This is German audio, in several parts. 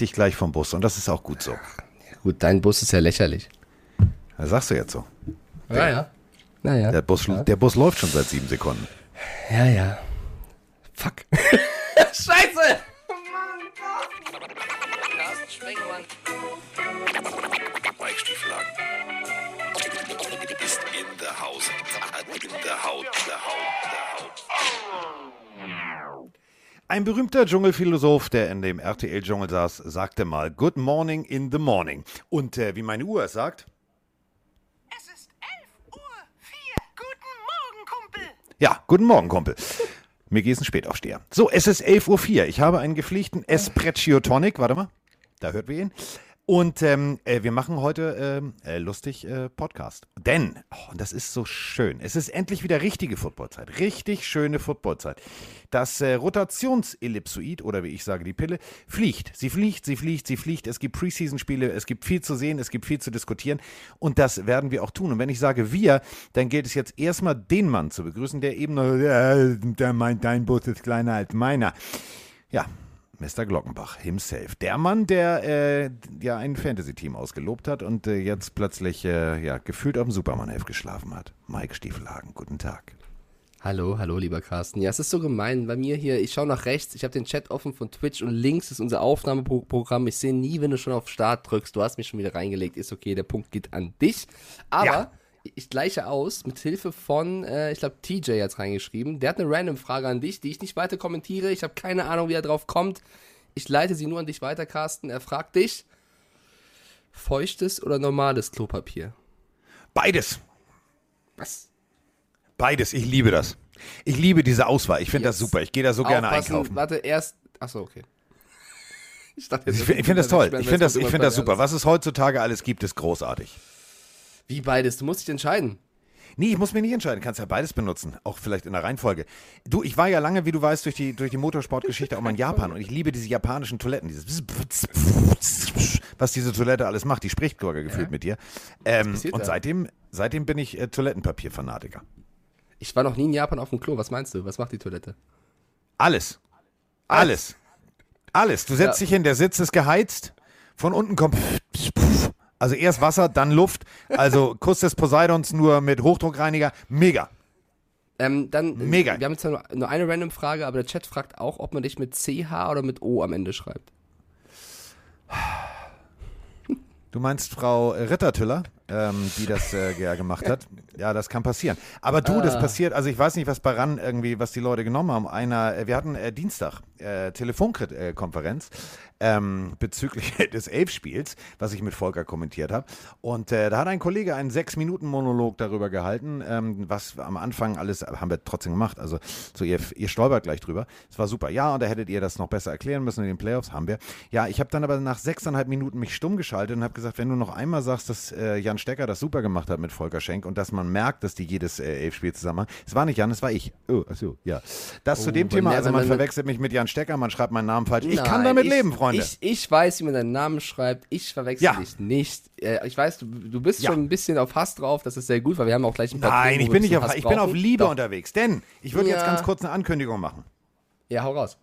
dich gleich vom Bus und das ist auch gut so. Gut, dein Bus ist ja lächerlich. Das sagst du jetzt so. Ja, ja. Naja. Der Bus, der Bus läuft schon seit sieben Sekunden. Ja, ja. Fuck. Scheiße! Sprengemann. Mike Stieflagen. Ist in der Haus. In Haut. Der Haut. Ein berühmter Dschungelphilosoph, der in dem RTL-Dschungel saß, sagte mal Good morning in the morning. Und äh, wie meine Uhr es sagt, Es ist 11 Uhr 4. Guten Morgen, Kumpel. ja, guten Morgen, Kumpel. Mir geht ein Spätaufsteher. So, es ist 11.04 Uhr. Ich habe einen gepflegten Espresso Tonic. Warte mal, da hört wir ihn. Und ähm, äh, wir machen heute ähm, äh, lustig äh, Podcast. Denn, oh, und das ist so schön, es ist endlich wieder richtige Footballzeit. Richtig schöne Footballzeit. Das äh, Rotationsellipsoid, oder wie ich sage, die Pille, fliegt. Sie fliegt, sie fliegt, sie fliegt. Es gibt Preseason-Spiele, es gibt viel zu sehen, es gibt viel zu diskutieren. Und das werden wir auch tun. Und wenn ich sage wir, dann gilt es jetzt erstmal den Mann zu begrüßen, der eben äh, der meint, dein Bus ist kleiner als meiner. Ja, Mr. Glockenbach himself. Der Mann, der äh, ja ein Fantasy-Team ausgelobt hat und äh, jetzt plötzlich äh, ja, gefühlt auf dem Superman-Heft geschlafen hat. Mike Stiefelhagen, guten Tag. Hallo, hallo, lieber Carsten. Ja, es ist so gemein. Bei mir hier, ich schaue nach rechts, ich habe den Chat offen von Twitch und links ist unser Aufnahmeprogramm. Ich sehe nie, wenn du schon auf Start drückst. Du hast mich schon wieder reingelegt. Ist okay, der Punkt geht an dich. Aber Ja. Ich gleiche aus mit Hilfe von, äh, ich glaube, TJ hat reingeschrieben. Der hat eine random Frage an dich, die ich nicht weiter kommentiere. Ich habe keine Ahnung, wie er drauf kommt. Ich leite sie nur an dich weiter, Carsten. Er fragt dich: Feuchtes oder normales Klopapier? Beides. Was? Beides. Ich liebe das. Ich liebe diese Auswahl. Ich finde das super. Ich gehe da so gerne Aufpassen, einkaufen. Warte, erst. Achso, okay. Ich, dachte, Ich finde das toll. Ich finde das, ich find das super. Was es heutzutage alles gibt, ist großartig. Wie beides? Du musst dich entscheiden. Nee, ich muss mich nicht entscheiden. Kannst ja beides benutzen. Auch vielleicht in der Reihenfolge. Du, ich war ja lange, wie du weißt, durch die, durch die Motorsportgeschichte auch mal in Japan. Und ich liebe diese japanischen Toiletten. Dieses was diese Toilette alles macht. Die spricht sogar gefühlt mit dir. Ähm, und da? seitdem, seitdem bin ich äh, Toilettenpapier-Fanatiker. Ich war noch nie in Japan auf dem Klo. Was meinst du? Was macht die Toilette? Alles. Alles. Alles. Du setzt Ja. dich hin, der Sitz ist geheizt. Von unten kommt. Also erst Wasser, dann Luft. Also Kuss des Poseidons nur mit Hochdruckreiniger. Mega. Ähm, dann, Mega. Wir haben jetzt nur, nur eine random Frage, aber der Chat fragt auch, ob man dich mit CH oder mit O am Ende schreibt. Du meinst Frau Rittertüller, ähm, die das äh, ja gemacht hat? Ja, das kann passieren. Aber du, das passiert, also ich weiß nicht, was bei RAN irgendwie, was die Leute genommen haben. Einer, äh, wir hatten äh, Dienstag äh, Telefonkonferenz ähm, bezüglich des Elfspiels, was ich mit Volker kommentiert habe. Und äh, da hat ein Kollege einen Sechs-Minuten-Monolog darüber gehalten, ähm, was am Anfang alles, haben wir trotzdem gemacht. Also so, ihr, ihr stolpert gleich drüber. Es war super. Ja, und da hättet ihr das noch besser erklären müssen in den Playoffs, haben wir. Ja, ich habe dann aber nach sechseinhalb Minuten mich stumm geschaltet und habe gesagt, wenn du noch einmal sagst, dass äh, Jan Stecker das super gemacht hat mit Volker Schenk und dass man merkt, dass die jedes äh, Elfspiel zusammen machen. Es war nicht Jan, es war ich. Oh, achso, ja. Das zu Oh, dem wenn Thema, also man verwechselt mich mit Jan Stecker, man schreibt meinen Namen falsch. Ich Nein, kann damit ich, leben, Freunde. Ich, ich weiß, wie man deinen Namen schreibt. Ich verwechsel Ja. dich nicht. Äh, ich weiß, du, du bist Ja. schon ein bisschen auf Hass drauf. Das ist sehr gut, weil wir haben auch gleich ein paar Nein, Themen, ich bin nicht auf, bisschen ich Hass bin auf brauchen. Liebe Doch. unterwegs. Denn ich würde jetzt Ja. ganz kurz eine Ankündigung machen. Ja, hau raus.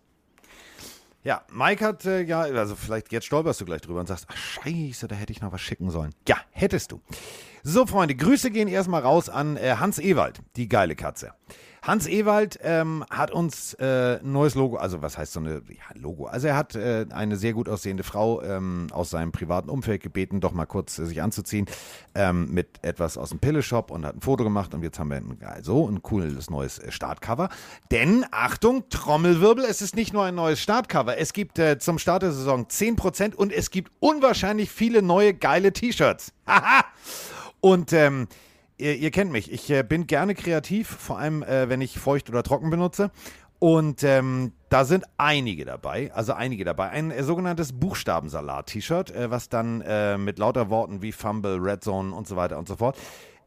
Ja, Mike hat äh, ja, also vielleicht jetzt stolperst du gleich drüber und sagst, ach scheiße, da hätte ich noch was schicken sollen. Ja, hättest du. So, Freunde, Grüße gehen erstmal raus an äh, Hans Ewald, die geile Katze. Hans Ewald ähm, hat uns äh, ein neues Logo, also was heißt so eine ja, Logo? Also er hat äh, eine sehr gut aussehende Frau ähm, aus seinem privaten Umfeld gebeten, doch mal kurz äh, sich anzuziehen ähm, mit etwas aus dem Pille-Shop und hat ein Foto gemacht und jetzt haben wir ein, also ein cooles neues äh, Startcover. Denn, Achtung, Trommelwirbel, es ist nicht nur ein neues Startcover, es gibt äh, zum Start der Saison 10% und es gibt unwahrscheinlich viele neue geile T-Shirts. Haha! Und ähm, ihr, ihr kennt mich, ich äh, bin gerne kreativ, vor allem äh, wenn ich feucht oder trocken benutze. Und ähm, da sind einige dabei, also einige dabei. Ein äh, sogenanntes Buchstabensalat-T-Shirt, äh, was dann äh, mit lauter Worten wie Fumble, Red Zone und so weiter und so fort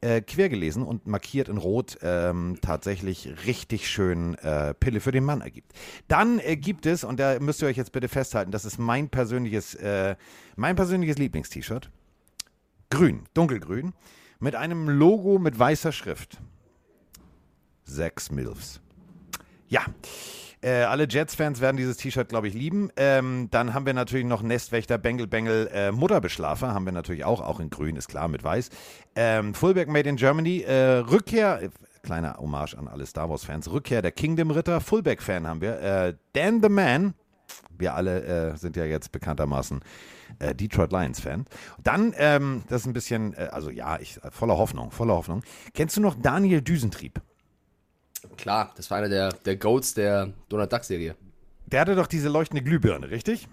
äh, quer gelesen und markiert in Rot ähm, tatsächlich richtig schön äh, Pille für den Mann ergibt. Dann äh, gibt es, und da müsst ihr euch jetzt bitte festhalten, das ist mein persönliches, äh, mein persönliches Lieblings-T-Shirt. Grün, dunkelgrün, mit einem Logo mit weißer Schrift. Sechs Milfs. Ja. Äh, alle Jets-Fans werden dieses T-Shirt, glaube ich, lieben. Ähm, dann haben wir natürlich noch Nestwächter, Bengel, Bengel, äh, Mutterbeschlafer. Haben wir natürlich auch, auch in grün, ist klar, mit weiß. Ähm, Fullback Made in Germany. Äh, Rückkehr, kleiner Hommage an alle Star Wars-Fans. Rückkehr der Kingdom-Ritter. Fullback-Fan haben wir. Äh, Dan the Man. Wir alle äh, sind ja jetzt bekanntermaßen äh, Detroit Lions-Fan. Dann, ähm, das ist ein bisschen, äh, also ja, ich, voller Hoffnung, voller Hoffnung. Kennst du noch Daniel Düsentrieb? Klar, das war einer der, der Goats der Donald Duck-Serie. Der hatte doch diese leuchtende Glühbirne, richtig?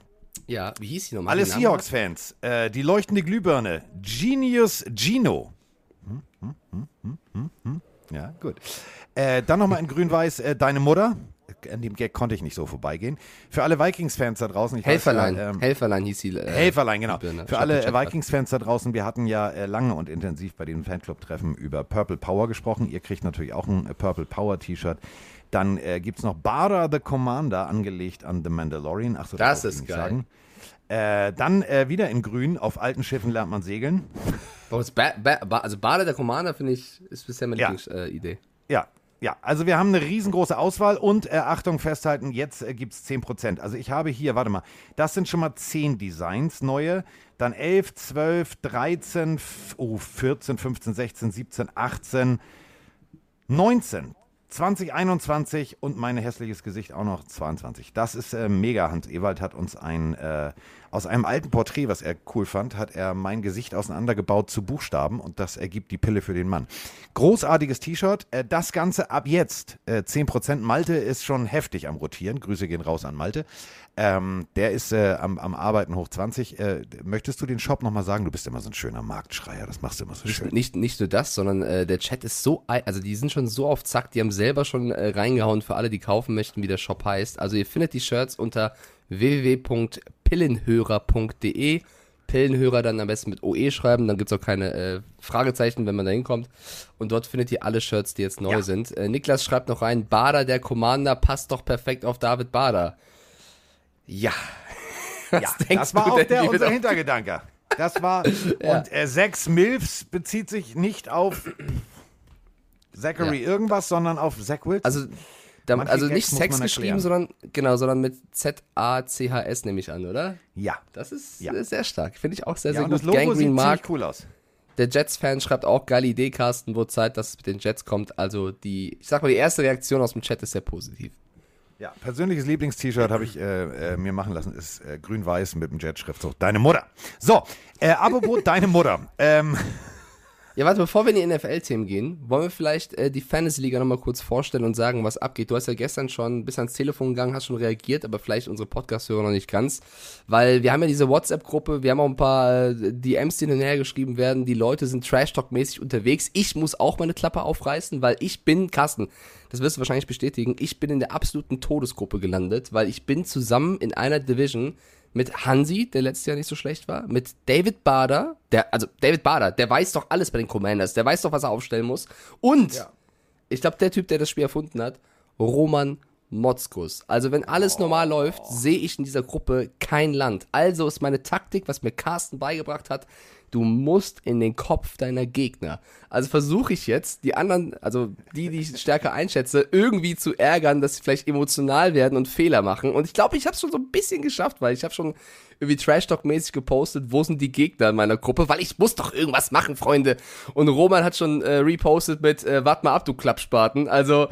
Ja, wie hieß die nochmal? Alle? Seahawks-Fans, äh, die leuchtende Glühbirne. Genius Gino. Hm, hm, hm, hm, hm, hm. Ja, gut. Äh, dann nochmal in grün-weiß äh, Deine Mutter. An dem Gag konnte ich nicht so vorbeigehen. Für alle Vikings-Fans da draußen. Ich weiß Helferlein. ja, ähm, Helferlein hieß sie. Äh, Helferlein, genau. Glühbirne. Für alle. Vikings-Fans da draußen, wir hatten ja äh, lange und intensiv bei den Fanclub-Treffen über Purple Power gesprochen. Ihr kriegt natürlich auch ein äh, Purple Power T-Shirt. Dann äh, gibt es noch Bara the Commander, angelegt an The Mandalorian. Ach so, Das ich ist geil. Sagen. Äh, dann äh, wieder in grün, auf alten Schiffen lernt man segeln. Also Bade der Commander, finde ich, ist bisher meine Ja. Lieblingsidee. Äh, Idee. Ja, ja, also wir haben eine riesengroße Auswahl und äh, Achtung, festhalten, jetzt äh, gibt es 10%. Also ich habe hier, warte mal, das sind schon mal 10 Designs, neue, dann 11, 12, 13, f- oh, 14, 15, 16, 17, 18, 19, 20, 21 und mein hässliches Gesicht auch noch 22. Das ist äh, mega. Hans Ewald hat uns ein, äh, aus einem alten Porträt, was er cool fand, hat er mein Gesicht auseinandergebaut zu Buchstaben und das ergibt die Pille für den Mann. Großartiges T-Shirt. Äh, das Ganze ab jetzt. Äh, 10% Malte ist schon heftig am Rotieren. Grüße gehen raus an Malte. Ähm, der ist äh, am, am Arbeiten hoch 20. Äh, möchtest du den Shop nochmal sagen? Du bist immer so ein schöner Marktschreier. Das machst du immer so schön. Nicht, nicht nur das, sondern äh, der Chat ist so, also die sind schon so auf Zack, die haben selber schon äh, reingehauen für alle, die kaufen möchten, wie der Shop heißt. Also ihr findet die Shirts unter www.pillenhörer.de. Pillenhörer dann am besten mit OE schreiben, dann gibt es auch keine äh, Fragezeichen, wenn man da hinkommt. Und dort findet ihr alle Shirts, die jetzt neu Ja. sind. Äh, Niklas schreibt noch rein, Bader, der Commander, passt doch perfekt auf David Bader. Ja. Ja, das war auch der, unser doch- Hintergedanke. Das war, und äh, sechs Milfs bezieht sich nicht auf Zachary irgendwas, sondern auf Zach Wilson. Also, da, also nicht Sex geschrieben, sondern genau, sondern mit Z-A-C-H-S nehme ich an, oder? ja. Das ist Ja. sehr stark. Finde ich auch sehr, ja, sehr und gut. das Logo sieht Gangrene Mark, ziemlich cool aus. der Jets-Fan schreibt auch geile Idee, Carsten, wo Zeit, dass es mit den Jets kommt. Also die, ich sag mal, die erste Reaktion aus dem Chat ist sehr positiv. Ja, persönliches Lieblings-T-Shirt habe ich äh, äh, mir machen lassen, ist äh, grün-weiß mit dem Jet-Schriftzug. Deine Mutter. So, äh, apropos deine Mutter. Ähm, Ja, warte, bevor wir in die NFL-Themen gehen, wollen wir vielleicht äh, die Fantasy-Liga nochmal kurz vorstellen und sagen, was abgeht. Du hast ja gestern schon bis ans Telefon gegangen, hast schon reagiert, aber vielleicht unsere Podcast-Hörer noch nicht ganz. Weil wir haben ja diese WhatsApp-Gruppe, wir haben auch ein paar äh, DMs, die hinterher geschrieben werden. Die Leute sind Trash-Talk-mäßig unterwegs. Ich muss auch meine Klappe aufreißen, weil ich bin, Carsten, das wirst du wahrscheinlich bestätigen, ich bin in der absoluten Todesgruppe gelandet, weil ich bin zusammen in einer Division mit Hansi, der letztes Jahr nicht so schlecht war, mit David Bader, der, also David Bader, der weiß doch alles bei den Commanders, der weiß doch, was er aufstellen muss. Und ich glaube, der Typ, der das Spiel erfunden hat, Roman Motzkus. Also wenn alles normal läuft, sehe ich in dieser Gruppe kein Land. Also ist meine Taktik, was mir Carsten beigebracht hat, du musst in den Kopf deiner Gegner. Also versuche ich jetzt, die anderen, also die, die ich stärker einschätze, irgendwie zu ärgern, dass sie vielleicht emotional werden und Fehler machen. Und ich glaube, ich habe es schon so ein bisschen geschafft, weil ich habe schon irgendwie Trash-Talk-mäßig gepostet, wo sind die Gegner in meiner Gruppe, weil ich muss doch irgendwas machen, Freunde. Und Roman hat schon äh, repostet mit, äh, wart mal ab, du Klappspaten. Also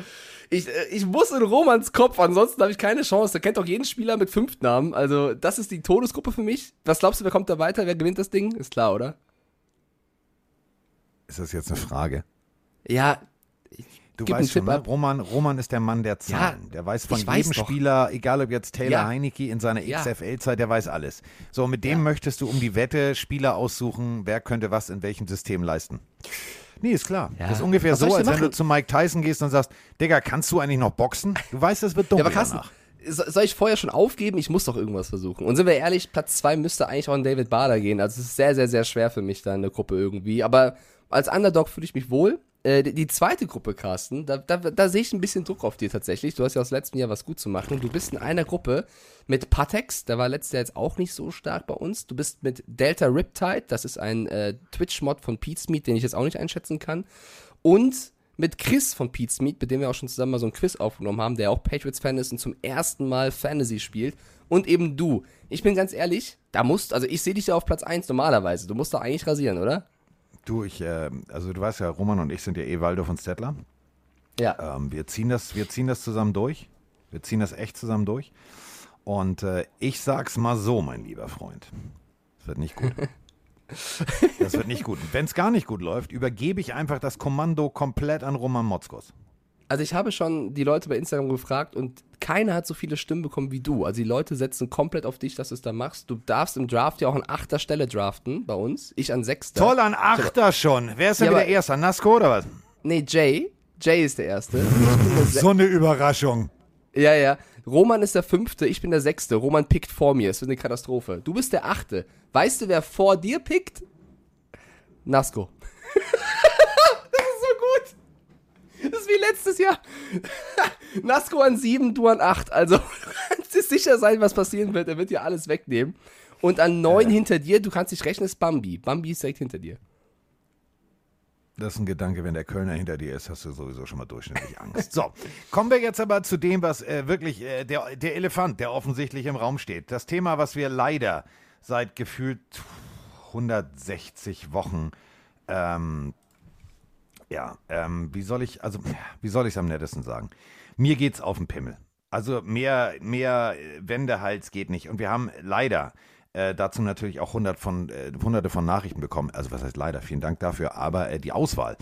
ich, äh, ich muss in Romans Kopf, ansonsten habe ich keine Chance. Der kennt doch jeden Spieler mit fünf Namen. Also das ist die Todesgruppe für mich. Was glaubst du, wer kommt da weiter? Wer gewinnt das Ding? Ist klar, oder? ist das jetzt eine Frage? Ja, Du Gib weißt schon, ne? Roman, Roman ist der Mann der Zahlen. Ja, der weiß von weiß jedem doch. Spieler, egal ob jetzt Taylor Ja. Heinecke in seiner Ja. XFL-Zeit, der weiß alles. So, mit dem möchtest du um die Wette Spieler aussuchen, wer könnte was in welchem System leisten. Nee, ist klar. Ja. Das ist ungefähr Was so, als wenn du zu Mike Tyson gehst und sagst, Digga, kannst du eigentlich noch boxen? Du weißt, das wird dumm Ja, aber Carsten, danach. so- soll ich vorher schon aufgeben? Ich muss doch irgendwas versuchen. Und sind wir ehrlich, Platz zwei müsste eigentlich auch an David Bader gehen. Also es ist sehr, sehr, sehr schwer für mich da in der Gruppe irgendwie. Aber als Underdog fühle ich mich wohl. Äh, die, zweite Gruppe, Carsten, da, da, da sehe ich ein bisschen Druck auf dir tatsächlich. Du hast ja aus letztem Jahr was gut zu machen. Du bist in einer Gruppe mit Patex, der war letztes Jahr jetzt auch nicht so stark bei uns. Du bist mit Delta Riptide, das ist ein äh, Twitch-Mod von Pete's Meat, den ich jetzt auch nicht einschätzen kann. Und mit Chris von Pete's Meat, mit dem wir auch schon zusammen mal so ein Quiz aufgenommen haben, der auch Patriots-Fan ist und zum ersten Mal Fantasy spielt. Und eben du. Ich bin ganz ehrlich, da musst, also ich sehe dich ja auf Platz 1 normalerweise. Du musst doch eigentlich rasieren, oder? Du, ich, äh, also du weißt ja, Roman und ich sind ja eh Waldorf und Stettler. Ja. Ähm, wir, ziehen das, wir ziehen das zusammen durch. Wir ziehen das echt zusammen durch. Und äh, ich sag's mal so, mein lieber Freund. Es wird nicht gut. Das wird nicht gut. Wenn es gar nicht gut läuft, übergebe ich einfach das Kommando komplett an Roman Motzkos. Also ich habe schon die Leute bei Instagram gefragt und keiner hat so viele Stimmen bekommen wie du. Also die Leute setzen komplett auf dich, dass du es da machst. Du darfst im Draft ja auch an achter Stelle draften bei uns. Ich an sechster. Toll an Achter schon. Wer ist denn Ja, wieder Erster? Nasko oder was? Nee, Jay. Jay ist der Erste. So eine Überraschung. ja, ja. Roman ist der Fünfte, ich bin der Sechste. Roman pickt vor mir. Es wird eine Katastrophe. Du bist der Achte. Weißt du, wer vor dir pickt? Nasco. das ist so gut. Das ist wie letztes Jahr. Nasco an sieben, du an acht. Also, du kannst dir sicher sein, was passieren wird. Er wird dir alles wegnehmen. Und an neun hinter dir, du kannst dich rechnen, ist Bambi. Bambi ist direkt hinter dir. Das ist ein Gedanke, wenn der Kölner hinter dir ist, hast du sowieso schon mal durchschnittlich Angst. So, kommen wir jetzt aber zu dem, was äh, wirklich äh, der, der Elefant, der offensichtlich im Raum steht. Das Thema, was wir leider seit gefühlt 160 Wochen, ähm, ja, ähm, wie soll ich, also, wie soll ich es am nettesten sagen? Mir geht's auf den Pimmel. Also mehr, mehr äh, Wendehals geht nicht. Und wir haben leider äh, dazu natürlich auch hundert von, äh, hunderte von Nachrichten bekommen. Also was heißt leider, vielen Dank dafür. Aber äh, die Auswahl.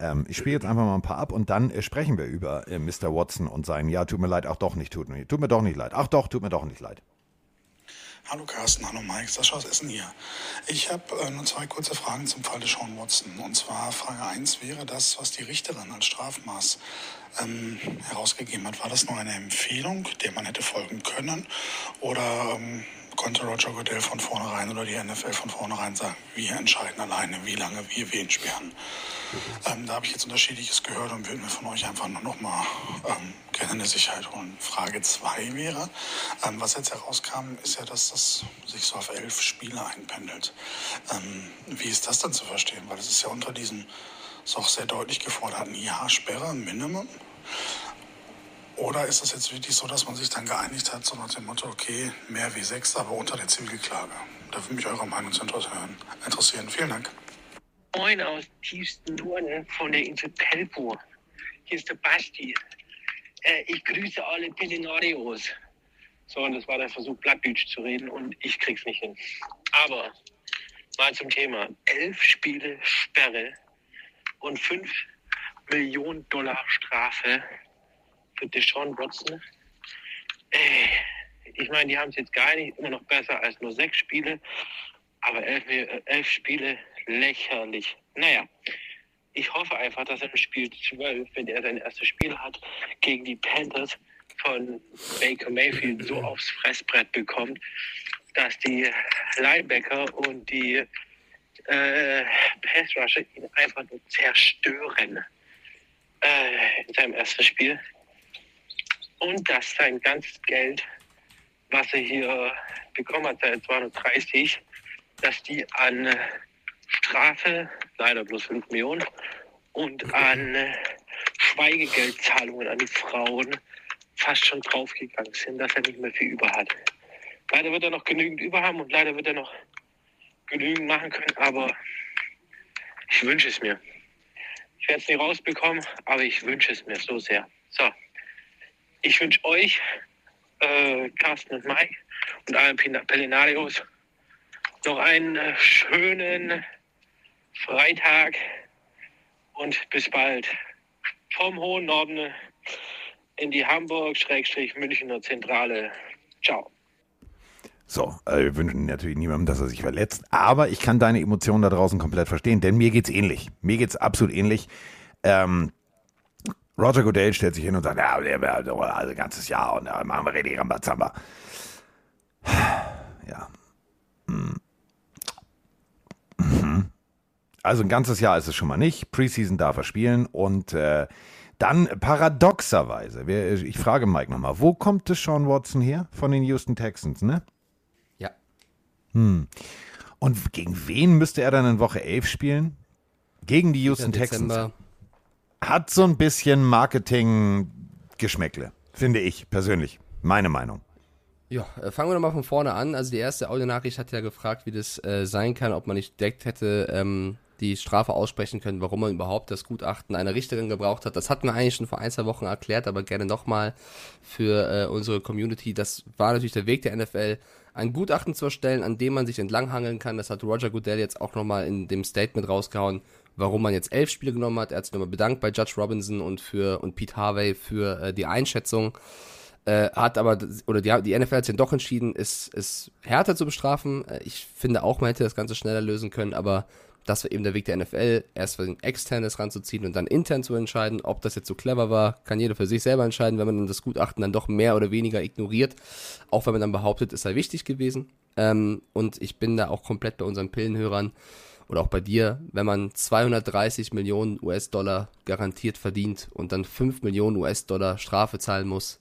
Ähm, ich spiele jetzt einfach mal ein paar ab und dann äh, sprechen wir über äh, Mr. Watson und sein Ja, tut mir leid, ach doch nicht, tut mir, tut mir doch nicht leid. Ach doch, tut mir doch nicht leid. Hallo Carsten, hallo Mike, Sascha aus Essen hier. Ich habe äh, nur zwei kurze Fragen zum Fall des Sean Watson. Und zwar Frage 1 wäre das, was die Richterin als Strafmaß ähm, herausgegeben hat. War das nur eine Empfehlung, der man hätte folgen können? Oder ähm, konnte Roger Goodell von vornherein oder die NFL von vornherein sagen, wir entscheiden alleine, wie lange wir wen sperren? Ähm, da habe ich jetzt unterschiedliches gehört und würde mir von euch einfach nur noch mal ähm, gerne eine Sicherheit holen. Frage 2 wäre, ähm, was jetzt herauskam, ist ja, dass das sich so auf elf Spiele einpendelt. Ähm, wie ist das dann zu verstehen? Weil es ist ja unter diesen so auch sehr deutlich geforderten Ja-Sperre Minimum. Oder ist es jetzt wirklich so, dass man sich dann geeinigt hat, so nach dem Motto, okay, mehr wie sechs, aber unter der Zivilklage? Da würde mich eure Meinung zu interessieren. interessieren. Vielen Dank. Moin aus tiefsten Norden von der Insel Pelpo. Hier ist der Basti. Äh, ich grüße alle Pelinarios. So, und das war der Versuch, Blattdeutsch zu reden und ich krieg's nicht hin. Aber mal zum Thema. Elf Spiele Sperre und fünf Millionen Dollar Strafe Deshaun Watson. Äh, ich meine, die haben es jetzt gar nicht immer noch besser als nur sechs Spiele. Aber elf, äh, elf Spiele lächerlich. Naja, ich hoffe einfach, dass er im Spiel 12, wenn er sein erstes Spiel hat, gegen die Panthers von Baker Mayfield so aufs Fressbrett bekommt, dass die Linebacker und die äh, Pass Rusher ihn einfach nur zerstören äh, in seinem ersten Spiel. Und dass sein ganzes Geld, was er hier bekommen hat, seit 230, dass die an äh, Strafe, leider bloß 5 Millionen, und an äh, Schweigegeldzahlungen an die Frauen fast schon draufgegangen sind, dass er nicht mehr viel über hat. Leider wird er noch genügend über haben und leider wird er noch genügend machen können, aber ich wünsche es mir. Ich werde es nicht rausbekommen, aber ich wünsche es mir so sehr. So, ich wünsche euch, äh, Carsten und Mike und allen Pelinarios, noch einen äh, schönen Freitag und bis bald. Vom hohen Norden in die Hamburg-Münchner Zentrale. Ciao. So, äh, wir wünschen natürlich niemandem, dass er sich verletzt, aber ich kann deine Emotionen da draußen komplett verstehen, denn mir geht's ähnlich. Mir geht's absolut ähnlich. Ähm, Roger Goodell stellt sich hin und sagt, ja, wir werden also ein ganzes Jahr und dann machen wir richtig Rambazamba. Ja. Hm. Mhm. Also ein ganzes Jahr ist es schon mal nicht. Preseason darf er spielen und äh, dann paradoxerweise, wer- ich frage Mike nochmal, wo kommt Deshaun Watson her? Von den Houston Texans, ne? Ja. Und gegen wen müsste er dann in Woche 11 spielen? Gegen die Houston Texans. Dezember. Hat so ein bisschen Marketing-Geschmäckle, finde ich persönlich. Meine Meinung. Ja, äh, fangen wir doch mal von vorne an. Also die erste Audionachricht hat ja gefragt, wie das äh, sein kann, ob man nicht direkt hätte ähm, die Strafe aussprechen können, warum man überhaupt das Gutachten einer Richterin gebraucht hat. Das hatten wir eigentlich schon vor ein, zwei Wochen erklärt, aber gerne nochmal für äh, unsere Community. Das war natürlich der Weg der NFL, ein Gutachten zu erstellen, an dem man sich entlanghangeln kann. Das hat Roger Goodell jetzt auch nochmal in dem Statement rausgehauen, warum man jetzt elf Spiele genommen hat. Er hat sich nochmal bedankt bei Judge Robinson und für und Pete Harvey für äh, die Einschätzung. Äh, hat aber, oder die, die NFL hat sich dann doch entschieden, es, es härter zu bestrafen. Äh, ich finde auch, man hätte das Ganze schneller lösen können, aber das war eben der Weg der NFL, erst ein externes ranzuziehen und dann intern zu entscheiden. Ob das jetzt so clever war, kann jeder für sich selber entscheiden, wenn man dann das Gutachten dann doch mehr oder weniger ignoriert, auch wenn man dann behauptet, es sei wichtig gewesen. Ähm, und ich bin da auch komplett bei unseren Pillenhörern oder auch bei dir, wenn man 230 Millionen US-Dollar garantiert verdient und dann 5 Millionen US-Dollar Strafe zahlen muss,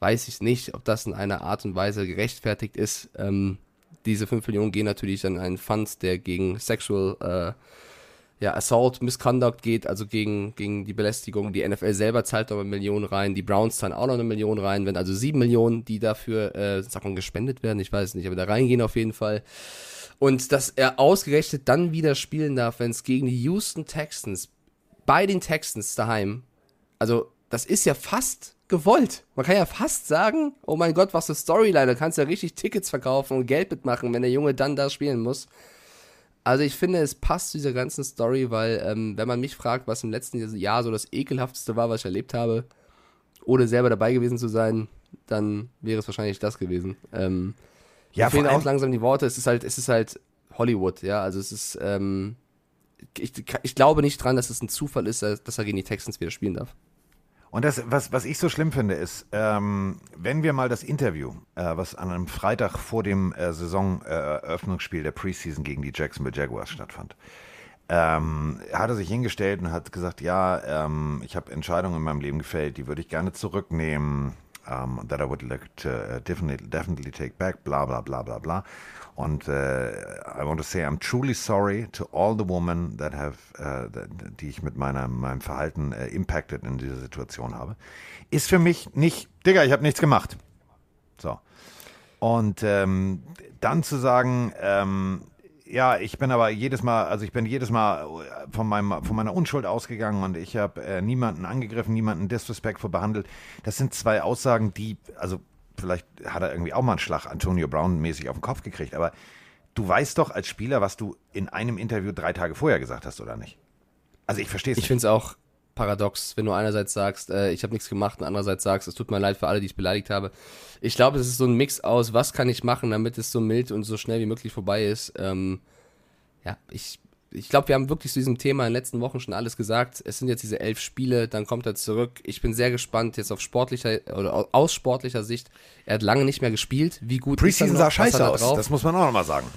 weiß ich nicht, ob das in einer Art und Weise gerechtfertigt ist. Ähm, diese 5 Millionen gehen natürlich an einen Fund, der gegen Sexual äh, ja, Assault, Misconduct geht, also gegen, gegen die Belästigung. Die NFL selber zahlt noch eine Million rein, die Browns zahlen auch noch eine Million rein, wenn also 7 Millionen, die dafür, äh, sagt man, gespendet werden, ich weiß nicht, aber da reingehen auf jeden Fall. Und dass er ausgerechnet dann wieder spielen darf, wenn es gegen die Houston Texans, bei den Texans daheim, also das ist ja fast gewollt. Man kann ja fast sagen, oh mein Gott, was für Storyline, da kannst du ja richtig Tickets verkaufen und Geld mitmachen, wenn der Junge dann da spielen muss. Also ich finde, es passt zu dieser ganzen Story, weil ähm, wenn man mich fragt, was im letzten Jahr so das ekelhafteste war, was ich erlebt habe, ohne selber dabei gewesen zu sein, dann wäre es wahrscheinlich das gewesen. Ähm, ja, fehlen auch langsam die Worte. Es ist halt, es ist halt Hollywood, ja. Also es ist, ähm, ich, ich glaube nicht dran, dass es ein Zufall ist, dass er gegen die Texans wieder spielen darf. Und das, was, was ich so schlimm finde, ist, ähm, wenn wir mal das Interview, äh, was an einem Freitag vor dem äh, Saisoneröffnungsspiel äh, der Preseason gegen die Jacksonville Jaguars stattfand, ähm, hat er sich hingestellt und hat gesagt, ja, ähm, ich habe Entscheidungen in meinem Leben gefällt, die würde ich gerne zurücknehmen, um, that I would like to uh, definitely, definitely take back, bla bla bla bla bla. Und äh, I want to say I'm truly sorry to all the women that have, äh, die ich mit meiner, meinem Verhalten äh, impacted in dieser Situation habe. Ist für mich nicht, Digga, ich habe nichts gemacht. So. Und ähm, dann zu sagen, ähm, ja, ich bin aber jedes Mal, also ich bin jedes Mal von, meinem, von meiner Unschuld ausgegangen und ich habe äh, niemanden angegriffen, niemanden disrespectful behandelt. Das sind zwei Aussagen, die, also vielleicht hat er irgendwie auch mal einen Schlag Antonio Brown mäßig auf den Kopf gekriegt, aber du weißt doch als Spieler, was du in einem Interview drei Tage vorher gesagt hast, oder nicht? Also ich verstehe es nicht. Ich finde es auch paradox, wenn du einerseits sagst, äh, ich habe nichts gemacht und andererseits sagst, es tut mir leid für alle, die ich beleidigt habe. Ich glaube, es ist so ein Mix aus, was kann ich machen, damit es so mild und so schnell wie möglich vorbei ist. Ähm, ja, ich ich glaube, wir haben wirklich zu diesem Thema in den letzten Wochen schon alles gesagt. Es sind jetzt diese elf Spiele, dann kommt er zurück. Ich bin sehr gespannt jetzt auf sportlicher oder aus sportlicher Sicht. Er hat lange nicht mehr gespielt. Wie gut Preseason sah scheiße aus. Das muss man auch nochmal sagen.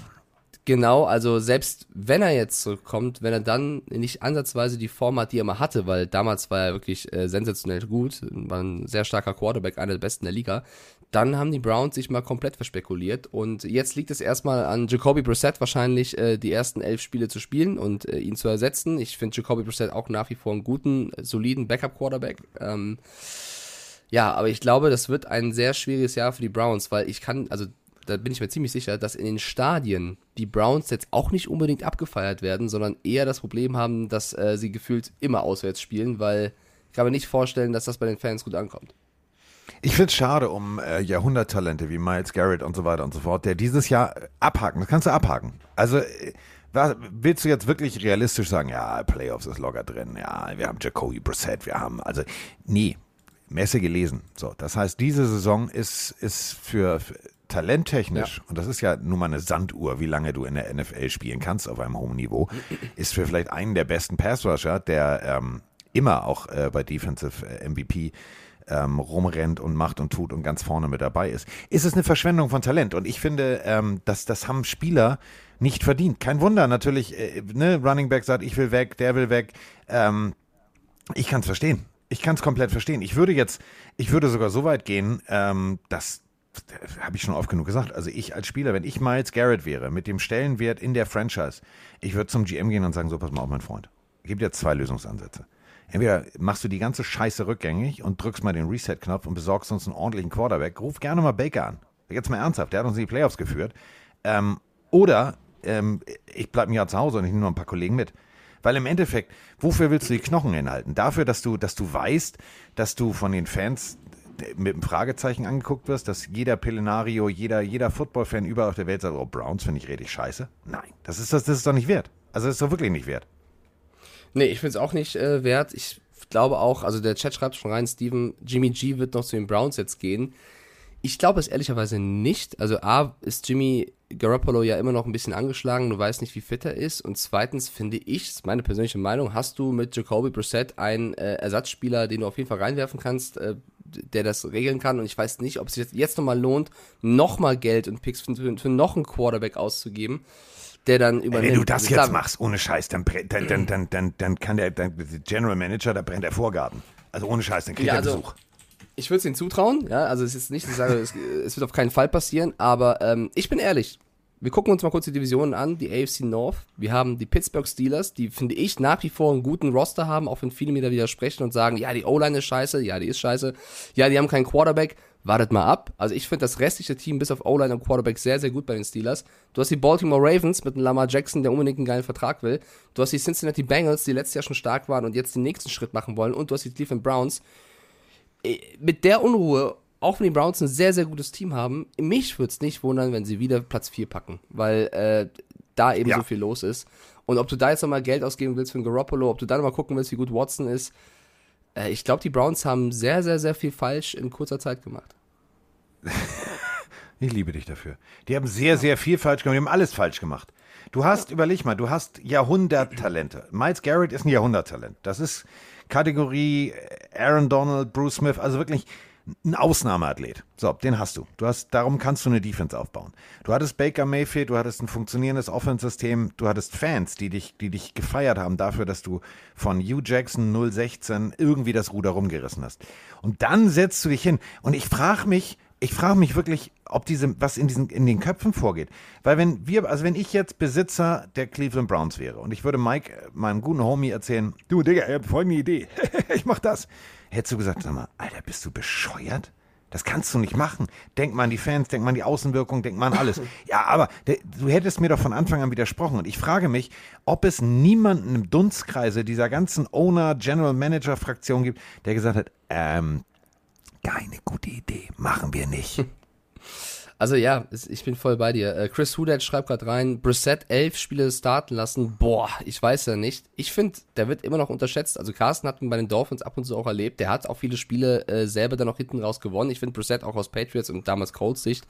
Genau, also selbst wenn er jetzt zurückkommt, wenn er dann nicht ansatzweise die Form hat, die er mal hatte, weil damals war er wirklich äh, sensationell gut, war ein sehr starker Quarterback, einer der besten der Liga, dann haben die Browns sich mal komplett verspekuliert und jetzt liegt es erstmal an Jacoby Brissett wahrscheinlich äh, die ersten elf Spiele zu spielen und äh, ihn zu ersetzen. Ich finde Jacoby Brissett auch nach wie vor einen guten, soliden Backup-Quarterback. Ähm, ja, aber ich glaube, das wird ein sehr schwieriges Jahr für die Browns, weil ich kann, also da bin ich mir ziemlich sicher, dass in den Stadien die Browns jetzt auch nicht unbedingt abgefeiert werden, sondern eher das Problem haben, dass äh, sie gefühlt immer auswärts spielen, weil ich kann mir nicht vorstellen, dass das bei den Fans gut ankommt. Ich finde es schade um äh, Jahrhunderttalente wie Miles Garrett und so weiter und so fort, der dieses Jahr abhaken, das kannst du abhaken. Also äh, was, willst du jetzt wirklich realistisch sagen, ja, Playoffs ist locker drin, ja, wir haben Jacoby Brissett, wir haben, also, nee, Messe gelesen. So, das heißt, diese Saison ist, ist für, für talenttechnisch, ja. und das ist ja nun mal eine Sanduhr, wie lange du in der NFL spielen kannst auf einem hohen Niveau, ist für vielleicht einen der besten Passrusher, der ähm, immer auch äh, bei Defensive äh, MVP ähm, rumrennt und macht und tut und ganz vorne mit dabei ist, ist es eine Verschwendung von Talent. Und ich finde, ähm, dass das haben Spieler nicht verdient. Kein Wunder, natürlich, äh, ne, Running Back sagt, ich will weg, der will weg. Ähm, ich kann es verstehen. Ich kann es komplett verstehen. Ich würde jetzt, ich würde sogar so weit gehen, ähm, dass habe ich schon oft genug gesagt. Also ich als Spieler, wenn ich Miles Garrett wäre, mit dem Stellenwert in der Franchise, ich würde zum GM gehen und sagen, so pass mal auf, mein Freund. Gebe dir zwei Lösungsansätze. Entweder machst du die ganze Scheiße rückgängig und drückst mal den Reset-Knopf und besorgst uns einen ordentlichen Quarterback. Ruf gerne mal Baker an. Jetzt mal ernsthaft, der hat uns in die Playoffs geführt. Ähm, oder ähm, ich bleibe ein Jahr zu Hause und ich nehme noch ein paar Kollegen mit. Weil im Endeffekt, wofür willst du die Knochen hinhalten? Dafür, dass du, dass du weißt, dass du von den Fans mit einem Fragezeichen angeguckt wirst, dass jeder Pelenario, jeder, jeder Football-Fan überall auf der Welt sagt, oh, Browns finde ich richtig scheiße. Nein, das ist, das, das ist doch nicht wert. Also das ist doch wirklich nicht wert. Nee, ich finde es auch nicht äh, wert. Ich glaube auch, also der Chat schreibt schon rein, Steven, Jimmy G wird noch zu den Browns jetzt gehen. Ich glaube es ehrlicherweise nicht. Also A ist Jimmy Garoppolo ja immer noch ein bisschen angeschlagen, du weißt nicht, wie fit er ist. Und zweitens finde ich, das ist meine persönliche Meinung, hast du mit Jacoby Brissett einen äh, Ersatzspieler, den du auf jeden Fall reinwerfen kannst, äh, der das regeln kann. Und ich weiß nicht, ob es sich jetzt nochmal lohnt, nochmal Geld und Picks für, für, noch einen Quarterback auszugeben der dann übernimmt. Wenn du das Also jetzt machst, ohne Scheiß, dann, dann, dann, dann, dann, kann der, dann, General Manager, da brennt der Vorgarten. Also ohne Scheiß, dann kriegt Ja, er also- Besuch. Ich würde es ihnen zutrauen, ja, also es ist nicht, ich sage, es, es wird auf keinen Fall passieren, aber ähm, ich bin ehrlich. Wir gucken uns mal kurz die Divisionen an, die AFC North. Wir haben die Pittsburgh Steelers, die, finde ich, nach wie vor einen guten Roster haben, auch wenn viele mir da widersprechen und sagen, ja, die O-Line ist scheiße, ja, die ist scheiße, ja, die haben keinen Quarterback. Wartet mal ab. Also ich finde das restliche Team bis auf O-Line und Quarterback sehr, sehr gut bei den Steelers. Du hast die Baltimore Ravens mit einem Lamar Jackson, der unbedingt einen geilen Vertrag will. Du hast die Cincinnati Bengals, die letztes Jahr schon stark waren und jetzt den nächsten Schritt machen wollen. Und du hast die Cleveland Browns, mit der Unruhe, auch wenn die Browns ein sehr, sehr gutes Team haben, mich würde es nicht wundern, wenn sie wieder Platz 4 packen, weil äh, da eben Ja. so viel los ist. Und ob du da jetzt nochmal Geld ausgeben willst für einen Garoppolo, ob du da nochmal gucken willst, wie gut Watson ist, äh, ich glaube, die Browns haben sehr, sehr, sehr viel falsch in kurzer Zeit gemacht. Ich liebe dich dafür. Die haben sehr, sehr viel falsch gemacht. Die haben alles falsch gemacht. Du hast, überleg mal, du hast Jahrhunderttalente. Miles Garrett ist ein Jahrhunderttalent. Das ist Kategorie Aaron Donald, Bruce Smith, also wirklich ein Ausnahmeathlet. So, den hast du. Du hast, darum kannst du eine Defense aufbauen. Du hattest Baker Mayfield, du hattest ein funktionierendes Offense-System, du hattest Fans, die dich, die dich gefeiert haben dafür, dass du von Hugh Jackson 016 irgendwie das Ruder rumgerissen hast. Und dann setzt du dich hin. Und ich frage mich, ich frage mich wirklich, ob diese, was in diesen, in den Köpfen vorgeht. Weil wenn wir, also wenn ich jetzt Besitzer der Cleveland Browns wäre und ich würde Mike, meinem guten Homie, erzählen, du Digga, ich hab folgende Idee. ich mach das. Hättest du gesagt, sag mal, Alter, bist du bescheuert? Das kannst du nicht machen. Denk mal an die Fans, denk mal an die Außenwirkung, denk mal an alles. Ja, aber der, du hättest mir doch von Anfang an widersprochen. Und ich frage mich, ob es niemanden im Dunstkreise dieser ganzen Owner, General Manager Fraktion gibt, der gesagt hat, ähm, keine gute Idee, machen wir nicht. Also ja, ich bin voll bei dir. Äh, Chris Hudet schreibt gerade rein, Brissett elf Spiele starten lassen. Boah, ich weiß ja nicht. Ich finde, der wird immer noch unterschätzt. Also Carsten hat ihn bei den Dolphins ab und zu auch erlebt. Der hat auch viele Spiele äh, selber dann noch hinten raus gewonnen. Ich finde Brissett auch aus Patriots und damals Colts Sicht.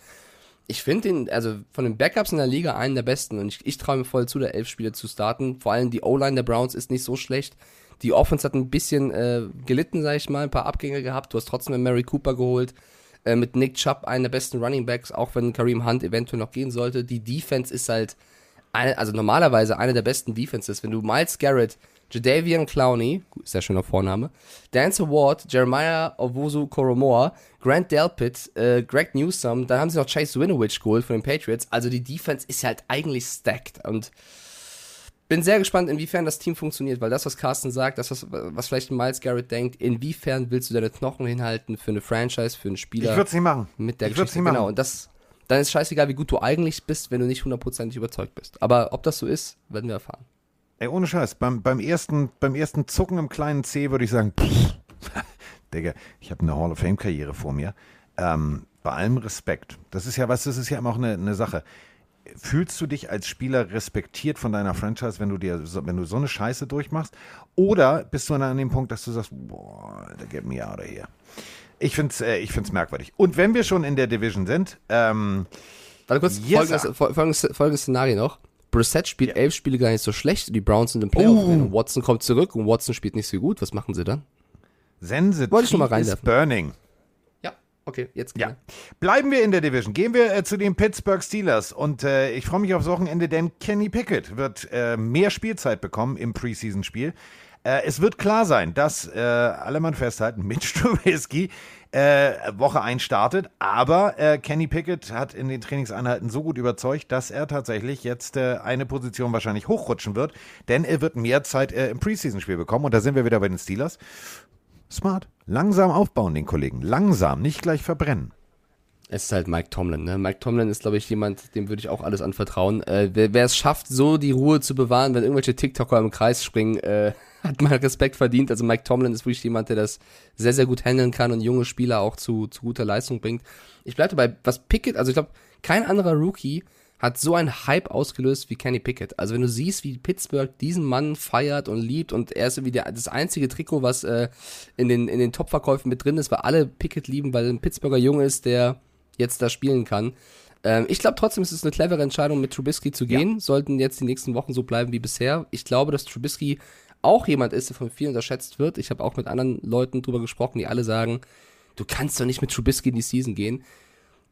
Ich finde ihn, also von den Backups in der Liga einen der besten und ich, ich traue mir voll zu, der elf Spiele zu starten. Vor allem die O-Line der Browns ist nicht so schlecht. Die Offense hat ein bisschen äh, gelitten, sag ich mal, ein paar Abgänge gehabt. Du hast trotzdem einen Mary Cooper geholt äh, mit Nick Chubb, einen der besten Running Backs, auch wenn Kareem Hunt eventuell noch gehen sollte. Die Defense ist halt, eine, also normalerweise eine der besten Defenses. Wenn du Miles Garrett, Jadavian Clowney, sehr schöner Vorname, Dance Ward, Jeremiah Owusu Koromoa, Grant Delpit, äh, Greg Newsom, dann haben sie noch Chase Winovich geholt von den Patriots. Also die Defense ist halt eigentlich stacked und bin sehr gespannt, inwiefern das Team funktioniert, weil das, was Carsten sagt, das, was, was vielleicht Miles Garrett denkt, inwiefern willst du deine Knochen hinhalten für eine Franchise, für einen Spieler Ich würde es nicht machen. mit der ich würde es Geschichte. nicht machen. Genau, und das, dann ist scheißegal, wie gut du eigentlich bist, wenn du nicht hundertprozentig überzeugt bist. Aber ob das so ist, werden wir erfahren. Ey, ohne Scheiß, beim, beim, ersten, beim ersten Zucken im kleinen C würde ich sagen, pff, Digga, ich habe eine Hall of Fame-Karriere vor mir. Ähm, bei allem Respekt. Das ist ja was, das ist ja immer auch eine, eine Sache. Fühlst du dich als Spieler respektiert von deiner Franchise, wenn du dir so, wenn du so eine Scheiße durchmachst? Oder bist du dann an dem Punkt, dass du sagst, boah, get me out of here. Ich finde es äh, ich find's merkwürdig. Und wenn wir schon in der Division sind, ähm, Warte kurz, Yes, folgendes, folgendes, folgendes Szenario noch. Brissett spielt elf Spiele gar nicht so schlecht, die Browns sind im Playoff. Oh. Watson kommt zurück und Watson spielt nicht so gut. Was machen sie dann? sensitiv Wollte ich schon mal reinwerfen. burning. Ja, okay, jetzt Ja. gerne. Bleiben wir in der Division. Gehen wir äh, zu den Pittsburgh Steelers. Und äh, ich freue mich aufs Wochenende, denn Kenny Pickett wird äh, mehr Spielzeit bekommen im Preseason-Spiel. Äh, es wird klar sein, dass äh, alle Mann festhalten, Mitch Trubisky äh, Woche 1 startet. Aber Kenny Pickett hat in den Trainingseinheiten so gut überzeugt, dass er tatsächlich jetzt eine Position wahrscheinlich hochrutschen wird, denn er wird mehr Zeit im Preseason-Spiel bekommen. Und da sind wir wieder bei den Steelers. Smart. Langsam aufbauen, den Kollegen. Langsam, nicht gleich verbrennen. Es ist halt Mike Tomlin. Ne? Mike Tomlin ist, glaube ich, jemand, dem würde ich auch alles anvertrauen. Äh, wer, es schafft, so die Ruhe zu bewahren, wenn irgendwelche TikToker im Kreis springen, äh, hat mal Respekt verdient. Also Mike Tomlin ist wirklich jemand, der das sehr, sehr gut handeln kann und junge Spieler auch zu, zu guter Leistung bringt. Ich bleibe dabei, was Pickett, also ich glaube, kein anderer Rookie hat so einen Hype ausgelöst wie Kenny Pickett. Also wenn du siehst, wie Pittsburgh diesen Mann feiert und liebt und er ist irgendwie der, das einzige Trikot, was äh, in den, in den Top-Verkäufen mit drin ist, weil alle Pickett lieben, weil ein Pittsburgher Junge ist, der jetzt da spielen kann. Ähm, ich glaube trotzdem, es ist eine clevere Entscheidung, mit Trubisky zu gehen. Ja. Sollten jetzt die nächsten Wochen so bleiben wie bisher. Ich glaube, dass Trubisky auch jemand ist, der von vielen unterschätzt wird. Ich habe auch mit anderen Leuten drüber gesprochen, die alle sagen, du kannst doch nicht mit Trubisky in die Season gehen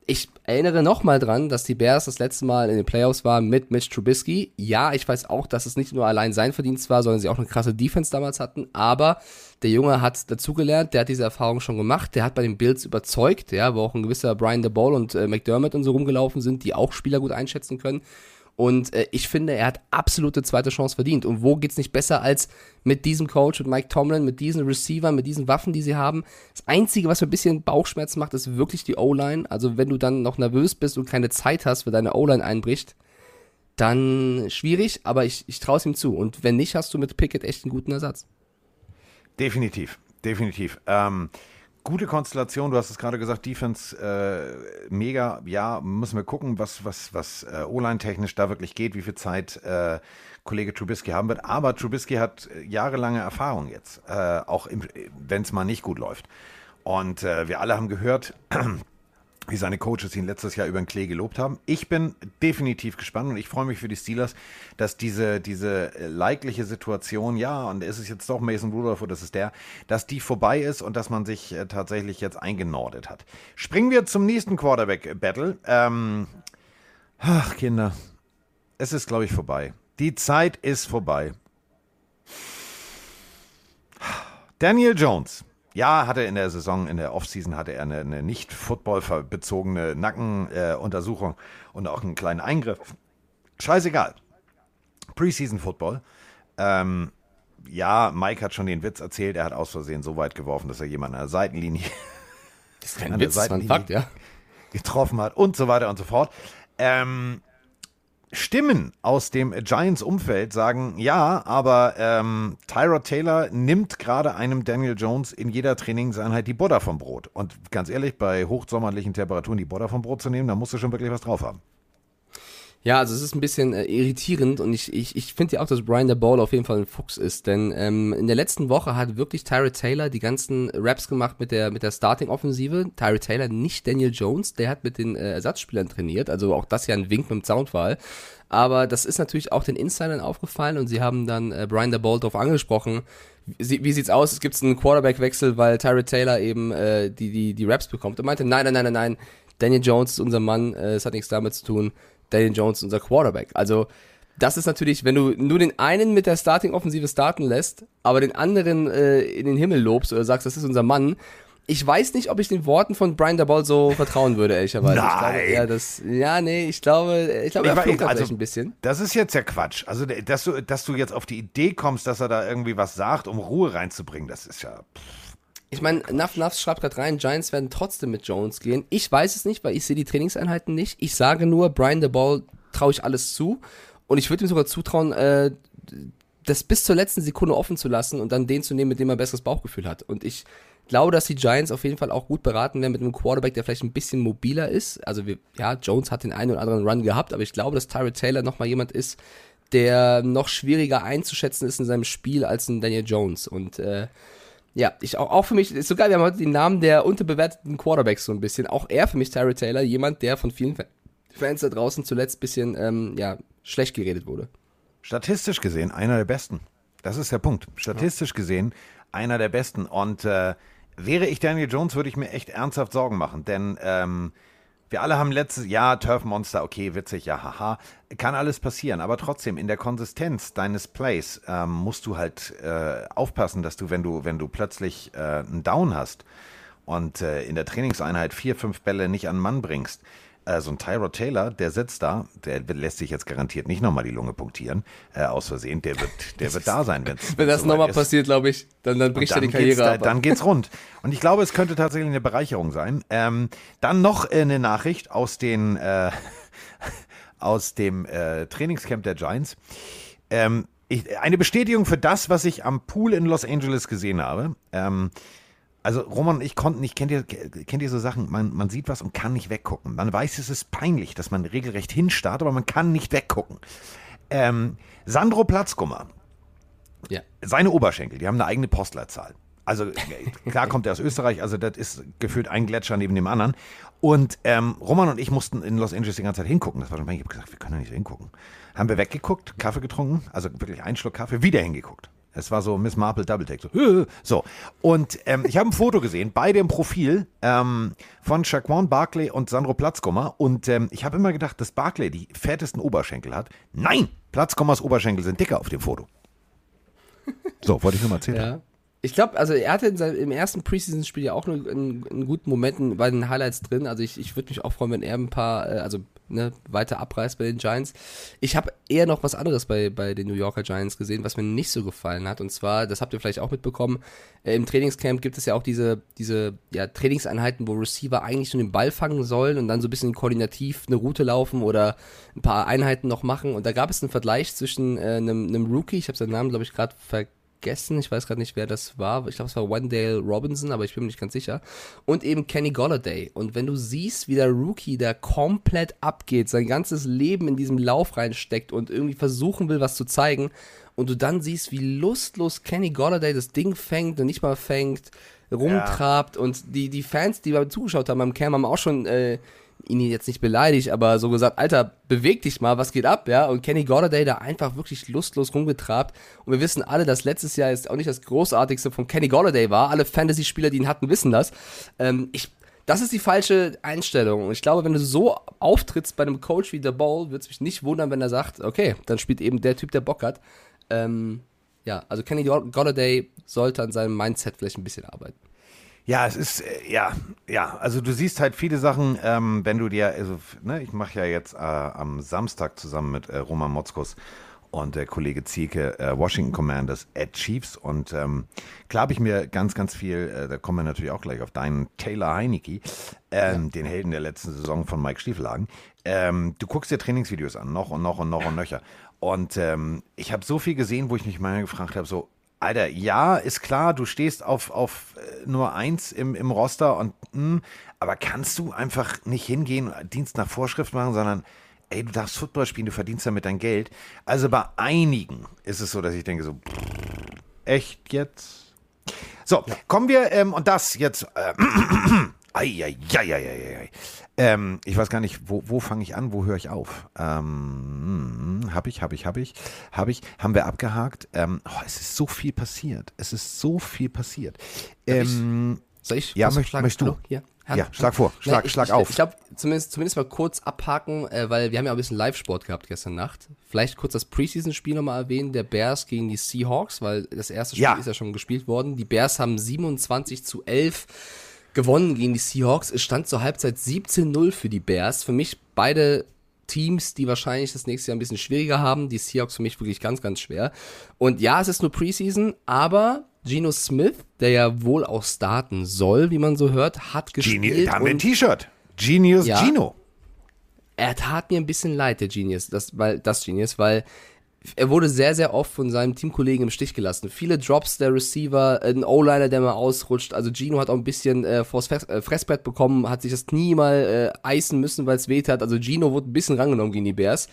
ich erinnere nochmal dran, dass die Bears das letzte Mal in den Playoffs waren mit Mitch Trubisky. Ja, ich weiß auch, dass es nicht nur allein sein Verdienst war, sondern sie auch eine krasse Defense damals hatten. Aber der Junge hat dazugelernt, der hat diese Erfahrung schon gemacht, der hat bei den Bills überzeugt, ja, wo auch ein gewisser Brian DeBall und äh, McDermott und so rumgelaufen sind, die auch Spieler gut einschätzen können. Und äh, ich finde, er hat absolute zweite Chance verdient. Und wo geht's nicht besser als mit diesem Coach und Mike Tomlin, mit diesen Receivern, mit diesen Waffen, die sie haben? Das Einzige, was mir ein bisschen Bauchschmerzen macht, ist wirklich die O-Line. Also wenn du dann noch nervös bist und keine Zeit hast, wenn deine O-Line einbricht, dann schwierig, aber ich, ich traue es ihm zu. Und wenn nicht, hast du mit Pickett echt einen guten Ersatz. Definitiv, definitiv. Ähm, gute Konstellation. Du hast es gerade gesagt, Defense äh, mega. Ja, müssen wir gucken, was, was, was äh, O-Line-technisch da wirklich geht, wie viel Zeit äh, Kollege Trubisky haben wird. Aber Trubisky hat äh, jahrelange Erfahrung jetzt, äh, auch wenn es mal nicht gut läuft. Und äh, wir alle haben gehört, wie seine Coaches ihn letztes Jahr über den Klee gelobt haben. Ich bin definitiv gespannt und ich freue mich für die Steelers, dass diese, diese äh, leidliche Situation, ja, und ist es jetzt doch Mason Rudolph oder ist es der, dass die vorbei ist und dass man sich äh, tatsächlich jetzt eingenordet hat. Springen wir zum nächsten Quarterback-Battle. Ähm, ach, Kinder, es ist, glaube ich, vorbei. Die Zeit ist vorbei. Daniel Jones ja, hatte in der Saison, in der Offseason hatte er eine, eine nicht Football-bezogene Nackenuntersuchung äh, und auch einen kleinen Eingriff. Scheißegal. Preseason Football. Ähm, ja, Mike hat schon den Witz erzählt, er hat aus Versehen so weit geworfen, dass er jemanden an der Seitenlinie, das ist kein Witz, das war ein Fakt, ja. getroffen hat und so weiter und so fort. Ähm, Stimmen aus dem Giants-Umfeld sagen, ja, aber ähm, Tyrod Taylor nimmt gerade einem Daniel Jones in jeder Trainingseinheit die Butter vom Brot. Und ganz ehrlich, bei hochsommerlichen Temperaturen die Butter vom Brot zu nehmen, da musst du schon wirklich was drauf haben. Ja, also es ist ein bisschen äh, irritierend und ich, ich, ich finde ja auch, dass Brian der Ball auf jeden Fall ein Fuchs ist, denn ähm, in der letzten Woche hat wirklich Tyrod Taylor die ganzen Raps gemacht mit der, mit der Starting-Offensive. Tyrod Taylor, nicht Daniel Jones, der hat mit den äh, Ersatzspielern trainiert, also auch das ja ein Wink mit dem Soundfall. Aber das ist natürlich auch den Insidern aufgefallen und sie haben dann äh, Brian der Ball darauf angesprochen, wie, wie sieht's aus? Es gibt einen Quarterback-Wechsel, weil Tyrod Taylor eben äh, die, die, die Raps bekommt. Er meinte, nein, nein, nein, nein, nein, Daniel Jones ist unser Mann, äh, es hat nichts damit zu tun. Daniel Jones unser Quarterback. Also das ist natürlich, wenn du nur den einen mit der Starting-Offensive starten lässt, aber den anderen äh, in den Himmel lobst oder sagst, das ist unser Mann. Ich weiß nicht, ob ich den Worten von Brian Dabol so vertrauen würde, ehrlicherweise. Nein. Ich glaube, eher das, ja, nee, ich glaube, ich glaube, er ich, also, ein bisschen. Das ist jetzt ja Quatsch. Also, dass du, dass du jetzt auf die Idee kommst, dass er da irgendwie was sagt, um Ruhe reinzubringen, das ist ja. Pff. Ich meine, Nuff Nuff schreibt gerade rein, Giants werden trotzdem mit Jones gehen. Ich weiß es nicht, weil ich sehe die Trainingseinheiten nicht. Ich sage nur, Brian the Ball traue ich alles zu. Und ich würde ihm sogar zutrauen, äh, das bis zur letzten Sekunde offen zu lassen und dann den zu nehmen, mit dem er besseres Bauchgefühl hat. Und ich glaube, dass die Giants auf jeden Fall auch gut beraten werden mit einem Quarterback, der vielleicht ein bisschen mobiler ist. Also wir, ja, Jones hat den einen oder anderen Run gehabt, aber ich glaube, dass Tyrod Taylor nochmal jemand ist, der noch schwieriger einzuschätzen ist in seinem Spiel als ein Daniel Jones. Und äh, ja, ich auch, auch für mich, ist so geil, wir haben heute den Namen der unterbewerteten Quarterbacks so ein bisschen. Auch er für mich, Tyrod Taylor, jemand, der von vielen Fans da draußen zuletzt ein bisschen ähm, ja, schlecht geredet wurde. Statistisch gesehen einer der besten. Das ist der Punkt. Statistisch gesehen einer der besten. Und äh, wäre ich Daniel Jones, würde ich mir echt ernsthaft Sorgen machen. Denn ähm, wir alle haben letztes Jahr Turf Monster, okay, witzig, ja, haha. Kann alles passieren. Aber trotzdem, in der Konsistenz deines Plays ähm, musst du halt äh, aufpassen, dass du, wenn du, wenn du plötzlich äh, einen Down hast, und äh, in der Trainingseinheit vier, fünf Bälle nicht an Mann bringst, äh, so ein Tyrod Taylor, der sitzt da, der lässt sich jetzt garantiert nicht nochmal die Lunge punktieren, äh, aus Versehen, der wird, der wird da sein, wenn's Wenn das nochmal passiert, glaube ich, dann, dann bricht er die Dann Karriere da, ab. dann geht's rund. Und ich glaube, es könnte tatsächlich eine Bereicherung sein. Ähm, dann noch äh, eine Nachricht aus den äh, aus dem äh, Trainingscamp der Giants. Ähm, ich, eine Bestätigung für das, was ich am Pool in Los Angeles gesehen habe. Ähm, also Roman und ich konnten nicht, kennt ihr, kennt ihr so Sachen, man, man sieht was und kann nicht weggucken. Man weiß, es ist peinlich, dass man regelrecht hinstarrt, aber man kann nicht weggucken. Ähm, Sandro Platzkummer, ja. seine Oberschenkel, die haben eine eigene Postleitzahl. Also äh, klar kommt er aus Österreich, also das ist gefühlt ein Gletscher neben dem anderen. Und ähm, Roman und ich mussten in Los Angeles die ganze Zeit hingucken. Das war schon, ich habe gesagt, wir können da nicht so hingucken. Haben wir weggeguckt, Kaffee getrunken, also wirklich einen Schluck Kaffee, wieder hingeguckt. Es war so Miss Marple Double Take. So. So. Und ähm, ich habe ein Foto gesehen, beide im Profil ähm, von Shaquan Barkley und Sandro Platzkummer. Und ähm, ich habe immer gedacht, dass Barkley die fettesten Oberschenkel hat. Nein, Platzkummers Oberschenkel sind dicker auf dem Foto. So, wollte ich nur mal erzählen. Ja. Ich glaube, also er hatte in seinem, im ersten Preseason-Spiel ja auch einen, einen, einen guten Momenten bei den Highlights drin. Also ich, ich würde mich auch freuen, wenn er ein paar, äh, also ne, weiter abreißt bei den Giants. Ich habe eher noch was anderes bei, bei den New Yorker Giants gesehen, was mir nicht so gefallen hat. Und zwar, das habt ihr vielleicht auch mitbekommen, äh, im Trainingscamp gibt es ja auch diese, diese ja, Trainingseinheiten, wo Receiver eigentlich nur den Ball fangen sollen und dann so ein bisschen koordinativ eine Route laufen oder ein paar Einheiten noch machen. Und da gab es einen Vergleich zwischen äh, einem, einem Rookie, ich habe seinen Namen, glaube ich, gerade vergessen, ich weiß gerade nicht, wer das war. Ich glaube, es war Wendell Robinson, aber ich bin mir nicht ganz sicher. Und eben Kenny Golladay. Und wenn du siehst, wie der Rookie da komplett abgeht, sein ganzes Leben in diesem Lauf reinsteckt und irgendwie versuchen will, was zu zeigen, und du dann siehst, wie lustlos Kenny Golladay das Ding fängt und nicht mal fängt, rumtrabt und die, die Fans, die beim zugeschaut haben am Cam, haben auch schon äh, ihn jetzt nicht beleidigt, aber so gesagt, Alter, beweg dich mal, was geht ab, ja? Und Kenny Golladay da einfach wirklich lustlos rumgetrabt. Und wir wissen alle, dass letztes Jahr jetzt auch nicht das Großartigste von Kenny Golladay war. Alle Fantasy-Spieler, die ihn hatten, wissen das. Ähm, ich, das ist die falsche Einstellung. Und ich glaube, wenn du so auftrittst bei einem Coach wie The Bowl, wird es mich nicht wundern, wenn er sagt, okay, dann spielt eben der Typ, der Bock hat. Ähm, ja, also Kenny Golladay sollte an seinem Mindset vielleicht ein bisschen arbeiten. Ja, es ist, äh, ja, ja, also du siehst halt viele Sachen, ähm, wenn du dir, also, ne, ich mache ja jetzt äh, am Samstag zusammen mit äh, Roman Motzkus und der Kollege Zielke äh, Washington Commanders at Chiefs und ähm, klar habe ich mir ganz, ganz viel, äh, da kommen wir natürlich auch gleich auf deinen Taylor Heinecke, ähm, den Helden der letzten Saison von Mike Stiefelhagen. Ähm, du guckst dir Trainingsvideos an, noch und noch und noch und nöcher. Und ähm, ich habe so viel gesehen, wo ich mich mal gefragt habe, so, Alter, ja, ist klar, du stehst auf, auf äh, Nummer eins im, im Roster und mh, aber kannst du einfach nicht hingehen, Dienst nach Vorschrift machen, sondern ey, du darfst Football spielen, du verdienst damit dein Geld. Also bei einigen ist es so, dass ich denke so, echt jetzt? So, kommen wir, ähm, und das jetzt, äh, Eieieiei. Ähm, ich weiß gar nicht, wo, wo fange ich an, wo höre ich auf? Ähm, hab ich, hab ich, hab ich, hab ich, haben wir abgehakt. Ähm, oh, es ist so viel passiert. Es ist so viel passiert. Ähm, Soll ich Ja, möcht- schlagen? möchtest du? Hier. Ja, schlag vor. Schlag- ich, schlag ich, auf. Ich glaube, zumindest, zumindest mal kurz abhaken, äh, weil wir haben ja ein bisschen Live-Sport gehabt gestern Nacht. Vielleicht kurz das Preseason-Spiel nochmal erwähnen, der Bears gegen die Seahawks, weil das erste Spiel Ja. ist ja schon gespielt worden. Die Bears haben 27 zu 11 gewonnen gegen die Seahawks. Es stand zur Halbzeit 17-0 für die Bears. Für mich beide Teams, die wahrscheinlich das nächste Jahr ein bisschen schwieriger haben. Die Seahawks für mich wirklich ganz, ganz schwer. Und ja, es ist nur Preseason, aber Geno Smith, der ja wohl auch starten soll, wie man so hört, hat gespielt. Genie, da haben wir ein T-Shirt. Genius Ja. Gino. er tat mir ein bisschen leid, der Genius, das, weil, das Genius, weil er wurde sehr, sehr oft von seinem Teamkollegen im Stich gelassen. Viele Drops der Receiver, ein O-Liner, der mal ausrutscht. Also Gino hat auch ein bisschen äh, vors Fress, äh, Fressbrett bekommen, hat sich das Knie mal äh, eisen müssen, weil es weht hat. Also Gino wurde ein bisschen rangenommen gegen die Bears.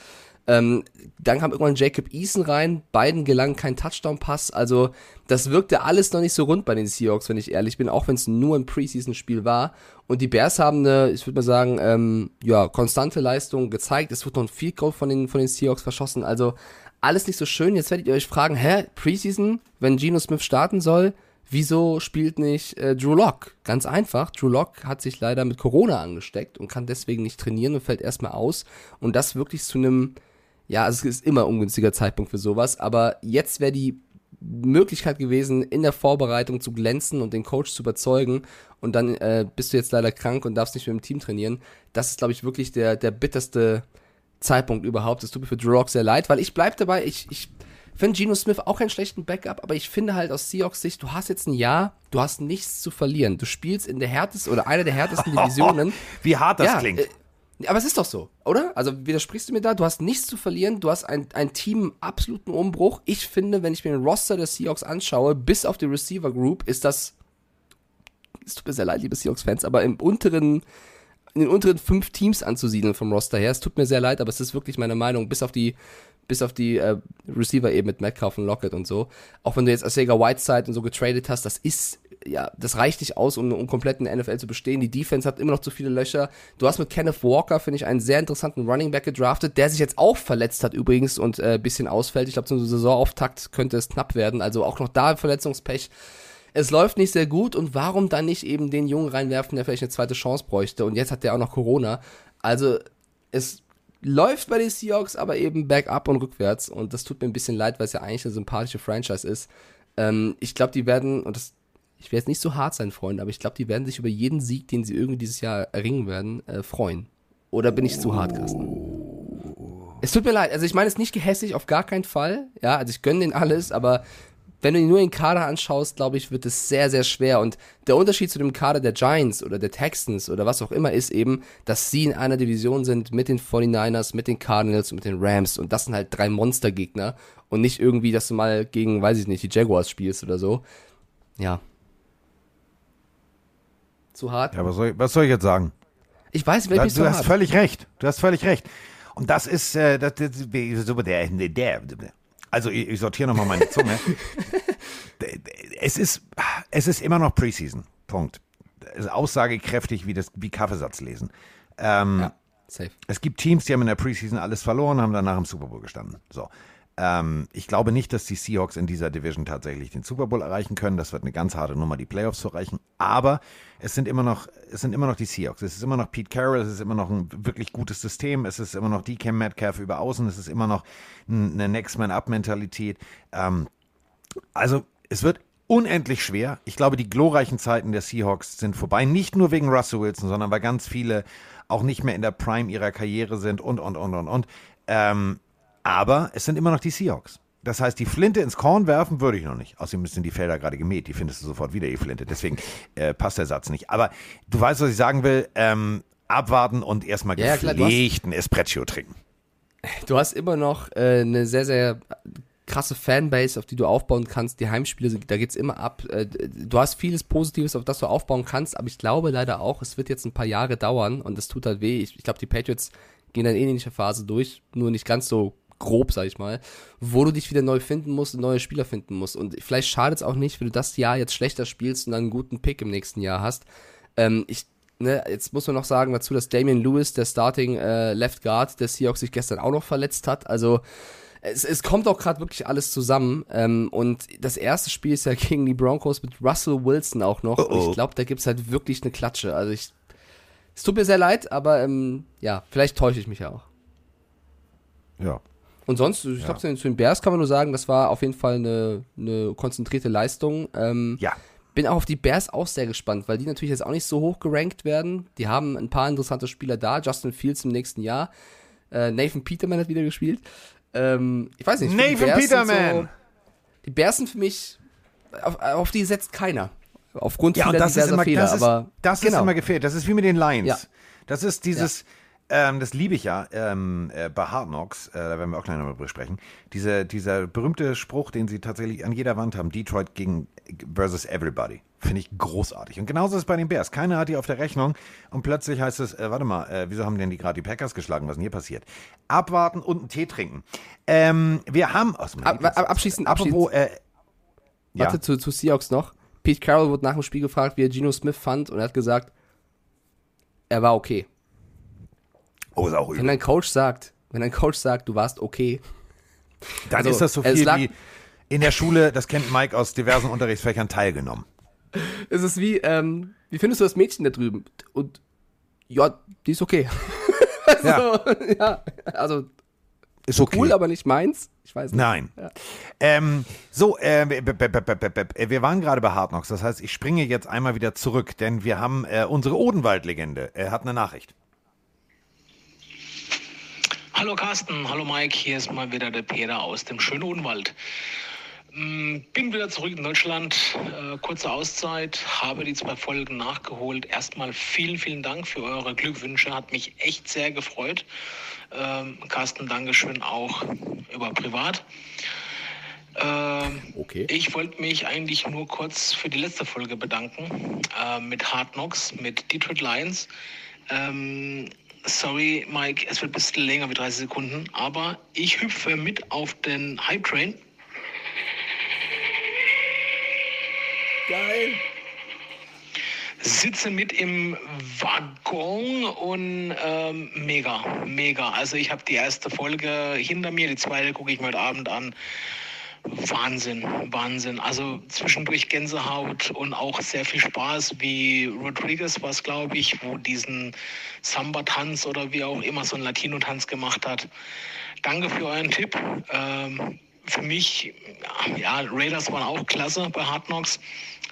Ähm, dann kam irgendwann Jacob Eason rein, beiden gelang kein Touchdown-Pass. Also das wirkte alles noch nicht so rund bei den Seahawks, wenn ich ehrlich bin, auch wenn es nur ein Preseason-Spiel war. Und die Bears haben eine, ich würde mal sagen, ähm, ja, konstante Leistung gezeigt. Es wird noch ein Field Goal von den, von den Seahawks verschossen. Also alles nicht so schön. Jetzt werdet ihr euch fragen, hä, Preseason, wenn Geno Smith starten soll, wieso spielt nicht äh, Drew Lock? Ganz einfach, Drew Lock hat sich leider mit Corona angesteckt und kann deswegen nicht trainieren und fällt erstmal aus. Und das wirklich zu einem, ja, es ist immer ein ungünstiger Zeitpunkt für sowas, aber jetzt wäre die Möglichkeit gewesen, in der Vorbereitung zu glänzen und den Coach zu überzeugen. Und dann äh, bist du jetzt leider krank und darfst nicht mit dem Team trainieren. Das ist, glaube ich, wirklich der, der bitterste Zeitpunkt überhaupt. Es tut mir für Drew Lock sehr leid, weil ich bleib dabei, ich, ich finde Geno Smith auch keinen schlechten Backup, aber ich finde halt aus Seahawks Sicht, du hast jetzt ein Jahr, du hast nichts zu verlieren. Du spielst in der härtesten oder einer der härtesten Divisionen. Wie hart das Ja, klingt. äh, aber es ist doch so, oder? Also widersprichst du mir da? Du hast nichts zu verlieren, du hast ein, ein Team im absoluten Umbruch. Ich finde, wenn ich mir den Roster der Seahawks anschaue, bis auf die Receiver Group, ist das. Es tut mir sehr leid, liebe Seahawks-Fans, aber im unteren, in den unteren fünf Teams anzusiedeln vom Roster her. Es tut mir sehr leid, aber es ist wirklich meine Meinung, bis auf die, bis auf die äh, Receiver eben mit Metcalf und Lockett und so. Auch wenn du jetzt Asega Whiteside und so getradet hast, das ist, ja, das reicht nicht aus, um, um komplett in der NFL zu bestehen. Die Defense hat immer noch zu viele Löcher. Du hast mit Kenneth Walker, finde ich, einen sehr interessanten Running Back gedraftet, der sich jetzt auch verletzt hat übrigens und äh, bisschen ausfällt. Ich glaube, zum Saisonauftakt könnte es knapp werden. Also auch noch da Verletzungspech. Es läuft nicht sehr gut und warum dann nicht eben den Jungen reinwerfen, der vielleicht eine zweite Chance bräuchte? Und jetzt hat der auch noch Corona. Also es läuft bei den Seahawks, aber eben bergab und rückwärts. Und das tut mir ein bisschen leid, weil es ja eigentlich eine sympathische Franchise ist. Ähm, ich glaube, die werden, und das, ich werde jetzt nicht so hart sein, Freunde, aber ich glaube, die werden sich über jeden Sieg, den sie irgendwie dieses Jahr erringen werden, äh, freuen. Oder bin ich zu hart, Carsten? Es tut mir leid, also ich meine es nicht gehässig, auf gar keinen Fall. Ja, also ich gönne denen alles, aber wenn du dir nur den Kader anschaust, glaube ich, wird es sehr, sehr schwer. Und der Unterschied zu dem Kader der Giants oder der Texans oder was auch immer ist eben, dass sie in einer Division sind mit den 49ers, mit den Cardinals und mit den Rams. Und das sind halt drei Monstergegner. Und nicht irgendwie, dass du mal gegen, weiß ich nicht, die Jaguars spielst oder so. Ja. Zu hart? Ja, was soll, ich, was soll ich jetzt sagen? Ich weiß, Du bin ich zu hast hart. völlig recht. Du hast völlig recht. Und das ist, äh, das, das, so der, der, also ich, ich sortiere nochmal meine Zunge. es ist, es ist immer noch Preseason. Punkt. Ist aussagekräftig wie das, wie Kaffeesatz lesen. Ähm, Ja, safe. es gibt Teams, die haben in der Preseason alles verloren, haben danach im Super Bowl gestanden. So. Ähm, ich glaube nicht, dass die Seahawks in dieser Division tatsächlich den Super Bowl erreichen können. Das wird eine ganz harte Nummer, die Playoffs zu erreichen. Aber es sind immer noch, es sind immer noch die Seahawks. Es ist immer noch Pete Carroll. Es ist immer noch ein wirklich gutes System. Es ist immer noch DK Metcalf über Außen. Es ist immer noch eine Next Man Up Mentalität. Ähm, also es wird unendlich schwer. Ich glaube, die glorreichen Zeiten der Seahawks sind vorbei. Nicht nur wegen Russell Wilson, sondern weil ganz viele auch nicht mehr in der Prime ihrer Karriere sind und, und, und, und, und. Ähm, aber es sind immer noch die Seahawks. Das heißt, die Flinte ins Korn werfen würde ich noch nicht. Außerdem sind die Felder gerade gemäht. Die findest du sofort wieder, die Flinte. Deswegen äh, passt der Satz nicht. Aber du weißt, was ich sagen will. Ähm, abwarten und erstmal Ja, gepflegten Espresso trinken. Du hast immer noch äh, eine sehr, sehr krasse Fanbase, auf die du aufbauen kannst. Die Heimspiele, sind- da geht's immer ab. Äh, du hast vieles Positives, auf das du aufbauen kannst, aber ich glaube leider auch, es wird jetzt ein paar Jahre dauern und es tut halt weh. Ich, ich glaube, die Patriots gehen eine ähnliche Phase durch, nur nicht ganz so grob, sag ich mal, wo du dich wieder neu finden musst und neue Spieler finden musst. Und vielleicht schadet es auch nicht, wenn du das Jahr jetzt schlechter spielst und dann einen guten Pick im nächsten Jahr hast. Ähm, ich, ne, jetzt muss man noch sagen dazu, dass Damian Lewis, der Starting äh, Left Guard der Seahawks, sich gestern auch noch verletzt hat. Also es, es kommt auch gerade wirklich alles zusammen. Ähm, und das erste Spiel ist ja gegen die Broncos mit Russell Wilson auch noch. Und ich glaube, da gibt's halt wirklich eine Klatsche. Also ich. Es tut mir sehr leid, aber ähm, ja, vielleicht täusche ich mich ja auch. Ja. Und sonst, ich glaube, zu den Bears kann man nur sagen, das war auf jeden Fall eine, eine konzentrierte Leistung. Ähm, Ja. bin auch auf die Bears auch sehr gespannt, weil die natürlich jetzt auch nicht so hoch gerankt werden. Die haben ein paar interessante Spieler da. Justin Fields im nächsten Jahr. Äh, Nathan Peterman hat wieder gespielt. Ähm, ich weiß nicht. die Nathan sind Peterman! So, die Bears sind für mich, auf, auf die setzt keiner. Aufgrund Ja, vieler das diverser immer, Fehler. das ist, aber das genau. ist immer gefehlt. Das ist wie mit den Lions. Ja. Das ist dieses, ähm, das liebe ich ja ähm, äh, bei Hard Knocks, äh, da werden wir auch gleich nochmal drüber sprechen. Diese, dieser berühmte Spruch, den sie tatsächlich an jeder Wand haben, Detroit gegen versus Everybody. Finde ich großartig. Und genauso ist es bei den Bears. Keiner hat die auf der Rechnung und plötzlich heißt es, äh, warte mal, äh, wieso haben denn die gerade die Packers geschlagen? Was ist denn hier passiert? Abwarten und einen Tee trinken. Ähm, wir haben aus dem Ab- ab- abschließend- Apropos, äh, ja. Warte, zu, zu Seahawks noch. Pete Carroll wurde nach dem Spiel gefragt, wie er Geno Smith fand und er hat gesagt, er war okay. Oh, ist auch Wenn übel. dein Coach sagt, wenn dein Coach sagt, du warst okay, Dann Also, ist das so viel wie in der Schule, das kennt Mike aus diversen Unterrichtsfächern teilgenommen. es ist wie, ähm, wie findest du das Mädchen da drüben? Und ja, die ist okay. Ja. ja, also Ist okay. Cool, aber nicht meins. Ich weiß nicht. Nein. Ähm, so, äh, b- wir waren gerade bei Hard Knocks. Das heißt, ich springe jetzt einmal wieder zurück, denn wir haben äh, unsere Odenwald-Legende. Er hat eine Nachricht. Hallo Carsten, hallo Mike, hier ist mal wieder der Peter aus dem schönen Odenwald. Mm, Bin wieder zurück in Deutschland, äh, kurze Auszeit, habe die zwei Folgen nachgeholt. Erstmal vielen, vielen Dank für eure Glückwünsche, hat mich echt sehr gefreut. Ähm, Carsten, Dankeschön auch über privat. Ähm, Okay. Ich wollte mich eigentlich nur kurz für die letzte Folge bedanken äh, mit Hard Knocks, mit Detroit Lions. Sorry, Mike, es wird ein bisschen länger wie 30 Sekunden, aber ich hüpfe mit auf den Hype Train. Geil. Sitze mit im Waggon und ähm, mega, mega. Also ich habe die erste Folge hinter mir, die zweite gucke ich mir heute Abend an. Wahnsinn, Wahnsinn. Also zwischendurch Gänsehaut und auch sehr viel Spaß, wie Rodriguez war es, glaube ich, wo diesen Samba-Tanz oder wie auch immer so einen Latino-Tanz gemacht hat. Danke für euren Tipp. Ähm, für mich, ja, Raiders waren auch klasse bei Hard Knocks.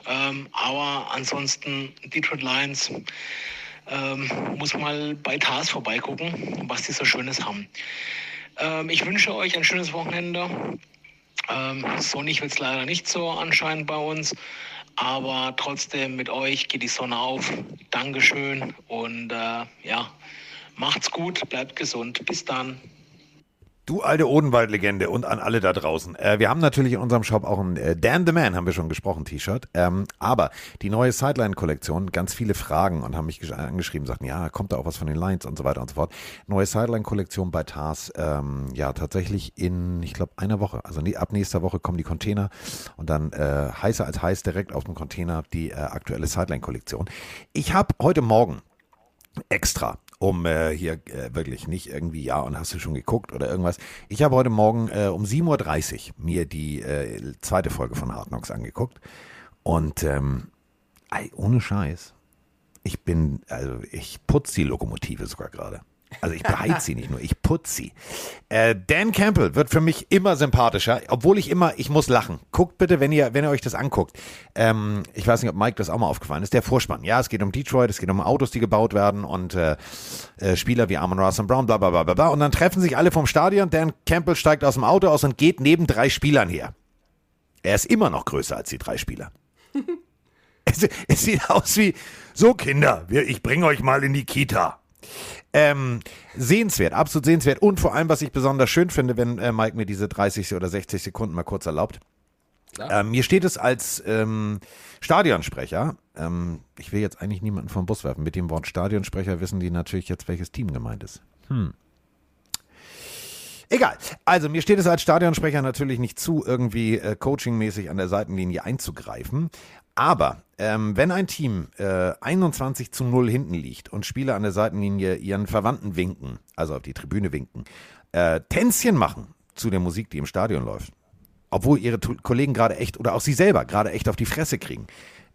Ähm, aber ansonsten Detroit Lions ähm, muss mal bei Tars vorbeigucken, was die so Schönes haben. Ähm, ich wünsche euch ein schönes Wochenende. Ähm, sonnig wird es leider nicht so anscheinend bei uns. Aber trotzdem mit euch geht die Sonne auf. Dankeschön und äh, ja, macht's gut, bleibt gesund. Bis dann. Du alte Odenwald-Legende und an alle da draußen. Äh, wir haben natürlich in unserem Shop auch ein äh, Dan the Man, haben wir schon gesprochen, T-Shirt. Ähm, aber die neue Sideline-Kollektion, ganz viele Fragen und haben mich gesch- angeschrieben, sagten, ja, kommt da auch was von den Lions und so weiter und so fort. Neue Sideline-Kollektion bei Tars, ähm, ja, tatsächlich in, ich glaube, einer Woche. Also nie- ab nächster Woche kommen die Container und dann äh, heißer als heiß direkt auf dem Container die äh, aktuelle Sideline-Kollektion. Ich habe heute Morgen extra, um äh, hier äh, wirklich nicht irgendwie, ja, und hast du schon geguckt oder irgendwas. Ich habe heute Morgen äh, um 7.30 Uhr mir die äh, zweite Folge von Hard Knocks angeguckt. Und ähm, ey, ohne Scheiß, ich bin, also ich putze die Lokomotive sogar gerade. Also ich beheiz sie nicht nur, ich putze sie. Äh, Dan Campbell wird für mich immer sympathischer, obwohl ich immer, ich muss lachen. Guckt bitte, wenn ihr, wenn ihr euch das anguckt. Ähm, ich weiß nicht, ob Mike das auch mal aufgefallen ist. Der Vorspann. Ja, es geht um Detroit, es geht um Autos, die gebaut werden und äh, äh, Spieler wie Amon Ross Brown, bla bla bla bla. Und dann treffen sich alle vom Stadion. Dan Campbell steigt aus dem Auto aus und geht neben drei Spielern her. Er ist immer noch größer als die drei Spieler. es, es sieht aus wie, so Kinder, ich bringe euch mal in die Kita. Ähm, sehenswert, absolut sehenswert. Und vor allem, was ich besonders schön finde, wenn äh, Mike mir diese 30 oder 60 Sekunden mal kurz erlaubt. Ähm, mir steht es als ähm, Stadionsprecher. Ähm, ich will jetzt eigentlich niemanden vom Bus werfen. Mit dem Wort Stadionsprecher wissen die natürlich jetzt, welches Team gemeint ist. Hm. Egal. Also mir steht es als Stadionsprecher natürlich nicht zu, irgendwie äh, coachingmäßig an der Seitenlinie einzugreifen. Aber ähm, wenn ein Team äh, 21 zu 0 hinten liegt und Spieler an der Seitenlinie ihren Verwandten winken, also auf die Tribüne winken, äh, Tänzchen machen zu der Musik, die im Stadion läuft, obwohl ihre Tu- Kollegen gerade echt oder auch sie selber gerade echt auf die Fresse kriegen,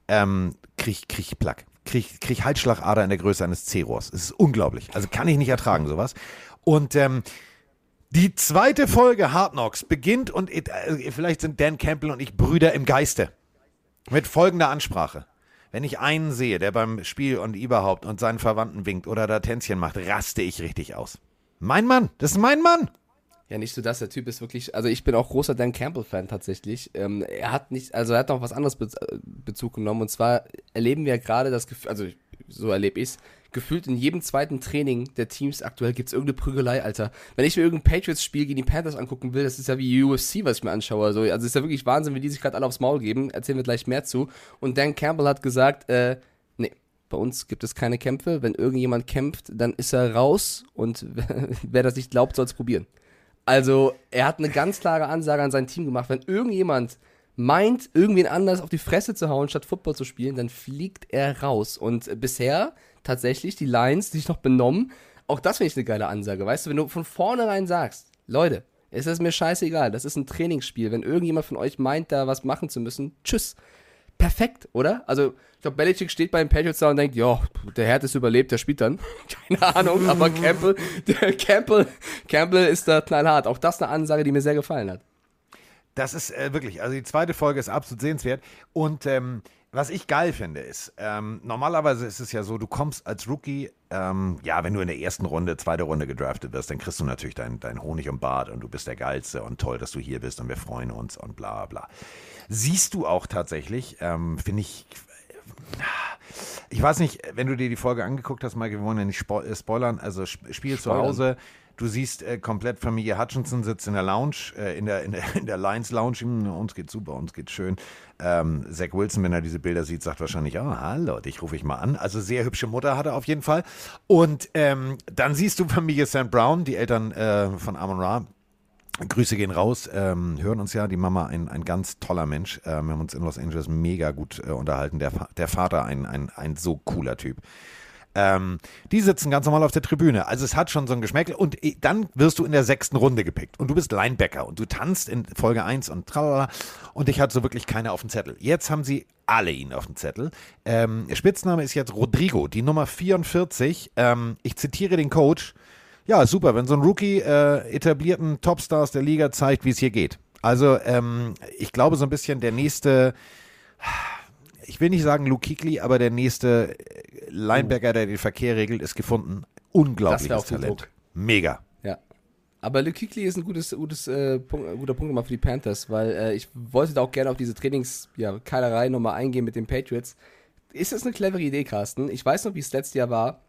ähm, krieg, krieg ich Plack. Krieg, krieg Halsschlagader in der Größe eines C-Rohrs. Es ist unglaublich. Also kann ich nicht ertragen, sowas. Und ähm, die zweite Folge Hard Knocks beginnt und äh, vielleicht sind Dan Campbell und ich Brüder im Geiste. Mit folgender Ansprache. Wenn ich einen sehe, der beim Spiel und überhaupt und seinen Verwandten winkt oder da Tänzchen macht, raste ich richtig aus. Mein Mann, das ist mein Mann. Ja, nicht so das, der Typ ist wirklich, also ich bin auch großer Dan Campbell-Fan tatsächlich. Ähm, er hat nicht, also er hat noch was anderes äh, Bezug genommen und zwar erleben wir gerade das Gefühl, also so erlebe ich es, gefühlt in jedem zweiten Training der Teams aktuell gibt es irgendeine Prügelei, Alter. Wenn ich mir irgendein Patriots-Spiel gegen die Panthers angucken will, das ist ja wie UFC, was ich mir anschaue. Also, also ist ja wirklich Wahnsinn, wie die sich gerade alle aufs Maul geben. Erzählen wir gleich mehr zu. Und Dan Campbell hat gesagt, äh, nee, bei uns gibt es keine Kämpfe. Wenn irgendjemand kämpft, dann ist er raus und wer das nicht glaubt, soll es probieren. Also, er hat eine ganz klare Ansage an sein Team gemacht. Wenn irgendjemand meint, irgendwen anders auf die Fresse zu hauen, statt Football zu spielen, dann fliegt er raus. Und bisher tatsächlich die Lions die sich noch benommen. Auch das finde ich eine geile Ansage. Weißt du, wenn du von vornherein sagst, Leute, es ist mir scheißegal, das ist ein Trainingsspiel. Wenn irgendjemand von euch meint, da was machen zu müssen, tschüss. perfekt, oder? Also, ich glaube, Belichick steht bei den Patriots da und denkt, ja, der Härteste überlebt, der spielt dann. Keine Ahnung, aber Campbell, der Campbell, Campbell ist da knallhart. Auch das eine Ansage, die mir sehr gefallen hat. Das ist äh, wirklich, also die zweite Folge ist absolut sehenswert. Und ähm, was ich geil finde, ist, ähm, normalerweise ist es ja so, du kommst als Rookie, ähm, ja, wenn du in der ersten Runde, zweite Runde gedraftet wirst, dann kriegst du natürlich dein, dein Honig und Bart und du bist der Geilste und toll, dass du hier bist und wir freuen uns und bla bla. Siehst du auch tatsächlich, ähm, finde ich, ich weiß nicht, wenn du dir die Folge angeguckt hast, Michael, wir wollen ja nicht äh, spoilern, also Sp- Spiel zu Spoilern. Hause, du siehst äh, komplett Familie Hutchinson sitzt in der Lounge, äh, in, der, in, der, in der Lions Lounge, hm, uns geht's super, uns geht's schön. Ähm, Zach Wilson, wenn er diese Bilder sieht, sagt wahrscheinlich, oh, hallo, dich rufe ich mal an. Also sehr hübsche Mutter hat er auf jeden Fall. Und ähm, dann siehst du Familie St. Brown, die Eltern äh, von Amon Ra, Grüße gehen raus, ähm, hören uns ja, die Mama ein, ein ganz toller Mensch. Ähm, wir haben uns in Los Angeles mega gut äh, unterhalten. Der, der Vater ein, ein, ein so cooler Typ. Ähm, die sitzen ganz normal auf der Tribüne. Also es hat schon so ein Geschmäckle. Und eh, dann wirst du in der sechsten Runde gepickt. Und du bist Linebacker. Und du tanzt in Folge 1 und tralala. Und dich hat so wirklich keiner auf dem Zettel. Jetzt haben sie alle ihn auf dem Zettel. Ähm, Spitzname ist jetzt Rodrigo, die Nummer 44. Ähm, ich zitiere den Coach. Ja, super, wenn so ein Rookie äh, etablierten Topstars der Liga zeigt, wie es hier geht. Also ähm, ich glaube so ein bisschen der nächste, ich will nicht sagen Luke Kuechly, aber der nächste äh, Linebacker, der den Verkehr regelt, ist gefunden. Unglaubliches Talent. Mega. Ja. Aber Luke Kuechly ist ein gutes, gutes, äh, Punkt, ein guter Punkt nochmal für die Panthers, weil äh, ich wollte da auch gerne auf diese Trainings, ja, nochmal eingehen mit den Patriots. Ist das eine clevere Idee, Carsten? Ich weiß noch, wie es letztes Jahr war,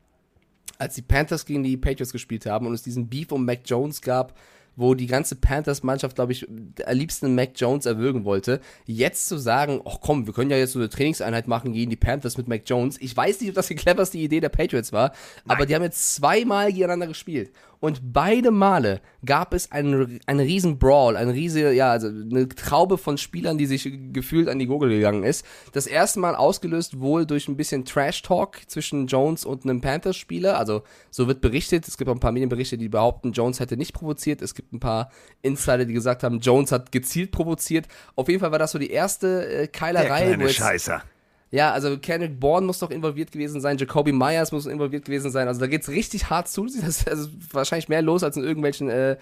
als die Panthers gegen die Patriots gespielt haben und es diesen Beef um Mac Jones gab, wo die ganze Panthers-Mannschaft, glaube ich, am liebsten Mac Jones erwürgen wollte. Jetzt zu sagen, ach komm, wir können ja jetzt so eine Trainingseinheit machen gegen die Panthers mit Mac Jones. Ich weiß nicht, ob das die cleverste Idee der Patriots war, aber die haben jetzt zweimal gegeneinander gespielt. Und beide Male gab es einen, einen riesen Brawl, eine riesige, ja, also eine Traube von Spielern, die sich gefühlt an die Gurgel gegangen ist. Das erste Mal ausgelöst wohl durch ein bisschen Trash-Talk zwischen Jones und einem Panthers-Spieler. Also so wird berichtet. Es gibt auch ein paar Medienberichte, die behaupten, Jones hätte nicht provoziert. Es gibt ein paar Insider, die gesagt haben, Jones hat gezielt provoziert. Auf jeden Fall war das so die erste äh, Der Keilerei. wo kleine Scheißer. Ja, also Kendrick Bourne muss doch involviert gewesen sein, Jacoby Myers muss involviert gewesen sein. Also da geht's richtig hart zu. Das ist also wahrscheinlich mehr los als in irgendwelchen, äh,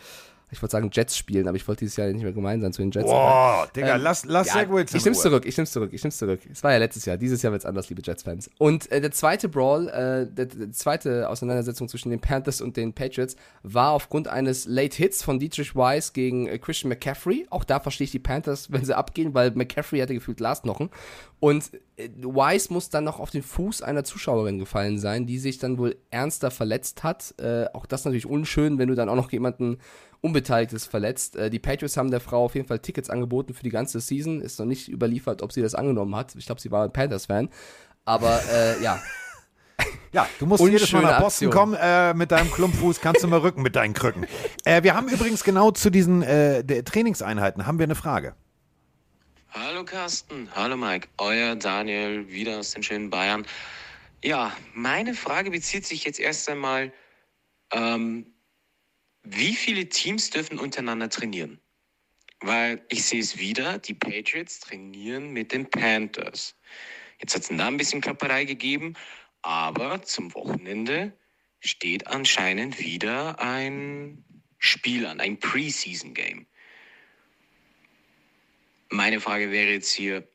ich wollte sagen Jets spielen, aber ich wollte dieses Jahr nicht mehr gemein sein zu den Jets. Boah, Digga, Ähm, lass, lass ja, Zach Wilson ich Ruhe. zurück, ich nimm's zurück, ich nimm's zurück. Es war ja letztes Jahr, dieses Jahr wird's anders, liebe Jets-Fans. Und äh, der zweite Brawl, äh, der, der zweite Auseinandersetzung zwischen den Panthers und den Patriots war aufgrund eines Late Hits von Dietrich Weiss gegen äh, Christian McCaffrey. Auch da verstehe ich die Panthers, wenn sie abgehen, weil McCaffrey hatte gefühlt Lastnochen. Und äh, Weiss muss dann noch auf den Fuß einer Zuschauerin gefallen sein, die sich dann wohl ernster verletzt hat. Äh, auch das natürlich unschön, wenn du dann auch noch jemanden Unbeteiligtes verletzt. Äh, die Patriots haben der Frau auf jeden Fall Tickets angeboten für die ganze Season. Ist noch nicht überliefert, ob sie das angenommen hat. Ich glaube, sie war ein Panthers-Fan. Aber äh, ja, Ja, du musst jedes Mal Unschöne nach Boston Aktion. kommen äh, mit deinem Klumpfuß, kannst du mal rücken mit deinen Krücken. Äh, wir haben übrigens genau zu diesen äh, der Trainingseinheiten haben wir eine Frage. Hallo Carsten, hallo Mike, euer Daniel wieder aus den schönen Bayern. Ja, meine Frage bezieht sich jetzt erst einmal, ähm, wie viele Teams dürfen untereinander trainieren? Weil ich sehe es wieder, die Patriots trainieren mit den Panthers. Jetzt hat es da ein bisschen Klapperei gegeben, aber zum Wochenende steht anscheinend wieder ein Spiel an, ein Preseason-Game. Meine Frage wäre jetzt hier,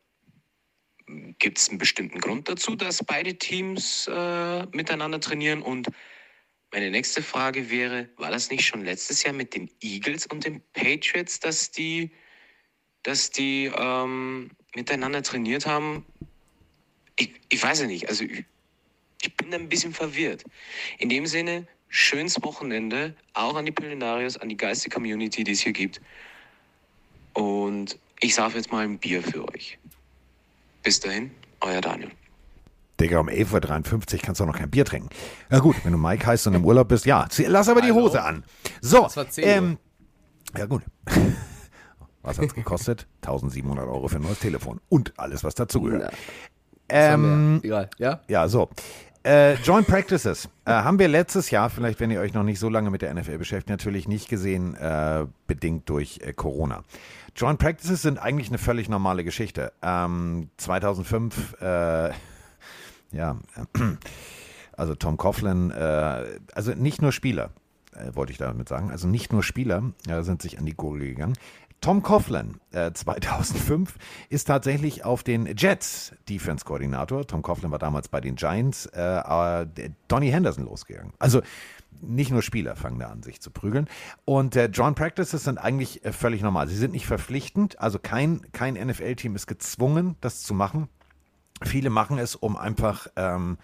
gibt es einen bestimmten Grund dazu, dass beide Teams äh, miteinander trainieren? Und meine nächste Frage wäre, war das nicht schon letztes Jahr mit den Eagles und den Patriots, dass die, dass die ähm, miteinander trainiert haben? Ich, ich weiß ja nicht, also ich, ich bin da ein bisschen verwirrt. In dem Sinne, schönes Wochenende, auch an die Pillenarios, an die geistige Community, die es hier gibt. Und ich sauf jetzt mal ein Bier für euch. Bis dahin, euer Daniel. Digga, um 11.53 Uhr kannst du auch noch kein Bier trinken. Na gut, wenn du Mike heißt und im Urlaub bist, ja, lass aber die? Hose an. So, Das war 10 Uhr. ähm, ja gut. Was hat's gekostet? 1700 Euro für ein neues Telefon und alles, was dazugehört. Ähm, egal, ja? ja, so. äh, Joint Practices äh, haben wir letztes Jahr, vielleicht wenn ihr euch noch nicht so lange mit der NFL beschäftigt, natürlich nicht gesehen, äh, bedingt durch äh, Corona. Joint Practices sind eigentlich eine völlig normale Geschichte. Ähm, 2005, äh, ja, also Tom Coughlin, äh, also nicht nur Spieler, äh, wollte ich damit sagen, also nicht nur Spieler äh, sind sich an die Gurgel gegangen. Tom Coughlin, äh, 2005, ist tatsächlich auf den Jets Defense-Koordinator. Tom Coughlin war damals bei den Giants. Äh, äh, Donny Henderson losgegangen. Also nicht nur Spieler fangen da an, sich zu prügeln. Und äh, Joint Practices sind eigentlich äh, völlig normal. Sie sind nicht verpflichtend. Also kein, kein NFL-Team ist gezwungen, das zu machen. Viele machen es, um einfach ähm,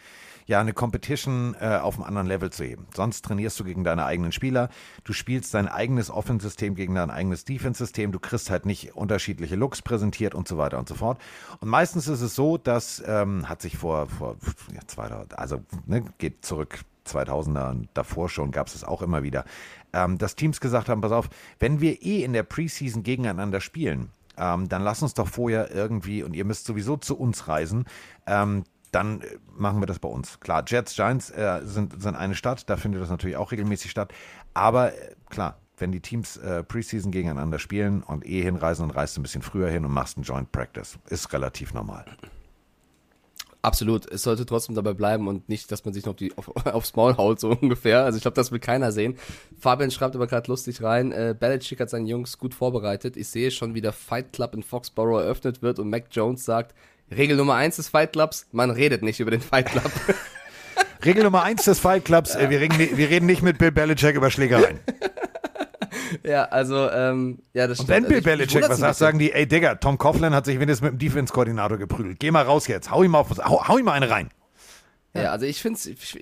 ja eine Competition äh, auf einem anderen Level zu heben. Sonst trainierst du gegen deine eigenen Spieler, du spielst dein eigenes Offense-System gegen dein eigenes Defense-System, du kriegst halt nicht unterschiedliche Looks präsentiert und so weiter und so fort. Und meistens ist es so, dass ähm, hat sich vor vor ja, 2000, also ne, geht zurück 2000er und davor schon gab es es auch immer wieder, ähm, dass Teams gesagt haben, pass auf, wenn wir eh in der Preseason gegeneinander spielen, ähm, dann lass uns doch vorher irgendwie, und ihr müsst sowieso zu uns reisen, ähm, dann äh, machen wir das bei uns. Klar, Jets, Giants äh, sind, sind eine Stadt, da findet das natürlich auch regelmäßig statt. Aber äh, klar, wenn die Teams äh, Preseason gegeneinander spielen und eh hinreisen, dann reist du ein bisschen früher hin und machst einen Joint Practice. Ist relativ normal. Absolut. Es sollte trotzdem dabei bleiben und nicht, dass man sich noch die, auf, aufs Maul haut, so ungefähr. Also ich glaube, das will keiner sehen. Fabian schreibt aber gerade lustig rein, äh, Belichick hat seinen Jungs gut vorbereitet. Ich sehe schon, wie der Fight Club in Foxborough eröffnet wird und Mac Jones sagt, Regel Nummer eins des Fight Clubs, man redet nicht über den Fight Club. Regel Nummer eins des Fight Clubs, äh, wir, reden, wir reden nicht mit Bill Belichick über Schlägereien. ja, also, ähm, ja, das Und stimmt. wenn Bill Also mich Belichick was sagt, sagen die, ey Digga, Tom Coughlin hat sich wenigstens mit dem Defense-Koordinator geprügelt. Geh mal raus jetzt, hau ihm, auf, hau, hau ihm mal eine rein. Ja, also ich finde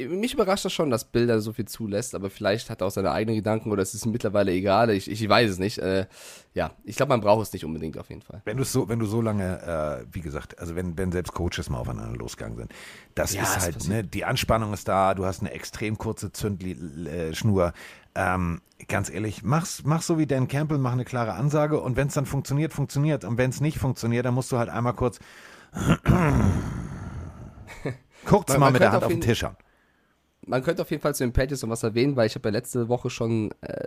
mich überrascht das schon, dass Bill da so viel zulässt, aber vielleicht hat er auch seine eigenen Gedanken oder es ist ihm mittlerweile egal. Ich, ich weiß es nicht. Äh, ja, ich glaube, man braucht es nicht unbedingt auf jeden Fall. Wenn du so, wenn du so lange, äh, wie gesagt, also wenn, wenn selbst Coaches mal aufeinander losgegangen sind, das Ja, ist halt, ne, die Anspannung ist da, du hast eine extrem kurze Zündschnur. Ähm, ganz ehrlich, mach's, mach so wie Dan Campbell, mach eine klare Ansage und wenn es dann funktioniert, funktioniert. Und wenn es nicht funktioniert, dann musst du halt einmal kurz kurz Man- mal man mit der Hand auf auf den Tisch hauen. Man könnte auf jeden Fall zu den Patriots noch was erwähnen, weil ich habe ja letzte Woche schon äh,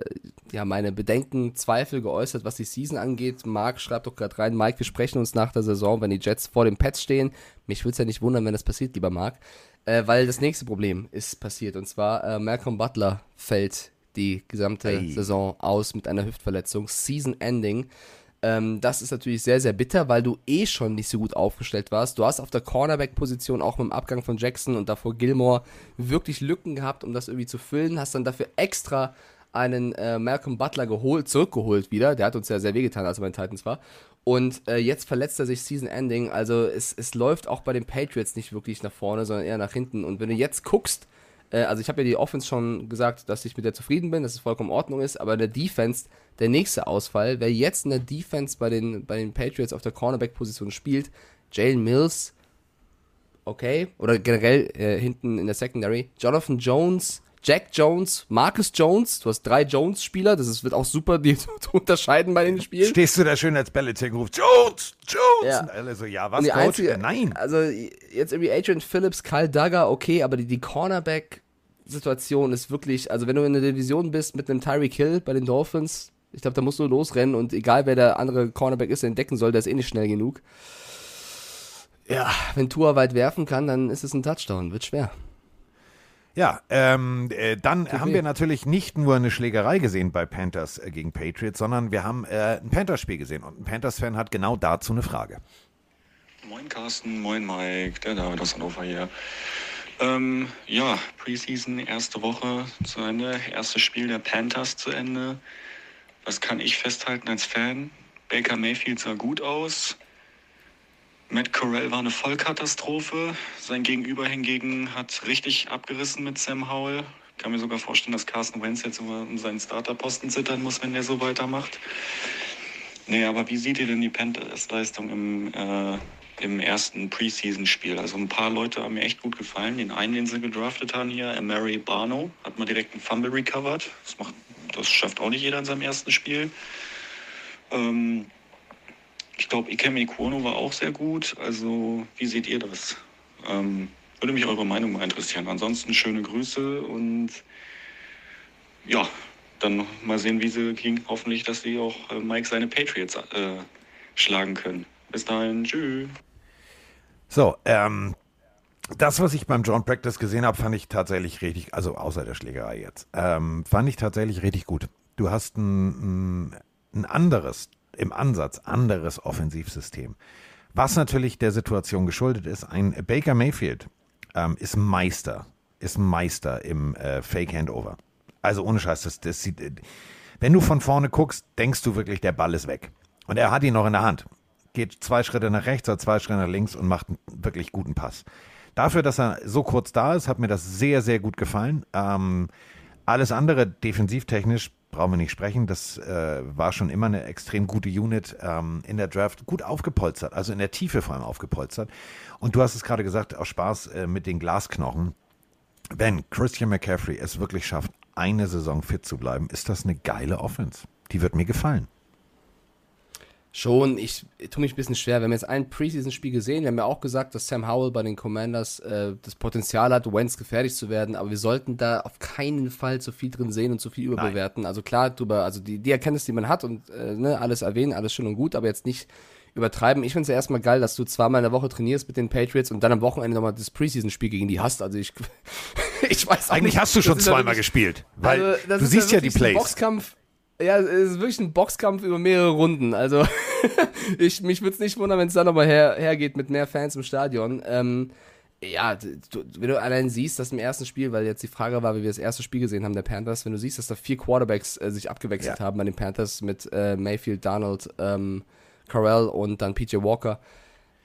ja meine Bedenken, Zweifel geäußert, was die Season angeht. Marc schreibt doch gerade rein, Mike, wir sprechen uns nach der Saison, wenn die Jets vor den Pets stehen. Mich würde es ja nicht wundern, wenn das passiert, lieber Marc, äh, weil das nächste Problem ist passiert und zwar äh, Malcolm Butler fällt die gesamte Ei. Saison aus mit einer Hüftverletzung, Season Ending. Ähm, das ist natürlich sehr, sehr bitter, weil du eh schon nicht so gut aufgestellt warst. Du hast auf der Cornerback-Position auch mit dem Abgang von Jackson und davor Gilmore wirklich Lücken gehabt, um das irgendwie zu füllen. Hast dann dafür extra einen äh, Malcolm Butler geholt, zurückgeholt wieder. Der hat uns ja sehr wehgetan, als er bei den Titans war. Und äh, jetzt verletzt er sich Season Ending. Also es, es läuft auch bei den Patriots nicht wirklich nach vorne, sondern eher nach hinten. Und wenn du jetzt guckst, äh, also ich habe ja die Offense schon gesagt, dass ich mit der zufrieden bin, dass es vollkommen in Ordnung ist, aber in der Defense, der nächste Ausfall, wer jetzt in der Defense bei den, bei den Patriots auf der Cornerback-Position spielt, Jalen Mills, okay, oder generell äh, hinten in der Secondary, Jonathan Jones, Jack Jones, Marcus Jones, du hast drei Jones-Spieler, das ist, wird auch super, die zu unterscheiden bei den Spielen. Stehst du da schön als Belichick und rufst, Jones, Jones! Ja. Und alle so, ja, was, Coach? einzige, Äh, Nein. Also jetzt irgendwie Adrian Phillips, Kyle Duggar, okay, aber die, die Cornerback-Situation ist wirklich, also wenn du in der Division bist mit einem Tyreek Hill bei den Dolphins, ich glaube, da musst du losrennen und egal wer der andere Cornerback ist, der entdecken soll, der ist eh nicht schnell genug. Ja, wenn Tua weit werfen kann, dann ist es ein Touchdown, wird schwer. Ja, ähm, äh, dann haben weh. wir natürlich nicht nur eine Schlägerei gesehen bei Panthers äh, gegen Patriots, sondern wir haben äh, ein Panthers-Spiel gesehen und ein Panthers-Fan hat genau dazu eine Frage. Moin Carsten, moin Mike, der David aus Hannover hier. Ähm, ja, Preseason, erste Woche zu Ende, erstes Spiel der Panthers zu Ende. Was kann ich festhalten als Fan? Baker Mayfield sah gut aus. Matt Corral war eine Vollkatastrophe. Sein Gegenüber hingegen hat richtig abgerissen mit Sam Howell. Kann mir sogar vorstellen, dass Carsten Wentz jetzt um seinen Starterposten zittern muss, wenn der so weitermacht. Nee, aber wie seht ihr denn die Panthers-Leistung im, äh, im ersten Preseason-Spiel? Also ein paar Leute haben mir echt gut gefallen. Den einen, den sie gedraftet haben hier, Mary Barno, hat mal direkt einen Fumble recovered. Das, macht, das schafft auch nicht jeder in seinem ersten Spiel. Ähm, ich glaube, Ikemi Kuono war auch sehr gut. Also wie seht ihr das? Ähm, Würde mich eure Meinung mal interessieren. Ansonsten schöne Grüße und ja, dann mal sehen, wie sie gegen, hoffentlich, dass sie auch äh, Mike seine Patriots äh, schlagen können. Bis dahin, tschüss. So, ähm, das, was ich beim John Practice gesehen habe, fand ich tatsächlich richtig, also außer der Schlägerei jetzt, ähm, fand ich tatsächlich richtig gut. Du hast ein, ein anderes, im Ansatz anderes Offensivsystem. Was natürlich der Situation geschuldet ist, ein Baker Mayfield ähm, ist Meister, ist Meister im äh, Fake Handover. Also ohne Scheiß, das, das sieht, äh, wenn du von vorne guckst, denkst du wirklich, der Ball ist weg. Und er hat ihn noch in der Hand. Geht zwei Schritte nach rechts oder zwei Schritte nach links und macht einen wirklich guten Pass. Dafür, dass er so kurz da ist, hat mir das sehr, sehr gut gefallen. Ähm, alles andere defensivtechnisch brauchen wir nicht sprechen. Das äh, war schon immer eine extrem gute Unit ähm, in der Draft. Gut aufgepolstert, also in der Tiefe vor allem aufgepolstert. Und du hast es gerade gesagt, aus Spaß äh, mit den Glasknochen. Wenn Christian McCaffrey es wirklich schafft, eine Saison fit zu bleiben, ist das eine geile Offense. Die wird mir gefallen. Schon, ich tue mich ein bisschen schwer. Wir haben jetzt ein Preseason-Spiel gesehen. Wir haben ja auch gesagt, dass Sam Howell bei den Commanders äh, das Potenzial hat, Wentz gefährlich zu werden. Aber wir sollten da auf keinen Fall zu viel drin sehen und zu viel überbewerten. Nein. Also klar, drüber, also die, die Erkenntnis, die man hat und äh, ne, alles erwähnen, alles schön und gut, aber jetzt nicht übertreiben. Ich finde es ja erstmal geil, dass du zweimal in der Woche trainierst mit den Patriots und dann am Wochenende nochmal das Preseason-Spiel gegen die hast. Also ich, ich weiß auch Eigentlich nicht, hast du schon zweimal wirklich, gespielt, weil also, du siehst ja, ja die Plays. Boxkampf, ja, es ist wirklich ein Boxkampf über mehrere Runden. Also ich, mich würde es nicht wundern, wenn es da nochmal her, hergeht mit mehr Fans im Stadion. Ähm, ja, du, wenn du allein siehst, dass im ersten Spiel, weil jetzt die Frage war, wie wir das erste Spiel gesehen haben, der Panthers, wenn du siehst, dass da vier Quarterbacks äh, sich abgewechselt ja. haben bei den Panthers mit äh, Mayfield, Donald, ähm, Carell und dann PJ Walker.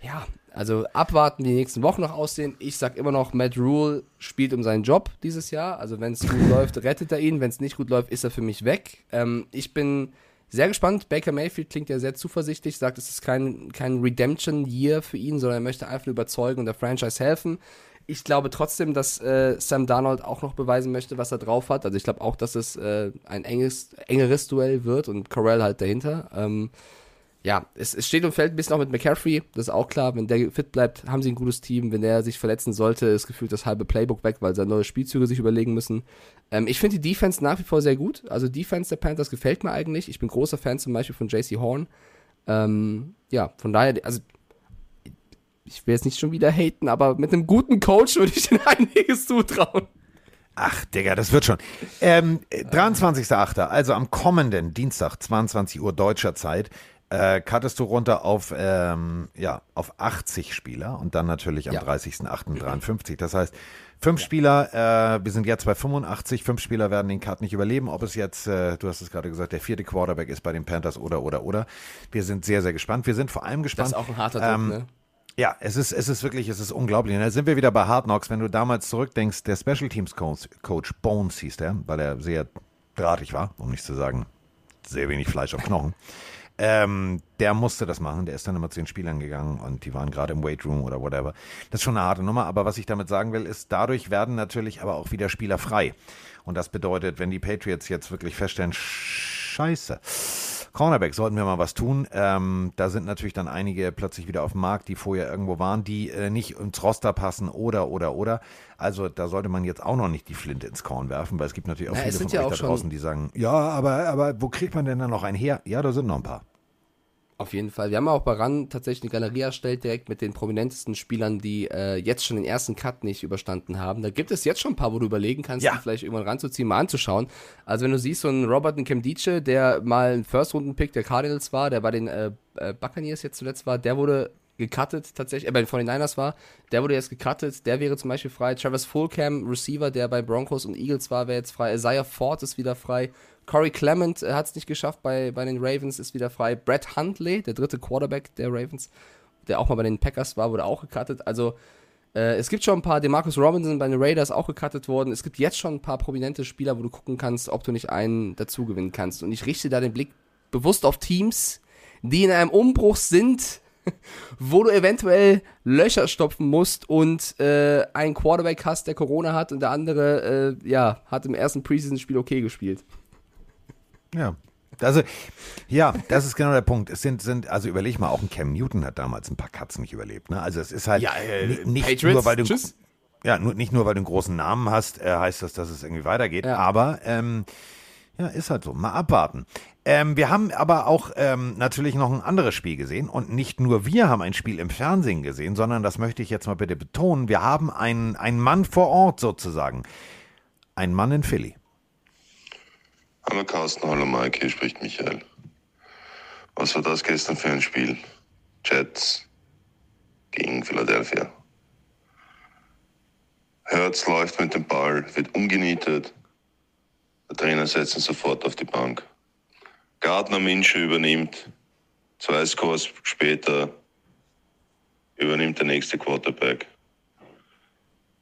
Ja, also abwarten, wie die nächsten Wochen noch aussehen. Ich sag immer noch, Matt Rule spielt um seinen Job dieses Jahr. Also wenn es gut läuft, rettet er ihn. Wenn es nicht gut läuft, ist er für mich weg. Ähm, ich bin sehr gespannt. Baker Mayfield klingt ja sehr zuversichtlich, sagt, es ist kein, kein Redemption-Year für ihn, sondern er möchte einfach überzeugen und der Franchise helfen. Ich glaube trotzdem, dass äh, Sam Darnold auch noch beweisen möchte, was er drauf hat. Also ich glaube auch, dass es äh, ein enges, engeres Duell wird und Corell halt dahinter. Ähm, ja, es, es, steht und fällt ein bisschen auch mit McCaffrey, das ist auch klar. Wenn der fit bleibt, haben sie ein gutes Team. Wenn der sich verletzen sollte, ist gefühlt das halbe Playbook weg, weil sie neue Spielzüge sich überlegen müssen. Ähm, ich finde die Defense nach wie vor sehr gut. Also Defense der Panthers gefällt mir eigentlich. Ich bin großer Fan zum Beispiel von JC Horn. Ähm, ja, von daher, also ich will jetzt nicht schon wieder haten, aber mit einem guten Coach würde ich ihnen einiges zutrauen. Ach, Digga, das wird schon. Ähm, 23.8., also am kommenden Dienstag, 22 Uhr deutscher Zeit, äh, cuttest du runter auf, ähm, ja, auf 80 Spieler und dann natürlich am ja. 30.08.53. Das heißt, fünf ja. Spieler, äh, wir sind jetzt bei 85, fünf Spieler werden den Cut nicht überleben. Ob es jetzt, äh, du hast es gerade gesagt, der vierte Quarterback ist bei den Panthers oder, oder, oder. Wir sind sehr, sehr gespannt. Wir sind vor allem gespannt. Das ist auch ein harter Druck, ähm, ne? Ja, es ist, es ist wirklich, es ist unglaublich. Und da sind wir wieder bei Hard Knocks. Wenn du damals zurückdenkst, der Special Teams Coach, Coach Bones hieß der, weil er sehr drahtig war, um nicht zu sagen, sehr wenig Fleisch auf Knochen. Ähm, der musste das machen. Der ist dann immer zu den Spielern gegangen und die waren gerade im Weight Room oder whatever. Das ist schon eine harte Nummer. Aber was ich damit sagen will, ist, dadurch werden natürlich aber auch wieder Spieler frei. Und das bedeutet, wenn die Patriots jetzt wirklich feststellen, scheiße, Cornerback sollten wir mal was tun. Ähm, da sind natürlich dann einige plötzlich wieder auf dem Markt, die vorher irgendwo waren, die äh, nicht ins Roster passen oder, oder, oder. Also da sollte man jetzt auch noch nicht die Flinte ins Korn werfen, weil es gibt natürlich auch ja, viele von ja euch da draußen, die sagen, ja, aber, aber wo kriegt man denn dann noch einen her? Ja, da sind noch ein paar. Auf jeden Fall. Wir haben auch bei RAN tatsächlich eine Galerie erstellt, direkt mit den prominentesten Spielern, die äh, jetzt schon den ersten Cut nicht überstanden haben. Da gibt es jetzt schon ein paar, wo du überlegen kannst, ja. die vielleicht irgendwann ranzuziehen, mal anzuschauen. Also wenn du siehst, so einen Robert Nkemdiche, der mal ein First-Runden-Pick der Cardinals war, der bei den äh, äh, Buccaneers jetzt zuletzt war, der wurde gecuttet tatsächlich, äh, bei den 49ers war, der wurde jetzt gecuttet, der wäre zum Beispiel frei. Travis Fulcam, Receiver, der bei Broncos und Eagles war, wäre jetzt frei. Isaiah Ford ist wieder frei. Corey Clement äh, hat es nicht geschafft bei, bei den Ravens, ist wieder frei. Brett Huntley, der dritte Quarterback der Ravens, der auch mal bei den Packers war, wurde auch gecuttet. Also äh, es gibt schon ein paar, Demarcus Robinson bei den Raiders auch gecuttet worden. Es gibt jetzt schon ein paar prominente Spieler, wo du gucken kannst, ob du nicht einen dazu gewinnen kannst. Und ich richte da den Blick bewusst auf Teams, die in einem Umbruch sind, wo du eventuell Löcher stopfen musst und äh, einen Quarterback hast, der Corona hat und der andere, äh, ja, hat im ersten Preseason-Spiel okay gespielt. Ja. Also, ja, das ist genau der Punkt. Es sind, sind, also überleg mal, auch ein Cam Newton hat damals ein paar Cuts nicht überlebt. Ne? Also es ist halt ja, äh, nicht Patriots, nur, weil du. Tschüss. Ja, nur, nicht nur, weil du einen großen Namen hast, äh, heißt das, dass es irgendwie weitergeht. Ja. Aber ähm, ja, ist halt so. Mal abwarten. Ähm, wir haben aber auch ähm, natürlich noch ein anderes Spiel gesehen. Und nicht nur wir haben ein Spiel im Fernsehen gesehen, sondern das möchte ich jetzt mal bitte betonen. Wir haben einen, einen Mann vor Ort sozusagen. Ein Mann in Philly. Hallo Carsten, hallo Mike, hier spricht Michael. Was war das gestern für ein Spiel? Jets gegen Philadelphia. Hertz läuft mit dem Ball, wird umgenietet. Der Trainer setzt ihn sofort auf die Bank. Gardner Minshew übernimmt. Zwei Scores später übernimmt der nächste Quarterback.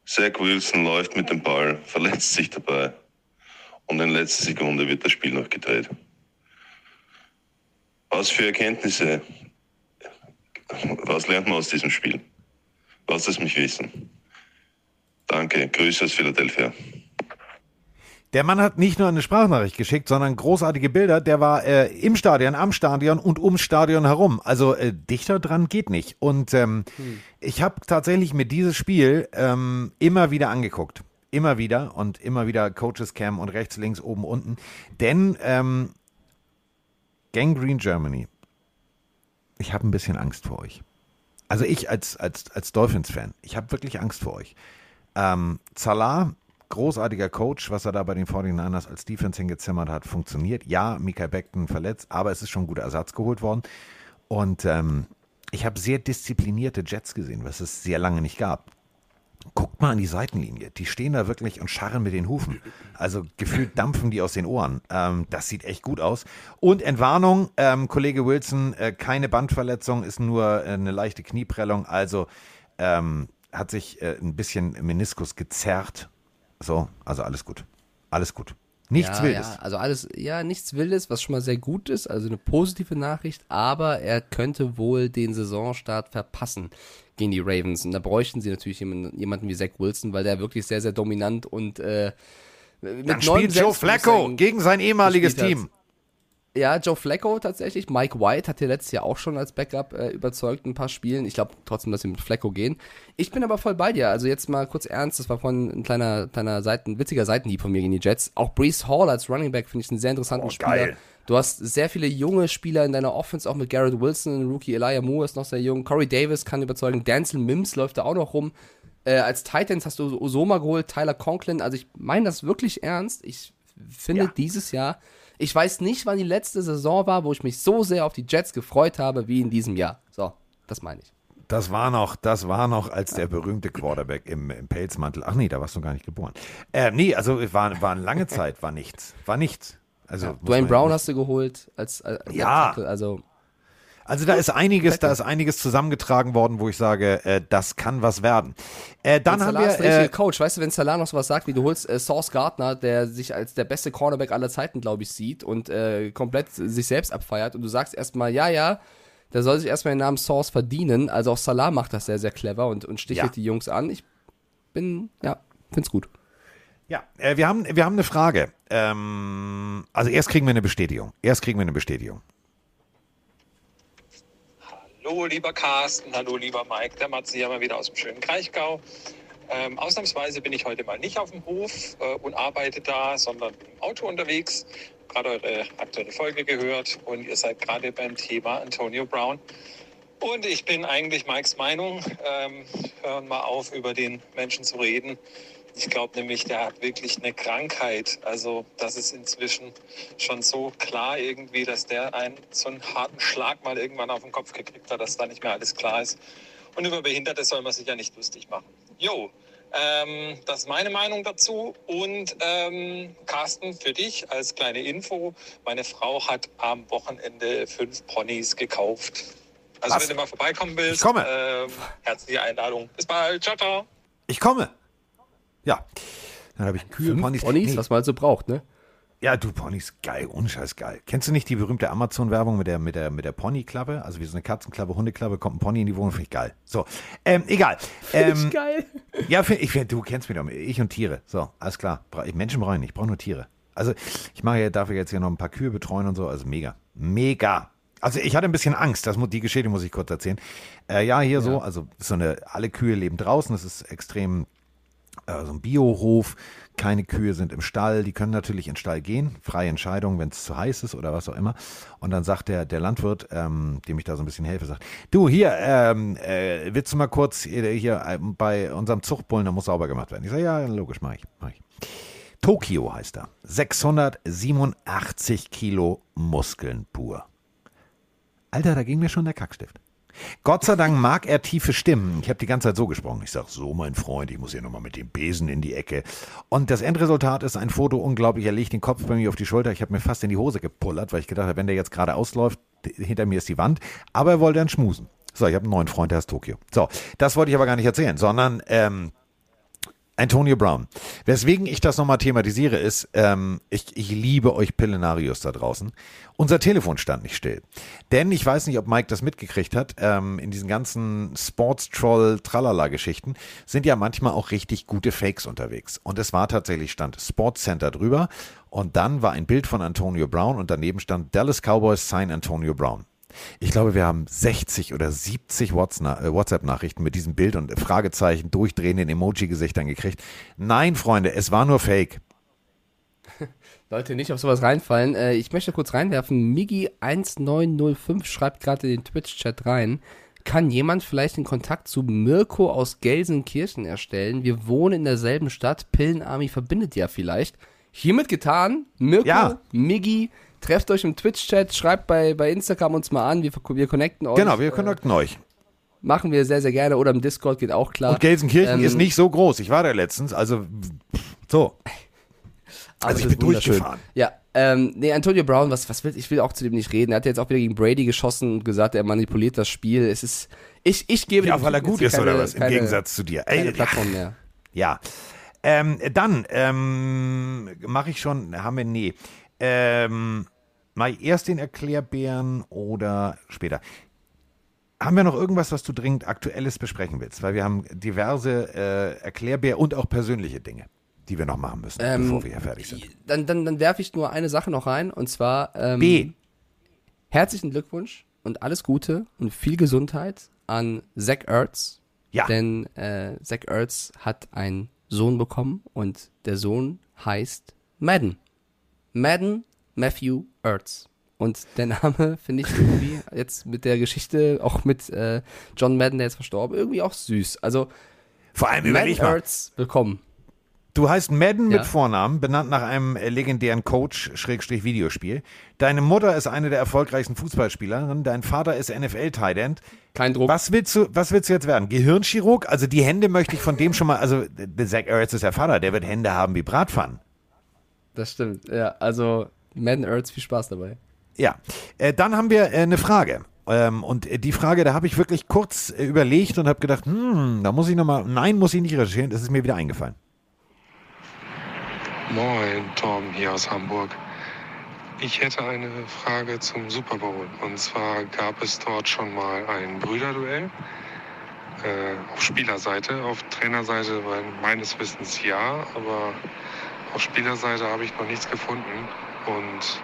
Zach Wilson läuft mit dem Ball, verletzt sich dabei. Und in letzter Sekunde wird das Spiel noch gedreht. Was für Erkenntnisse, was lernt man aus diesem Spiel? Lasst es mich wissen. Danke, Grüße aus Philadelphia. Der Mann hat nicht nur eine Sprachnachricht geschickt, sondern großartige Bilder. Der war äh, im Stadion, am Stadion und ums Stadion herum. Also äh, dichter dran geht nicht. Und ähm, ich habe tatsächlich mir dieses Spiel ähm, immer wieder angeguckt. Immer wieder und immer wieder Coaches Cam und rechts, links, oben, unten. Denn ähm, Gang Green Germany, ich habe ein bisschen Angst vor euch. Also ich als, als, als Dolphins-Fan, ich habe wirklich Angst vor euch. Ähm, Salah, großartiger Coach, was er da bei den 49ers als Defense hingezimmert hat, funktioniert. Ja, Mikael Beckton verletzt, aber es ist schon ein guter Ersatz geholt worden. Und ähm, ich habe sehr disziplinierte Jets gesehen, was es sehr lange nicht gab. Guckt mal an die Seitenlinie. Die stehen da wirklich und scharren mit den Hufen. Also gefühlt dampfen die aus den Ohren. Ähm, das sieht echt gut aus. Und Entwarnung, ähm, Kollege Wilson, äh, keine Bandverletzung, ist nur äh, eine leichte Knieprellung. Also ähm, hat sich äh, ein bisschen Meniskus gezerrt. So, also alles gut. Alles gut. Nichts ja, Wildes. Ja, also alles, ja, nichts Wildes, was schon mal sehr gut ist, also eine positive Nachricht, aber er könnte wohl den Saisonstart verpassen gegen die Ravens. Und da bräuchten sie natürlich jemanden, jemanden wie Zach Wilson, weil der wirklich sehr, sehr dominant und äh, mit Dann spielt Joe Flacco gegen sein ehemaliges hat. Team. Ja, Joe Flacco tatsächlich. Mike White hat ja letztes Jahr auch schon als Backup äh, überzeugt in ein paar Spielen. Ich glaube trotzdem, dass sie mit Flacco gehen. Ich bin aber voll bei dir. Also jetzt mal kurz ernst. Das war vorhin ein kleiner, kleiner Seiten, witziger Seitenhieb von mir gegen die Jets. Auch Brees Hall als Running Back finde ich einen sehr interessanten Oh, Spieler. geil. Du hast sehr viele junge Spieler in deiner Offense, auch mit Garrett Wilson, Rookie Elijah Moore ist noch sehr jung. Corey Davis kann überzeugen. Denzel Mims läuft da auch noch rum. Äh, als Titans hast du Osoma geholt, Tyler Conklin. Also ich meine das wirklich ernst. Ich finde Ja. dieses Jahr, ich weiß nicht, wann die letzte Saison war, wo ich mich so sehr auf die Jets gefreut habe wie in diesem Jahr. So, das meine ich. Das war noch, das war noch als der berühmte Quarterback im, im Pelzmantel. Ach nee, da warst du gar nicht geboren. Äh, nee, also war, war eine lange Zeit, war nichts. War nichts. Also, muss Dwayne Brown hast du geholt als, als als Ja. Tackle, also Also da ist einiges, da ist einiges zusammengetragen worden, wo ich sage, äh, das kann was werden. Äh, dann haben wir, äh, Coach. Weißt du, wenn Salah noch sowas sagt, wie du holst äh, Sauce Gardner, der sich als der beste Cornerback aller Zeiten, glaube ich, sieht und äh, komplett sich selbst abfeiert und du sagst erstmal, ja, ja, der soll sich erstmal den Namen Sauce verdienen. Also auch Salah macht das sehr, sehr clever und, und stichelt Ja. die Jungs an. Ich bin, ja, find's gut. Ja, äh, wir haben, wir haben eine Frage. Ähm, also erst kriegen wir eine Bestätigung. Erst kriegen wir eine Bestätigung. Hallo, lieber Carsten, hallo, lieber Mike, der Matze hier mal wieder aus dem schönen Kraichgau. Ähm, ausnahmsweise bin ich heute mal nicht auf dem Hof äh, und arbeite da, sondern im Auto unterwegs. Gerade eure aktuelle Folge gehört und ihr seid gerade beim Thema Antonio Brown. Und ich bin eigentlich Mikes Meinung. Ähm, hören mal auf, über den Menschen zu reden. Ich glaube nämlich, der hat wirklich eine Krankheit. Also das ist inzwischen schon so klar irgendwie, dass der einen so einen harten Schlag mal irgendwann auf den Kopf gekriegt hat, dass da nicht mehr alles klar ist. Und über Behinderte soll man sich ja nicht lustig machen. Jo, ähm, das ist meine Meinung dazu. Und ähm, Carsten, für dich als kleine Info, meine Frau hat am Wochenende fünf Ponys gekauft. Also Was? wenn du mal vorbeikommen willst, Ich komme. Ähm, herzliche Einladung. Bis bald. Ciao, ciao. Ich komme. Ja. Dann habe ich Kühe, Fünf Ponys. Ponys, Nee. was man halt so braucht, ne? Ja, du Ponys, geil, ohne Scheiß geil. Kennst du nicht die berühmte Amazon-Werbung mit der, mit der, mit der Pony-Klappe? Also wie so eine Katzenklappe, Hundeklappe, kommt ein Pony in die Wohnung, finde ich geil. So, ähm, egal. Ähm, Geil. ja, find, ich, find, du kennst mich doch, ich und Tiere. So, alles klar. Ich, Menschen brauche ich nicht, ich brauche nur Tiere. Also ich mache ja, darf ja jetzt hier noch ein paar Kühe betreuen und so, also mega. Mega. Also ich hatte ein bisschen Angst, das, die Geschichte muss ich kurz erzählen. Äh, ja, hier so, also so eine, alle Kühe leben draußen, das ist extrem äh, so ein Biohof, keine Kühe sind im Stall, die können natürlich in den Stall gehen, freie Entscheidung, wenn es zu heiß ist oder was auch immer. Und dann sagt der, der Landwirt, ähm, dem ich da so ein bisschen helfe, sagt, du hier, ähm, äh, willst du mal kurz hier, hier äh, bei unserem Zuchtbullen, da muss sauber gemacht werden. Ich sage, ja, logisch, mach ich, mach ich. Tokio heißt er. 687 Kilo Muskeln pur. Alter, da ging mir schon der Kackstift. Gott sei Dank mag er tiefe Stimmen. Ich habe die ganze Zeit so gesprochen. Ich sage, so mein Freund, ich muss hier nochmal mit dem Besen in die Ecke. Und das Endresultat ist ein Foto unglaublich. Er legt den Kopf bei mir auf die Schulter. Ich habe mir fast in die Hose gepullert, weil ich gedacht habe, wenn der jetzt gerade ausläuft, hinter mir ist die Wand. Aber er wollte dann schmusen. So, ich habe einen neuen Freund, der ist Tokio. So, das wollte ich aber gar nicht erzählen, sondern ähm, Antonio Brown. Weswegen ich das nochmal thematisiere, ist, ähm, ich, ich liebe euch Pillenarius da draußen. Unser Telefon stand nicht still. Denn ich weiß nicht, ob Mike das mitgekriegt hat, ähm, in diesen ganzen Sports-Troll-Tralala-Geschichten sind ja manchmal auch richtig gute Fakes unterwegs. Und es war tatsächlich, stand Sports Center drüber und dann war ein Bild von Antonio Brown und daneben stand Dallas Cowboys sign Antonio Brown. Ich glaube, wir haben 60 oder 70 äh, WhatsApp-Nachrichten mit diesem Bild und Fragezeichen, durchdrehenden Emoji-Gesichtern gekriegt. Nein, Freunde, es war nur Fake. Leute, nicht auf sowas reinfallen. Äh, ich möchte kurz reinwerfen. Migi1905 schreibt gerade in den Twitch-Chat rein. Kann jemand vielleicht den Kontakt zu Mirko aus Gelsenkirchen erstellen? Wir wohnen in derselben Stadt. Pillenarmy verbindet ja vielleicht. Hiermit getan. Mirko, Ja. Migi, trefft euch im Twitch-Chat, schreibt bei, bei Instagram uns mal an. Wir, wir connecten euch. Genau, wir connecten euch. Machen wir sehr, sehr gerne. Oder im Discord geht auch klar. Und Gelsenkirchen Ähm, ist nicht so groß. Ich war da letztens, also so. Also es ich bin durchgefahren. Ja, ähm, nee, Antonio Brown, was, was will, ich will auch zu dem nicht reden. Er hat jetzt auch wieder gegen Brady geschossen und gesagt, er manipuliert das Spiel. Es ist, ich, ich gebe Ja, weil er gut ist hier oder keine- was? Im keine- Gegensatz zu dir. Keine Ey, Plattform mehr. Ja. Ähm, dann ähm, mache ich schon, haben wir, nee. Ähm, mal erst den Erklärbären oder später. Haben wir noch irgendwas, was du dringend Aktuelles besprechen willst? Weil wir haben diverse äh, Erklärbär und auch persönliche Dinge, die wir noch machen müssen, Ähm, bevor wir hier fertig sind. Dann, dann, dann werfe ich nur eine Sache noch rein und zwar ähm, B. Herzlichen Glückwunsch und alles Gute und viel Gesundheit an Zach Ertz. Ja. Denn äh, Zach Ertz hat einen Sohn bekommen und der Sohn heißt Madden. Madden Matthew Ertz. Und der Name finde ich irgendwie jetzt mit der Geschichte, auch mit äh, John Madden, der jetzt verstorben, irgendwie auch süß. Also Vor allem Madden überleg mal. Ertz, willkommen. Du heißt Madden Ja. mit Vornamen, benannt nach einem äh, legendären Coach, Schrägstrich Videospiel. Deine Mutter ist eine der erfolgreichsten Fußballspielerinnen. Dein Vater ist NFL-Tight End. Kein Druck. Was willst du, was willst du jetzt werden? Gehirnchirurg? Also die Hände möchte ich von dem schon mal, also der Zach Ertz ist der Vater, der wird Hände haben wie Bratpfannen. Das stimmt. Ja, also Madden Ertz, viel Spaß dabei. Ja, äh, dann haben wir äh, eine Frage. Ähm, und äh, die Frage, da habe ich wirklich kurz äh, überlegt und habe gedacht, hm, da muss ich nochmal, nein, muss ich nicht recherchieren, das ist mir wieder eingefallen. Moin, Tom hier aus Hamburg. Ich hätte eine Frage zum Super Bowl. Und zwar gab es dort schon mal ein Brüderduell äh, auf Spielerseite. Auf Trainerseite meines Wissens ja, aber auf Spielerseite habe ich noch nichts gefunden. Und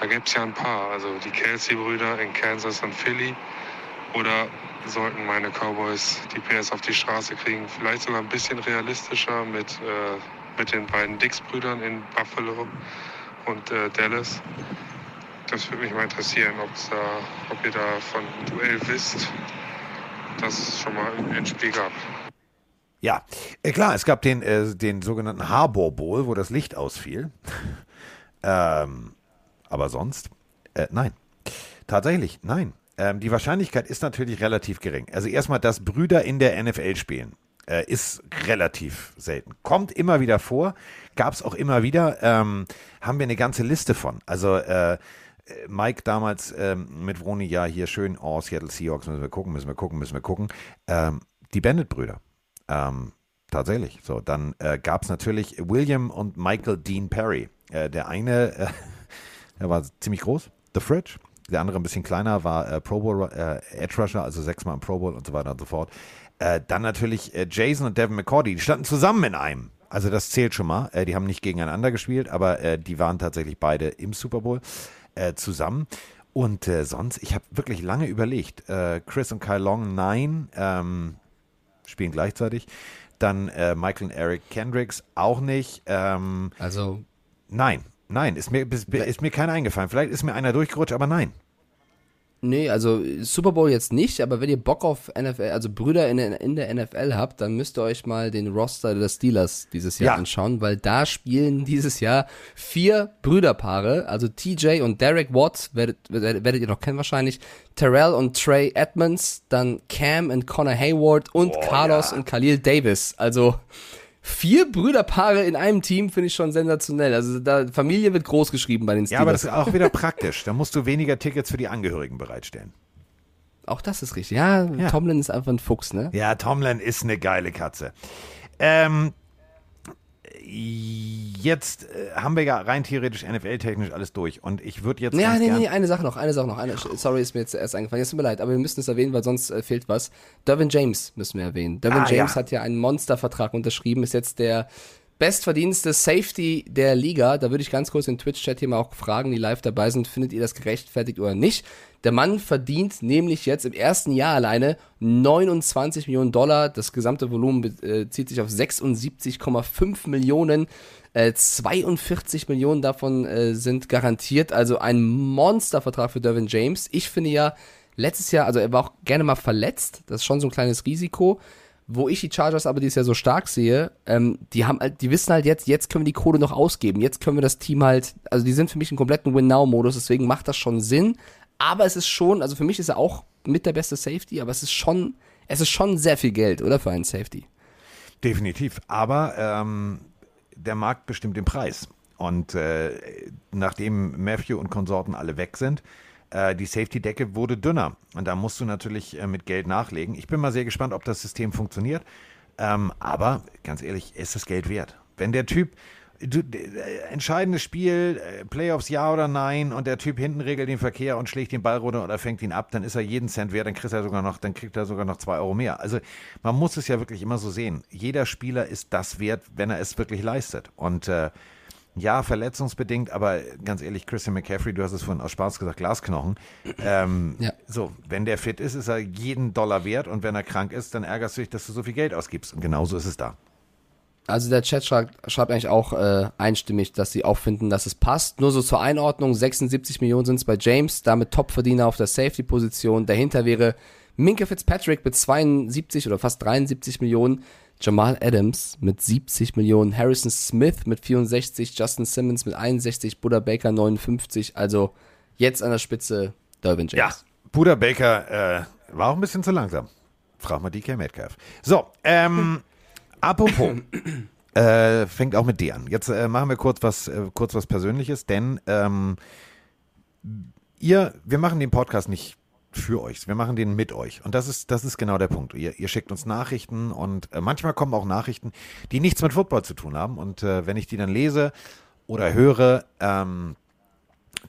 da gibt es ja ein paar. Also die Kelsey-Brüder in Kansas und Philly. Oder sollten meine Cowboys die PS auf die Straße kriegen. Vielleicht sogar ein bisschen realistischer mit, äh, mit den beiden Dix-Brüdern in Buffalo und äh, Dallas. Das würde mich mal interessieren, da, ob ihr da von Duell wisst, dass es schon mal ein Spiel gab. Ja, äh, klar, es gab den, äh, den sogenannten Harbor Bowl, wo das Licht ausfiel. ähm, aber sonst, äh, nein. Tatsächlich, nein. Ähm, die Wahrscheinlichkeit ist natürlich relativ gering. Also erstmal, dass Brüder in der NFL spielen, äh, ist relativ selten. Kommt immer wieder vor, gab es auch immer wieder, ähm, haben wir eine ganze Liste von. Also äh, Mike damals ähm, mit Vroni, ja, hier schön, oh, Seattle Seahawks, müssen wir gucken, müssen wir gucken, müssen wir gucken. Ähm, die Bandit-Brüder. Ähm, tatsächlich. So, dann äh, gab es natürlich William und Michael Dean Perry. Äh, der eine, äh, der war ziemlich groß, The Fridge. Der andere ein bisschen kleiner, war äh, Pro Bowl äh, Edge Rusher, also sechsmal im Pro Bowl und so weiter und so fort. Äh, dann natürlich äh, Jason und Devin McCordy, die standen zusammen in einem. Also das zählt schon mal. Die haben nicht gegeneinander gespielt, aber die waren tatsächlich beide im Super Bowl zusammen. Und sonst, ich habe wirklich lange überlegt. Chris und Kyle Long, nein, ähm, spielen gleichzeitig. Dann äh, Michael und Eric Kendricks auch nicht. Ähm, also. Nein, nein, ist mir, ist, ist mir keiner eingefallen. Vielleicht ist mir einer durchgerutscht, aber nein. Nee, also Super Bowl jetzt nicht, aber wenn ihr Bock auf NFL, also Brüder in, in der NFL habt, dann müsst ihr euch mal den Roster der Steelers dieses Jahr Ja. anschauen, weil da spielen dieses Jahr vier Brüderpaare, also TJ und Derek Watts, werdet, werdet, ihr noch kennen wahrscheinlich, Terrell und Trey Edmonds, dann Cam und Connor Hayward und Carlos und Khalil Davis. Also vier Brüderpaare in einem Team finde ich schon sensationell. Also da Familie wird groß geschrieben bei den Steelers. Ja, aber das ist auch wieder praktisch. Da musst du weniger Tickets für die Angehörigen bereitstellen. Auch das ist richtig. Ja, Tomlin ist einfach ein Fuchs, ne? Ja, Tomlin ist eine geile Katze. Ähm, jetzt äh, haben wir ja rein theoretisch NFL-technisch alles durch. Und ich würde jetzt. Ja, nee, nee, eine Sache noch, eine Sache noch. Eine, sorry, ist mir jetzt erst eingefallen. Jetzt tut mir leid, aber wir müssen es erwähnen, weil sonst äh, fehlt was. Dervin James müssen wir erwähnen. Dervin Ah, James ja. hat ja einen Monstervertrag unterschrieben, ist jetzt der bestverdienste Safety der Liga. Da würde ich ganz kurz in Twitch-Chat hier mal auch fragen, die live dabei sind, findet ihr das gerechtfertigt oder nicht? Der Mann verdient nämlich jetzt im ersten Jahr alleine 29 Millionen Dollar. Das gesamte Volumen äh, zieht sich auf 76,5 Millionen. Äh, 42 Millionen davon äh, sind garantiert. Also ein Monstervertrag für Dervin James. Ich finde ja, letztes Jahr, also er war auch gerne mal verletzt. Das ist schon so ein kleines Risiko. Wo ich die Chargers aber dieses Jahr so stark sehe, ähm, die haben halt, die wissen halt jetzt, jetzt können wir die Kohle noch ausgeben. Jetzt können wir das Team halt, also die sind für mich im kompletten Win-Now-Modus, deswegen macht das schon Sinn. Aber es ist schon, also für mich ist er auch mit der beste Safety, aber es ist schon, es ist schon sehr viel Geld, oder für einen Safety? Definitiv. Aber ähm, der Markt bestimmt den Preis. Und äh, nachdem Matthew und Konsorten alle weg sind, äh, die Safety-Decke wurde dünner. Und da musst du natürlich äh, mit Geld nachlegen. Ich bin mal sehr gespannt, ob das System funktioniert. Ähm, aber ganz ehrlich, ist das Geld wert? Wenn der Typ, du, äh, entscheidendes Spiel, äh, Playoffs ja oder nein, und der Typ hinten regelt den Verkehr und schlägt den Ball runter oder fängt ihn ab, dann ist er jeden Cent wert, dann kriegt er sogar noch, dann kriegt er sogar noch zwei Euro mehr. Also man muss es ja wirklich immer so sehen. Jeder Spieler ist das wert, wenn er es wirklich leistet. Und äh, ja, verletzungsbedingt, aber ganz ehrlich, Christian McCaffrey, du hast es vorhin aus Spaß gesagt, Glasknochen. Ähm, Ja. So, wenn der fit ist, ist er jeden Dollar wert und wenn er krank ist, dann ärgerst du dich, dass du so viel Geld ausgibst. Und genauso ist es da. Also der Chat schreibt, schreibt eigentlich auch äh, einstimmig, dass sie auch finden, dass es passt. Nur so zur Einordnung, 76 Millionen sind es bei James, damit Topverdiener auf der Safety-Position. Dahinter wäre Minka Fitzpatrick mit 72 oder fast 73 Millionen, Jamal Adams mit 70 Millionen, Harrison Smith mit 64, Justin Simmons mit 61, Buddha Baker 59. Also jetzt an der Spitze Dervin James. Ja, Buda Baker äh, war auch ein bisschen zu langsam. Frag mal DK Metcalf. So, ähm, apropos, äh, fängt auch mit D an. Jetzt äh, machen wir kurz was, äh, kurz was Persönliches, denn ähm, ihr, wir machen den Podcast nicht für euch, wir machen den mit euch. Und das ist, das ist genau der Punkt. Ihr, ihr schickt uns Nachrichten und äh, manchmal kommen auch Nachrichten, die nichts mit Football zu tun haben. Und äh, wenn ich die dann lese oder höre, ähm,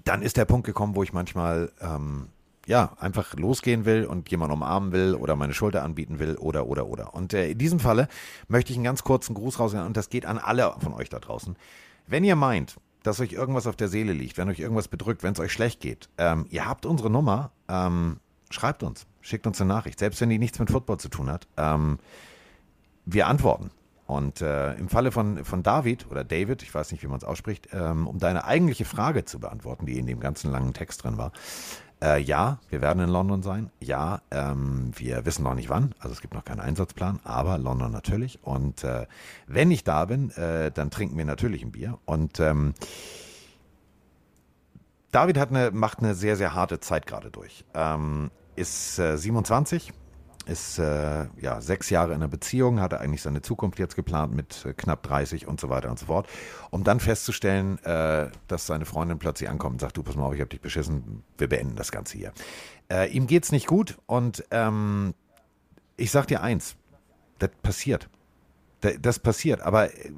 dann ist der Punkt gekommen, wo ich manchmal ähm, ja einfach losgehen will und jemanden umarmen will oder meine Schulter anbieten will oder oder oder. Und äh, in diesem Falle möchte ich einen ganz kurzen Gruß rausgehen und das geht an alle von euch da draußen. Wenn ihr meint, dass euch irgendwas auf der Seele liegt, wenn euch irgendwas bedrückt, wenn es euch schlecht geht, ähm, ihr habt unsere Nummer, ähm, schreibt uns, schickt uns eine Nachricht, selbst wenn die nichts mit Football zu tun hat. Ähm, wir antworten. Und äh, im Falle von, von David oder David, ich weiß nicht, wie man es ausspricht, ähm, um deine eigentliche Frage zu beantworten, die in dem ganzen langen Text drin war. Äh, ja, wir werden in London sein. Ja, ähm, wir wissen noch nicht wann. Also es gibt noch keinen Einsatzplan, aber London natürlich. Und äh, wenn ich da bin, äh, dann trinken wir natürlich ein Bier. Und ähm, David hat eine, macht eine sehr, sehr harte Zeit gerade durch. Ähm, ist äh, 27, ist äh, ja sechs Jahre in einer Beziehung, hatte eigentlich seine Zukunft jetzt geplant mit äh, knapp 30 und so weiter und so fort. Um dann festzustellen, äh, dass seine Freundin plötzlich ankommt und sagt, du pass mal auf, ich habe dich beschissen, wir beenden das Ganze hier. Äh, ihm geht's nicht gut und ähm, ich sag dir eins, das passiert. Da- Das passiert, aber äh,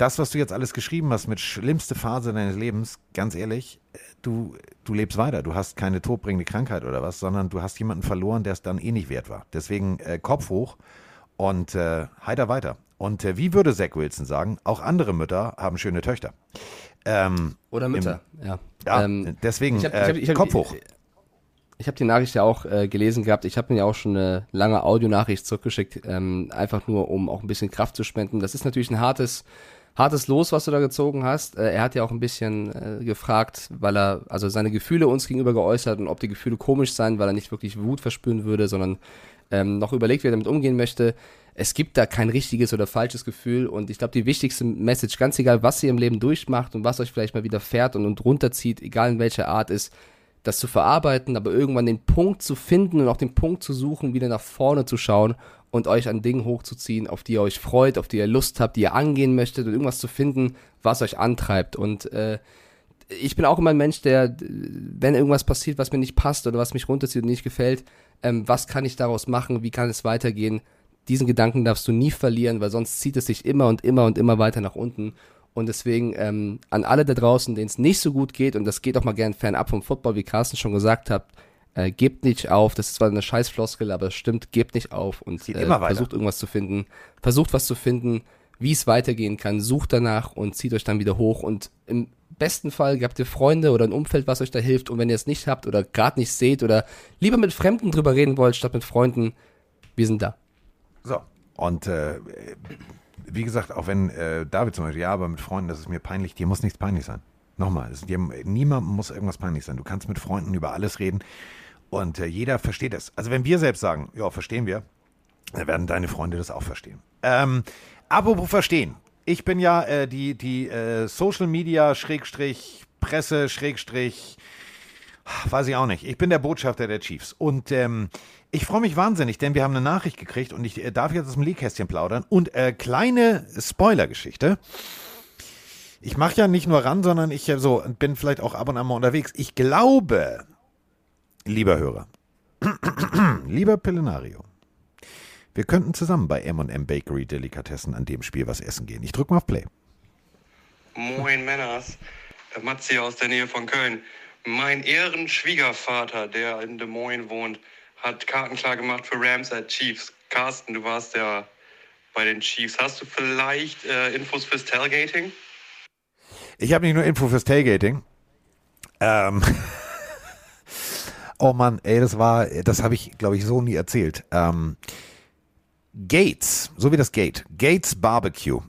das, was du jetzt alles geschrieben hast mit schlimmste Phase deines Lebens, ganz ehrlich, du, du lebst weiter. Du hast keine todbringende Krankheit oder was, sondern du hast jemanden verloren, der es dann eh nicht wert war. Deswegen äh, Kopf hoch und äh, heiter weiter. Und äh, wie würde Zach Wilson sagen, auch andere Mütter haben schöne Töchter. Ähm, Oder Mütter, im, ja. Ja, Ähm, deswegen ich hab- ich äh, hab- ich hab- Kopf hoch. Ich habe die Nachricht ja auch äh, gelesen gehabt. Ich habe mir ja auch schon eine lange Audionachricht zurückgeschickt, ähm, einfach nur, um auch ein bisschen Kraft zu spenden. Das ist natürlich ein hartes, hartes Los, was du da gezogen hast. Äh, er hat ja auch ein bisschen äh, gefragt, weil er also seine Gefühle uns gegenüber geäußert und ob die Gefühle komisch seien, weil er nicht wirklich Wut verspüren würde, sondern ähm, noch überlegt, wie er damit umgehen möchte. Es gibt da kein richtiges oder falsches Gefühl und ich glaube, die wichtigste Message, ganz egal, was ihr im Leben durchmacht und was euch vielleicht mal wieder fährt und, und runterzieht, egal in welcher Art ist, das zu verarbeiten, aber irgendwann den Punkt zu finden und auch den Punkt zu suchen, wieder nach vorne zu schauen und euch an Dingen hochzuziehen, auf die ihr euch freut, auf die ihr Lust habt, die ihr angehen möchtet und irgendwas zu finden, was euch antreibt. Und äh, ich bin auch immer ein Mensch, der, wenn irgendwas passiert, was mir nicht passt oder was mich runterzieht und nicht gefällt, ähm, was kann ich daraus machen, wie kann es weitergehen? Diesen Gedanken darfst du nie verlieren, weil sonst zieht es sich immer und immer und immer weiter nach unten. Und deswegen ähm, an alle da draußen, denen es nicht so gut geht, und das geht auch mal gern fernab vom Football, wie Carsten schon gesagt hat, äh, gebt nicht auf. Das ist zwar eine scheiß Floskel, aber es stimmt, gebt nicht auf und äh, versucht irgendwas zu finden. Versucht was zu finden, wie es weitergehen kann. Sucht danach und zieht euch dann wieder hoch. Und im besten Fall habt ihr Freunde oder ein Umfeld, was euch da hilft. Und wenn ihr es nicht habt oder gerade nicht seht oder lieber mit Fremden drüber reden wollt, statt mit Freunden, wir sind da. So, und äh, wie gesagt, auch wenn äh, David zum Beispiel, ja, aber mit Freunden, das ist mir peinlich, dir muss nichts peinlich sein. Nochmal, es, dir, niemandem muss irgendwas peinlich sein. Du kannst mit Freunden über alles reden und äh, jeder versteht es. Also wenn wir selbst sagen, ja, verstehen wir, dann werden deine Freunde das auch verstehen. Ähm, apropos verstehen. Ich bin ja äh, die, die äh, Social Media Schrägstrich Presse Schrägstrich weiß ich auch nicht. Ich bin der Botschafter der Chiefs und ähm, ich freue mich wahnsinnig, denn wir haben eine Nachricht gekriegt und ich äh, darf jetzt aus dem Leakkästchen plaudern. Und äh, kleine Spoiler-Geschichte. Ich mache ja nicht nur ran, sondern ich äh, so bin vielleicht auch ab und an mal unterwegs. Ich glaube, lieber Hörer, lieber Pillenario, wir könnten zusammen bei M&M Bakery Delikatessen an dem Spiel was essen gehen. Ich drücke mal auf Play. Moin Männers, Matze aus der Nähe von Köln. Mein Ehrenschwiegervater, der in Des Moines wohnt, hat Karten klar gemacht für Rams at Chiefs. Carsten, du warst ja bei den Chiefs. Hast du vielleicht äh, Infos fürs Tailgating? Ich habe nicht nur Info fürs Tailgating. Ähm. oh Mann, ey, das war, das habe ich, glaube ich, so nie erzählt. Ähm, Gates, so wie das Gate, Gates Barbecue.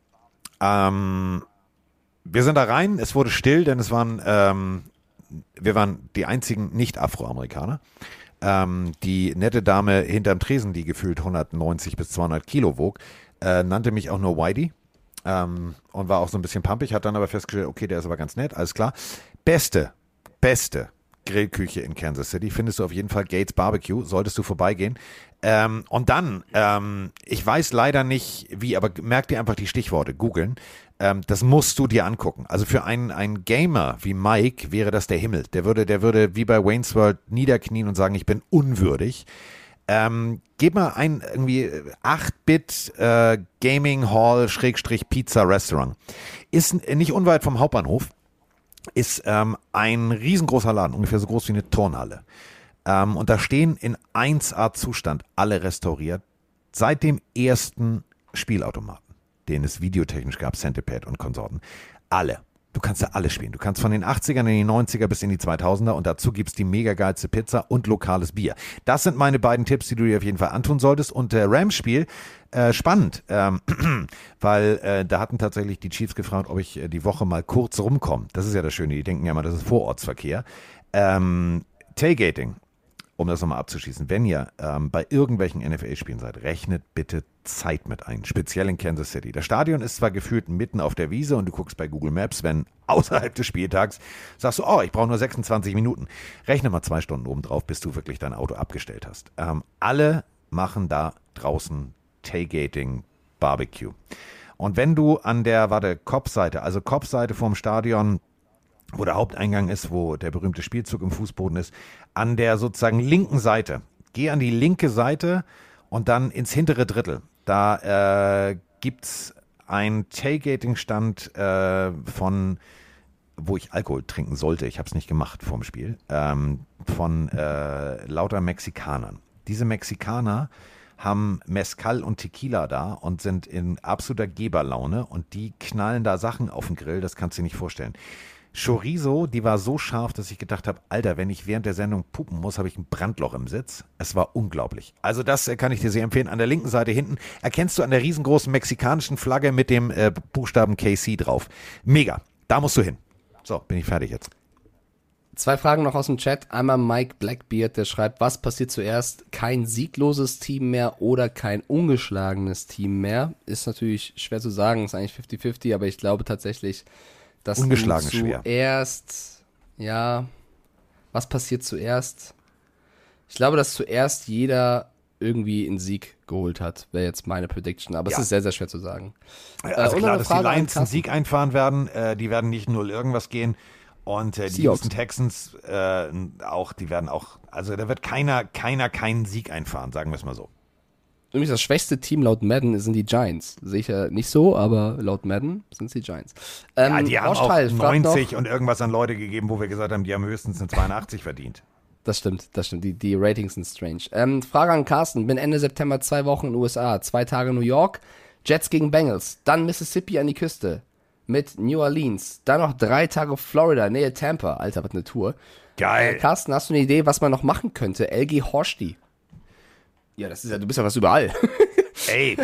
Ähm, wir sind da rein, es wurde still, denn es waren, ähm, wir waren die einzigen Nicht-Afroamerikaner. Ähm, die nette Dame hinterm Tresen, die gefühlt 190 bis 200 Kilo wog, äh, nannte mich auch nur Whitey ähm, und war auch so ein bisschen pumpig, hat dann aber festgestellt, okay, der ist aber ganz nett, alles klar. Beste, beste Grillküche in Kansas City findest du auf jeden Fall Gates Barbecue, solltest du vorbeigehen. Ähm, und dann, ähm, ich weiß leider nicht wie, aber merk dir einfach die Stichworte, googeln. Ähm, das musst du dir angucken. Also für einen, einen Gamer wie Mike wäre das der Himmel. Der würde, der würde wie bei Wayne's World niederknien und sagen, ich bin unwürdig. Ähm, gib mal ein irgendwie 8-Bit äh, Gaming Hall Schrägstrich Pizza Restaurant. Ist nicht unweit vom Hauptbahnhof. Ist ähm, ein riesengroßer Laden, ungefähr so groß wie eine Turnhalle. Ähm, und da stehen in 1A-Zustand alle restauriert seit dem ersten Spielautomaten, den es videotechnisch gab, Centipede und Konsorten. Alle. Du kannst ja alles spielen. Du kannst von den 80ern in die 90er bis in die 2000er und dazu gibt's die mega geilste Pizza und lokales Bier. Das sind meine beiden Tipps, die du dir auf jeden Fall antun solltest. Und der Rams-Spiel, äh, spannend, ähm, weil äh, da hatten tatsächlich die Chiefs gefragt, ob ich äh, die Woche mal kurz rumkomme. Das ist ja das Schöne, die denken ja mal, das ist Vorortsverkehr. Ähm, Tailgating um das nochmal abzuschließen, wenn ihr ähm, bei irgendwelchen NFL-Spielen seid, rechnet bitte Zeit mit ein, speziell in Kansas City. Das Stadion ist zwar gefühlt mitten auf der Wiese und du guckst bei Google Maps, wenn außerhalb des Spieltags sagst du, oh, ich brauche nur 26 Minuten. Rechne mal zwei Stunden oben drauf, bis du wirklich dein Auto abgestellt hast. Ähm, alle machen da draußen Tailgating, Barbecue. Und wenn du an der, warte, Kopfseite, also Kopfseite vom Stadion wo der Haupteingang ist, wo der berühmte Spielzug im Fußboden ist, an der sozusagen linken Seite. Geh an die linke Seite und dann ins hintere Drittel. Da äh, gibt es einen Tailgating-Stand äh, von, wo ich Alkohol trinken sollte. Ich habe es nicht gemacht vorm Spiel. Ähm, von äh, lauter Mexikanern. Diese Mexikaner haben Mezcal und Tequila da und sind in absoluter Geberlaune und die knallen da Sachen auf den Grill, das kannst du dir nicht vorstellen. Chorizo, die war so scharf, dass ich gedacht habe, Alter, wenn ich während der Sendung pupen muss, habe ich ein Brandloch im Sitz. Es war unglaublich. Also das äh, kann ich dir sehr empfehlen. An der linken Seite hinten erkennst du an der riesengroßen mexikanischen Flagge mit dem äh, Buchstaben KC drauf. Mega. Da musst du hin. So, bin ich fertig jetzt. Zwei Fragen noch aus dem Chat. Einmal Mike Blackbeard, der schreibt, was passiert zuerst? Kein siegloses Team mehr oder kein ungeschlagenes Team mehr? Ist natürlich schwer zu sagen, ist eigentlich 50-50, aber ich glaube tatsächlich, dass du Ungeschlagen ist schwer. zuerst, ja, was passiert zuerst? Ich glaube, dass zuerst jeder irgendwie einen Sieg geholt hat, wäre jetzt meine Prediction, aber Ja. es ist sehr, sehr schwer zu sagen. Also Äh, klar, dass die Frage an Lions einen. Sieg einfahren werden. Äh, die werden nicht nur irgendwas gehen. Und äh, die. Houston Texans äh, auch, die werden auch, also da wird keiner, keiner keinen Sieg einfahren, sagen wir es mal so. Übrigens, das schwächste Team laut Madden sind die Giants. Sicher nicht so, aber laut Madden sind es die Giants. Ähm, ja, die haben auch Heil fragt 90 noch, und irgendwas an Leute gegeben, wo wir gesagt haben, die haben höchstens eine 82 verdient. Das stimmt, das stimmt. Die, die Ratings sind strange. Ähm, Frage an Carsten. Bin Ende September zwei Wochen in den USA, zwei Tage New York, Jets gegen Bengals, dann Mississippi an die Küste mit New Orleans, dann noch drei Tage Florida, Nähe Tampa. Alter, was eine Tour. Geil. Äh, Carsten, hast du eine Idee, was man noch machen könnte? LG Horsti. Ja, das ist ja, du bist ja was überall. Ey,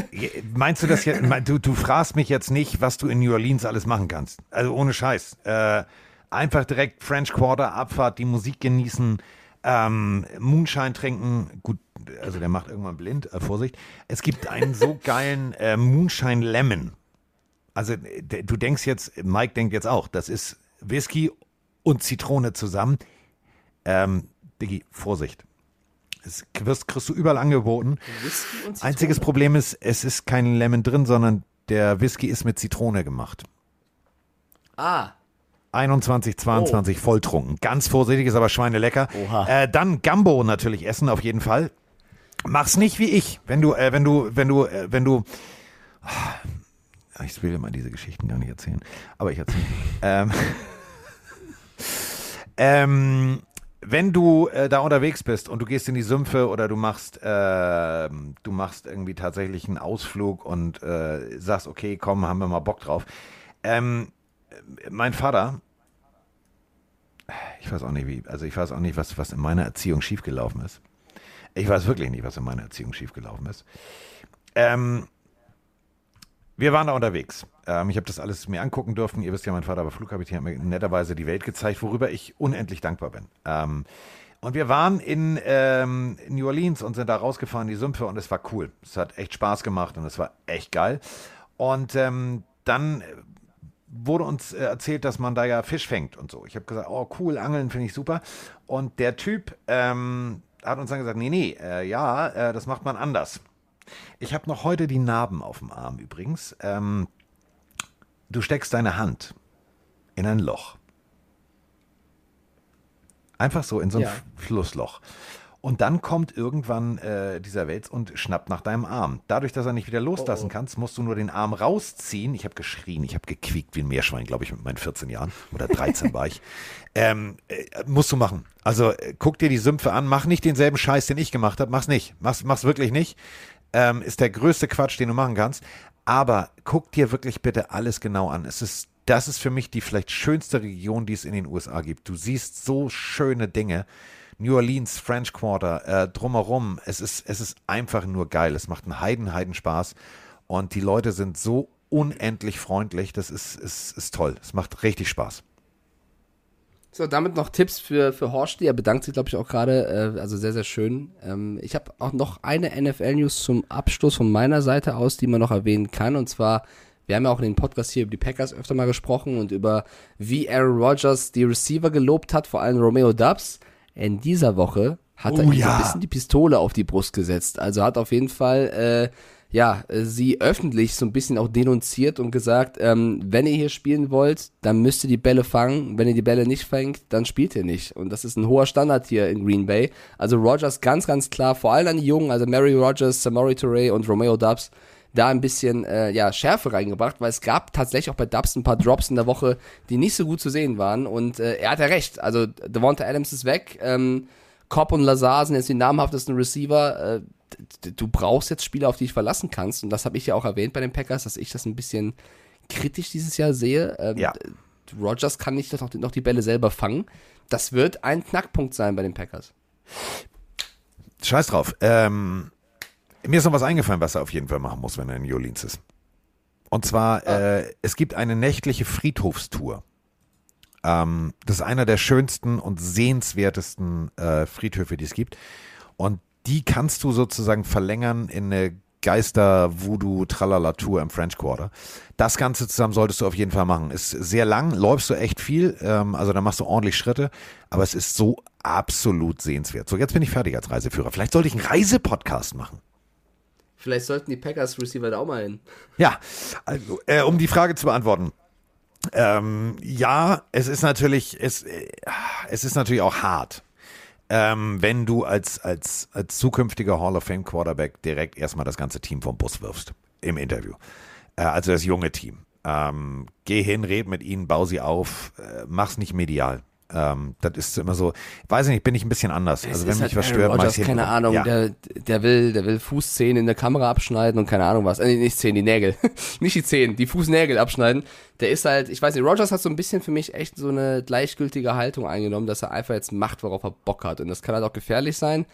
meinst du das jetzt? Du, du fragst mich jetzt nicht, was du in New Orleans alles machen kannst. Also ohne Scheiß. Äh, einfach direkt French Quarter, Abfahrt, die Musik genießen, ähm, Moonshine trinken. Gut, also der macht irgendwann blind, äh, Vorsicht. Es gibt einen so geilen äh, Moonshine Lemon. Also äh, du denkst jetzt, Mike denkt jetzt auch, das ist Whisky und Zitrone zusammen. Ähm, Diggi, Vorsicht. Es wirst, kriegst du überall angeboten. Einziges Problem ist, es ist kein Lemon drin, sondern der Whisky ist mit Zitrone gemacht. Ah, 21, 22 volltrunken. Ganz vorsichtig, ist aber schweinelecker. Oha. Äh, dann Gambo natürlich essen, auf jeden Fall. Mach's nicht wie ich. Wenn du, äh, wenn du, wenn du, äh, wenn du. Ich will mal diese Geschichten gar nicht erzählen. Aber ich erzähle. ähm, ähm, wenn du äh, da unterwegs bist und du gehst in die Sümpfe oder du machst, äh, du machst irgendwie tatsächlich einen Ausflug und äh, sagst, okay, komm, haben wir mal Bock drauf. Ähm, mein Vater, ich weiß auch nicht wie, also ich weiß auch nicht, was, was in meiner Erziehung schiefgelaufen ist. Ich weiß wirklich nicht, was in meiner Erziehung schiefgelaufen ist. Ähm, wir waren da unterwegs. Ähm, ich habe das alles mir angucken dürfen. Ihr wisst ja, mein Vater war Flugkapitän, hat mir netterweise die Welt gezeigt, worüber ich unendlich dankbar bin. Ähm, und wir waren in ähm, New Orleans und sind da rausgefahren die Sümpfe und es war cool. Es hat echt Spaß gemacht und es war echt geil. Und ähm, dann wurde uns äh, erzählt, dass man da ja Fisch fängt und so. Ich habe gesagt, oh cool, Angeln finde ich super. Und der Typ ähm, hat uns dann gesagt, nee, nee, äh, ja, äh, das macht man anders. Ich habe noch heute die Narben auf dem Arm übrigens. Ähm, du steckst deine Hand in ein Loch. Einfach so in so ein Ja. Flussloch. Und dann kommt irgendwann äh, dieser Wels und schnappt nach deinem Arm. Dadurch, dass er nicht wieder loslassen kannst, musst du nur den Arm rausziehen. Ich habe geschrien, ich habe gequiekt wie ein Meerschwein, glaube ich, mit meinen 14 Jahren. Oder 13 war ich. Ähm, äh, musst du machen. Also äh, guck dir die Sümpfe an, mach nicht denselben Scheiß, den ich gemacht habe. Mach's nicht. Mach's, mach's wirklich nicht. Ähm, ist der größte Quatsch, den du machen kannst. Aber guck dir wirklich bitte alles genau an. Es ist, das ist für mich die vielleicht schönste Region, die es in den USA gibt. Du siehst so schöne Dinge. New Orleans, French Quarter, äh, drumherum. Es ist, es ist einfach nur geil. Es macht einen Heiden, Heiden Spaß. Und die Leute sind so unendlich freundlich. Das ist, ist, ist toll. Es macht richtig Spaß. So, damit noch Tipps für, für Horsti. Er bedankt sich, glaube ich, auch gerade. Äh, also sehr, sehr schön. Ähm, ich habe auch noch eine NFL-News zum Abschluss von meiner Seite aus, die man noch erwähnen kann. Und zwar, wir haben ja auch in den Podcast hier über die Packers öfter mal gesprochen und über wie Aaron Rodgers die Receiver gelobt hat, vor allem Romeo Dubs. In dieser Woche hat er Oh so ja. ein bisschen die Pistole auf die Brust gesetzt. Also hat auf jeden Fall, äh, ja, äh, sie öffentlich so ein bisschen auch denunziert und gesagt, ähm, wenn ihr hier spielen wollt, dann müsst ihr die Bälle fangen. Wenn ihr die Bälle nicht fängt, dann spielt ihr nicht. Und das ist ein hoher Standard hier in Green Bay. Also Rogers ganz, ganz klar, vor allem an die Jungen, also Mary Rogers, Samori Touré und Romeo Dubs, da ein bisschen äh, ja, Schärfe reingebracht, weil es gab tatsächlich auch bei Dubs ein paar Drops in der Woche, die nicht so gut zu sehen waren. Und äh, er hat ja recht. Also Devonta Adams ist weg. Ähm, Cobb und Lazar sind jetzt die namhaftesten Receiver. Äh, du brauchst jetzt Spieler, auf die dich verlassen kannst. Und das habe ich ja auch erwähnt bei den Packers, dass ich das ein bisschen kritisch dieses Jahr sehe. Ähm, Ja. Rogers kann nicht noch, noch die Bälle selber fangen. Das wird ein Knackpunkt sein bei den Packers. Scheiß drauf. Ähm, mir ist noch was eingefallen, was er auf jeden Fall machen muss, wenn er in New Orleans ist. Und zwar, äh, es gibt eine nächtliche Friedhofstour. Ähm, das ist einer der schönsten und sehenswertesten äh, Friedhöfe, die es gibt. Und die kannst du sozusagen verlängern in eine Geister-Voodoo-Tralala-Tour im French Quarter. Das Ganze zusammen solltest du auf jeden Fall machen. Ist sehr lang, läufst du echt viel, ähm, also da machst du ordentlich Schritte, aber es ist so absolut sehenswert. So, jetzt bin ich fertig als Reiseführer. Vielleicht sollte ich einen Reisepodcast machen. Vielleicht sollten die Packers Receiver da auch mal hin. Ja, also, äh, um die Frage zu beantworten. Ähm, ja, es ist natürlich, es, äh, es ist natürlich auch hart, ähm, wenn du als, als, als zukünftiger Hall of Fame Quarterback direkt erstmal das ganze Team vom Bus wirfst im Interview. Äh, also das junge Team. Ähm, geh hin, red mit ihnen, bau sie auf, äh, mach's nicht medial. Ähm, das ist immer so, weiß ich nicht, bin ich ein bisschen anders. Es also wenn mich halt was Aaron stört, ich keine hinten. Ahnung, Ja. der, der will, der will Fußzehen in der Kamera abschneiden und keine Ahnung was. Äh, nicht Zehen, die Nägel. nicht die Zehen, die Fußnägel abschneiden. Der ist halt, ich weiß nicht, Rogers hat so ein bisschen für mich echt so eine gleichgültige Haltung eingenommen, dass er einfach jetzt macht, worauf er Bock hat. Und das kann halt auch gefährlich sein.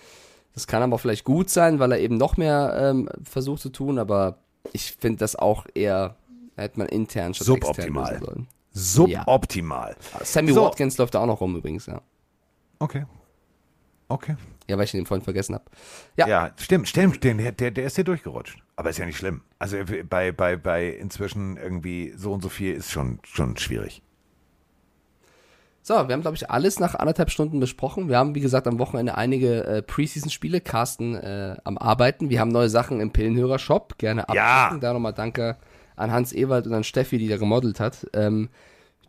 Das kann aber auch vielleicht gut sein, weil er eben noch mehr ähm, versucht zu tun, aber ich finde das auch eher, hätte man intern schon extern Suboptimal. lösen sollen. Suboptimal. Sammy So. Watkins läuft da auch noch rum übrigens, ja. Okay. Okay. Ja, weil ich den vorhin vergessen habe. Ja. Ja, stimmt, stimmt. Den, der, der ist hier durchgerutscht. Aber ist ja nicht schlimm. Also bei, bei, bei inzwischen irgendwie so und so viel ist schon, schon schwierig. So, wir haben, glaube ich, alles nach anderthalb Stunden besprochen. Wir haben, wie gesagt, am Wochenende einige äh, Preseason-Spiele. Carsten äh, am Arbeiten. Wir haben neue Sachen im Pillenhörer-Shop. Gerne abchecken. Da nochmal danke an Hans Ewald und an Steffi, die da gemodelt hat. Ähm,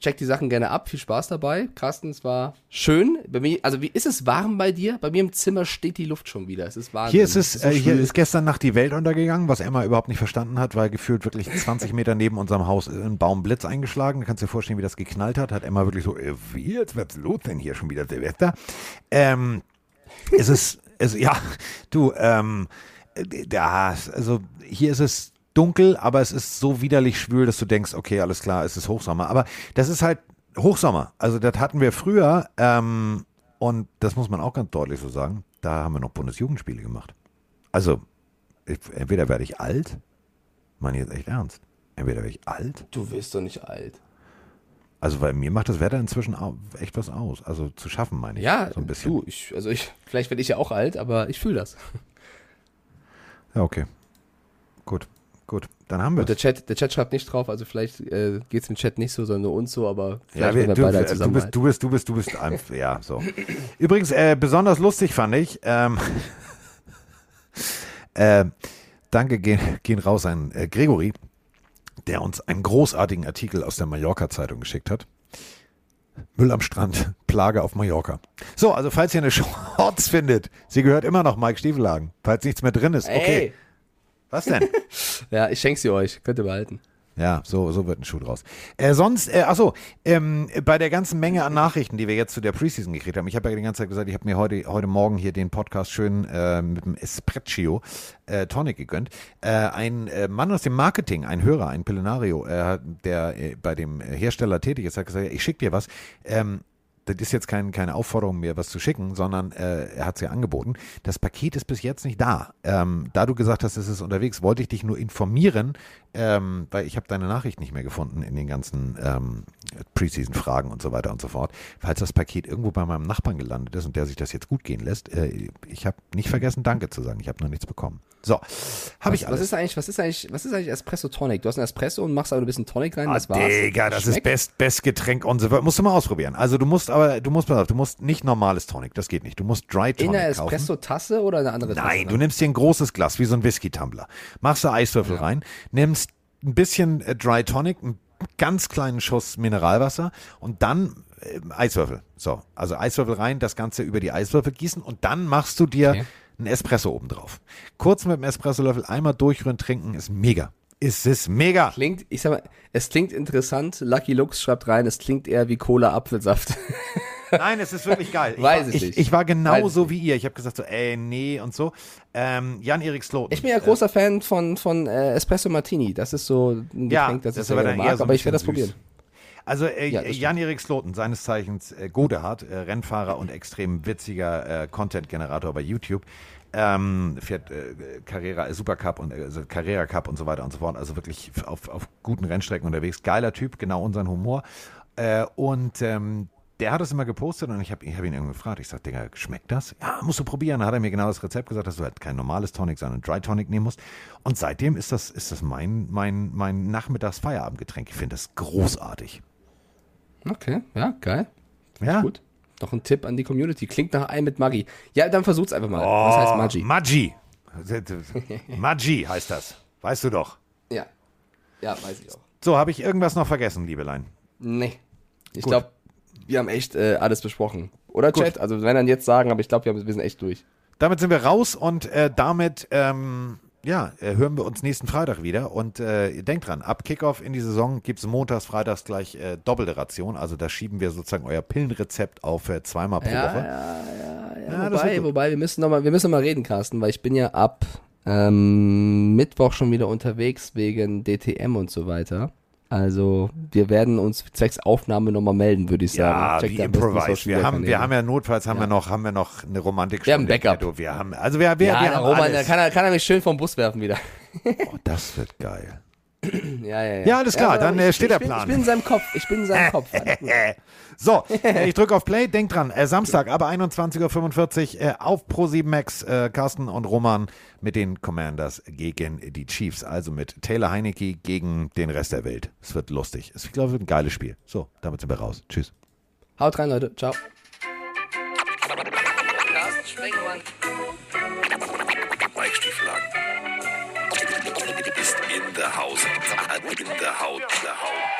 checkt die Sachen gerne ab. Viel Spaß dabei. Carsten, es war schön. Bei mir, also, wie ist es warm bei dir? Bei mir im Zimmer steht die Luft schon wieder. Es ist Wahnsinn. Hier ist es, so äh, hier ist gestern Nacht die Welt untergegangen, was Emma überhaupt nicht verstanden hat, weil gefühlt wirklich 20 Meter neben unserem Haus ein Baum Blitz eingeschlagen. Du kannst dir vorstellen, wie das geknallt hat. Hat Emma wirklich so, äh, wie, jetzt wird's los denn hier schon wieder Silvester? Ähm, es ist, es, ja, du, ähm, äh, da, also hier ist es dunkel, aber es ist so widerlich schwül, dass du denkst, okay, alles klar, es ist Hochsommer. Aber das ist halt Hochsommer. Also das hatten wir früher, ähm, und das muss man auch ganz deutlich so sagen, da haben wir noch Bundesjugendspiele gemacht. Also, ich, entweder werde ich alt, meine jetzt echt ernst, entweder werde ich alt, Du wirst doch nicht alt. also weil mir macht das Wetter inzwischen echt was aus. Also zu schaffen, meine ich. Ja, so ein bisschen. du, ich, also ich, vielleicht werde ich ja auch alt, aber ich fühle das. Ja, okay. Gut, gut. Dann haben wir Und der Chat, der Chat schreibt nicht drauf, also vielleicht äh, geht es im Chat nicht so, sondern nur uns so, aber vielleicht Ja, wir, werden wir du, beide halt du, bist, alt. du bist, du bist, du bist, einfach, ja, so. Übrigens, äh, besonders lustig fand ich, ähm, äh, danke gehen, gehen raus an äh, Gregory, der uns einen großartigen Artikel aus der Mallorca-Zeitung geschickt hat. Müll am Strand, Plage auf Mallorca. So, also falls ihr eine Shorts findet, sie gehört immer noch Mike Stiefelhagen, falls nichts mehr drin ist. Okay. Ey. Was denn? Ja, ich schenke sie euch, könnt ihr behalten. Ja, so, so wird ein Schuh draus. Äh, sonst, äh, achso, ähm, bei der ganzen Menge an Nachrichten, die wir jetzt zu der Preseason gekriegt haben, ich habe ja die ganze Zeit gesagt, ich habe mir heute, heute Morgen hier den Podcast schön äh, mit dem Espresso äh, Tonic gegönnt. Äh, ein äh, Mann aus dem Marketing, ein Hörer, ein Pillenario, äh, der bei dem Hersteller tätig ist, hat gesagt, ich schicke dir was. Ähm, das ist jetzt kein, keine Aufforderung, mir was zu schicken, sondern äh, er hat es ja angeboten. Das Paket ist bis jetzt nicht da. Ähm, da du gesagt hast, es ist unterwegs, wollte ich dich nur informieren, ähm, weil ich habe deine Nachricht nicht mehr gefunden in den ganzen ähm, Preseason-Fragen und so weiter und so fort. Falls das Paket irgendwo bei meinem Nachbarn gelandet ist und der sich das jetzt gut gehen lässt, äh, ich habe nicht vergessen, Danke zu sagen. Ich habe noch nichts bekommen. So, habe ich was, alles. was ist eigentlich, was ist eigentlich, was ist eigentlich Espresso Tonic? Du hast einen Espresso und machst aber ein bisschen Tonic rein, Ah, das war's. Digga, das Schmeckt? ist best, best Getränk on the world. Musst du mal ausprobieren. Also du musst aber, du musst, du musst nicht normales Tonic, das geht nicht. Du musst Dry In Tonic einer kaufen. Espresso-Tasse oder eine andere Tasse? Nein, du nimmst dir ein großes Glas, wie so ein Whisky-Tumbler. Machst da Eiswürfel rein, nimmst ein bisschen äh, Dry Tonic, einen ganz kleinen Schuss Mineralwasser und dann äh, Eiswürfel. So, also Eiswürfel rein, das Ganze über die Eiswürfel gießen und dann machst du dir Okay. einen Espresso oben drauf. Kurz mit dem Espressolöffel einmal durchrühren, trinken, ist mega. Es ist mega. Klingt, ich sag mal, es klingt interessant. Lucky Lux schreibt rein, es klingt eher wie Cola-Apfelsaft. Nein, es ist wirklich geil. Ich Weiß war, ich, nicht. ich war genauso wie ihr. Ich habe gesagt so, ey, nee und so. Ähm, Jan-Erik Sloten. Ich bin ja großer Fan von, von äh, Espresso Martini. Das ist so ein Ja, Getränk, das, das ich gerne mag, so aber ich werde das bisschen probieren. süß. Also äh, Ja. Jan-Erik Sloten, seines Zeichens äh, Godehard, äh, Rennfahrer und extrem witziger äh, Content-Generator bei YouTube. Ähm, fährt äh, Carrera, äh, Supercup und äh, also Carrera Cup und so weiter und so fort. Also wirklich auf, auf guten Rennstrecken unterwegs. Geiler Typ, genau unseren Humor. Äh, und ähm, der hat es immer gepostet und ich habe ich hab ihn irgendwie gefragt. Ich sag, Digga, schmeckt das? Ja, musst du probieren. Da hat er mir genau das Rezept gesagt, dass du halt kein normales Tonic, sondern Dry Tonic nehmen musst. Und seitdem ist das, ist das mein, mein, mein Nachmittags-Feierabendgetränk. Ich finde das großartig. Okay, ja, geil. Ja. Gut. Noch ein Tipp an die Community. Klingt nach einem mit Maggi. Ja, dann versucht's einfach mal. Was heißt Maggi? Oh, Maggi. Maggi heißt das. Weißt du doch. Ja. Ja, weiß ich auch. So, habe ich irgendwas noch vergessen, Liebelein? Nee. Ich glaube, wir haben echt äh, alles besprochen. Oder, Gut. Chat? Also, wenn dann jetzt sagen, aber ich glaube, wir, haben- wir sind echt durch. Damit sind wir raus und äh, damit ähm, ja, äh, hören wir uns nächsten Freitag wieder. Und äh, denkt dran, ab Kickoff in die Saison gibt es montags, freitags gleich äh, doppelte Ration. Also da schieben wir sozusagen euer Pillenrezept auf äh, zweimal pro Ja, Woche. Ja, Ja, das wobei, wird gut. wobei, wir müssen noch mal, wir müssen noch mal reden, Carsten, weil ich bin ja ab ähm, Mittwoch schon wieder unterwegs wegen DTM und so weiter. Also wir werden uns zwecks Aufnahme nochmal melden, würde ich sagen. Ja, Checkt wie improvise. Wir haben, wir haben ja notfalls haben wir noch, haben wir noch eine Romantik. Wir haben Backup. Wir haben, also wir, wir, ja, wir haben Roman, alles. kann, er, kann er mich schön vom Bus werfen wieder. Oh, das wird geil. Ja, ja, ja. Ja, alles klar, aber dann, ich, äh, steht ich der bin, Plan. Ich bin in seinem Kopf. Ich bin in seinem Kopf. So, äh, ich drücke auf Play. Denkt dran, äh, Samstag ab 21.45 Uhr auf Pro7 Max, Carsten und Roman mit den Commanders gegen die Chiefs. Also mit Taylor Heinecke gegen den Rest der Welt. Es wird lustig. Es- Ich glaube, es wird ein geiles Spiel. So, damit sind wir raus. Tschüss. Haut rein, Leute. Ciao. Der Haus. In der Haut. In der Haut.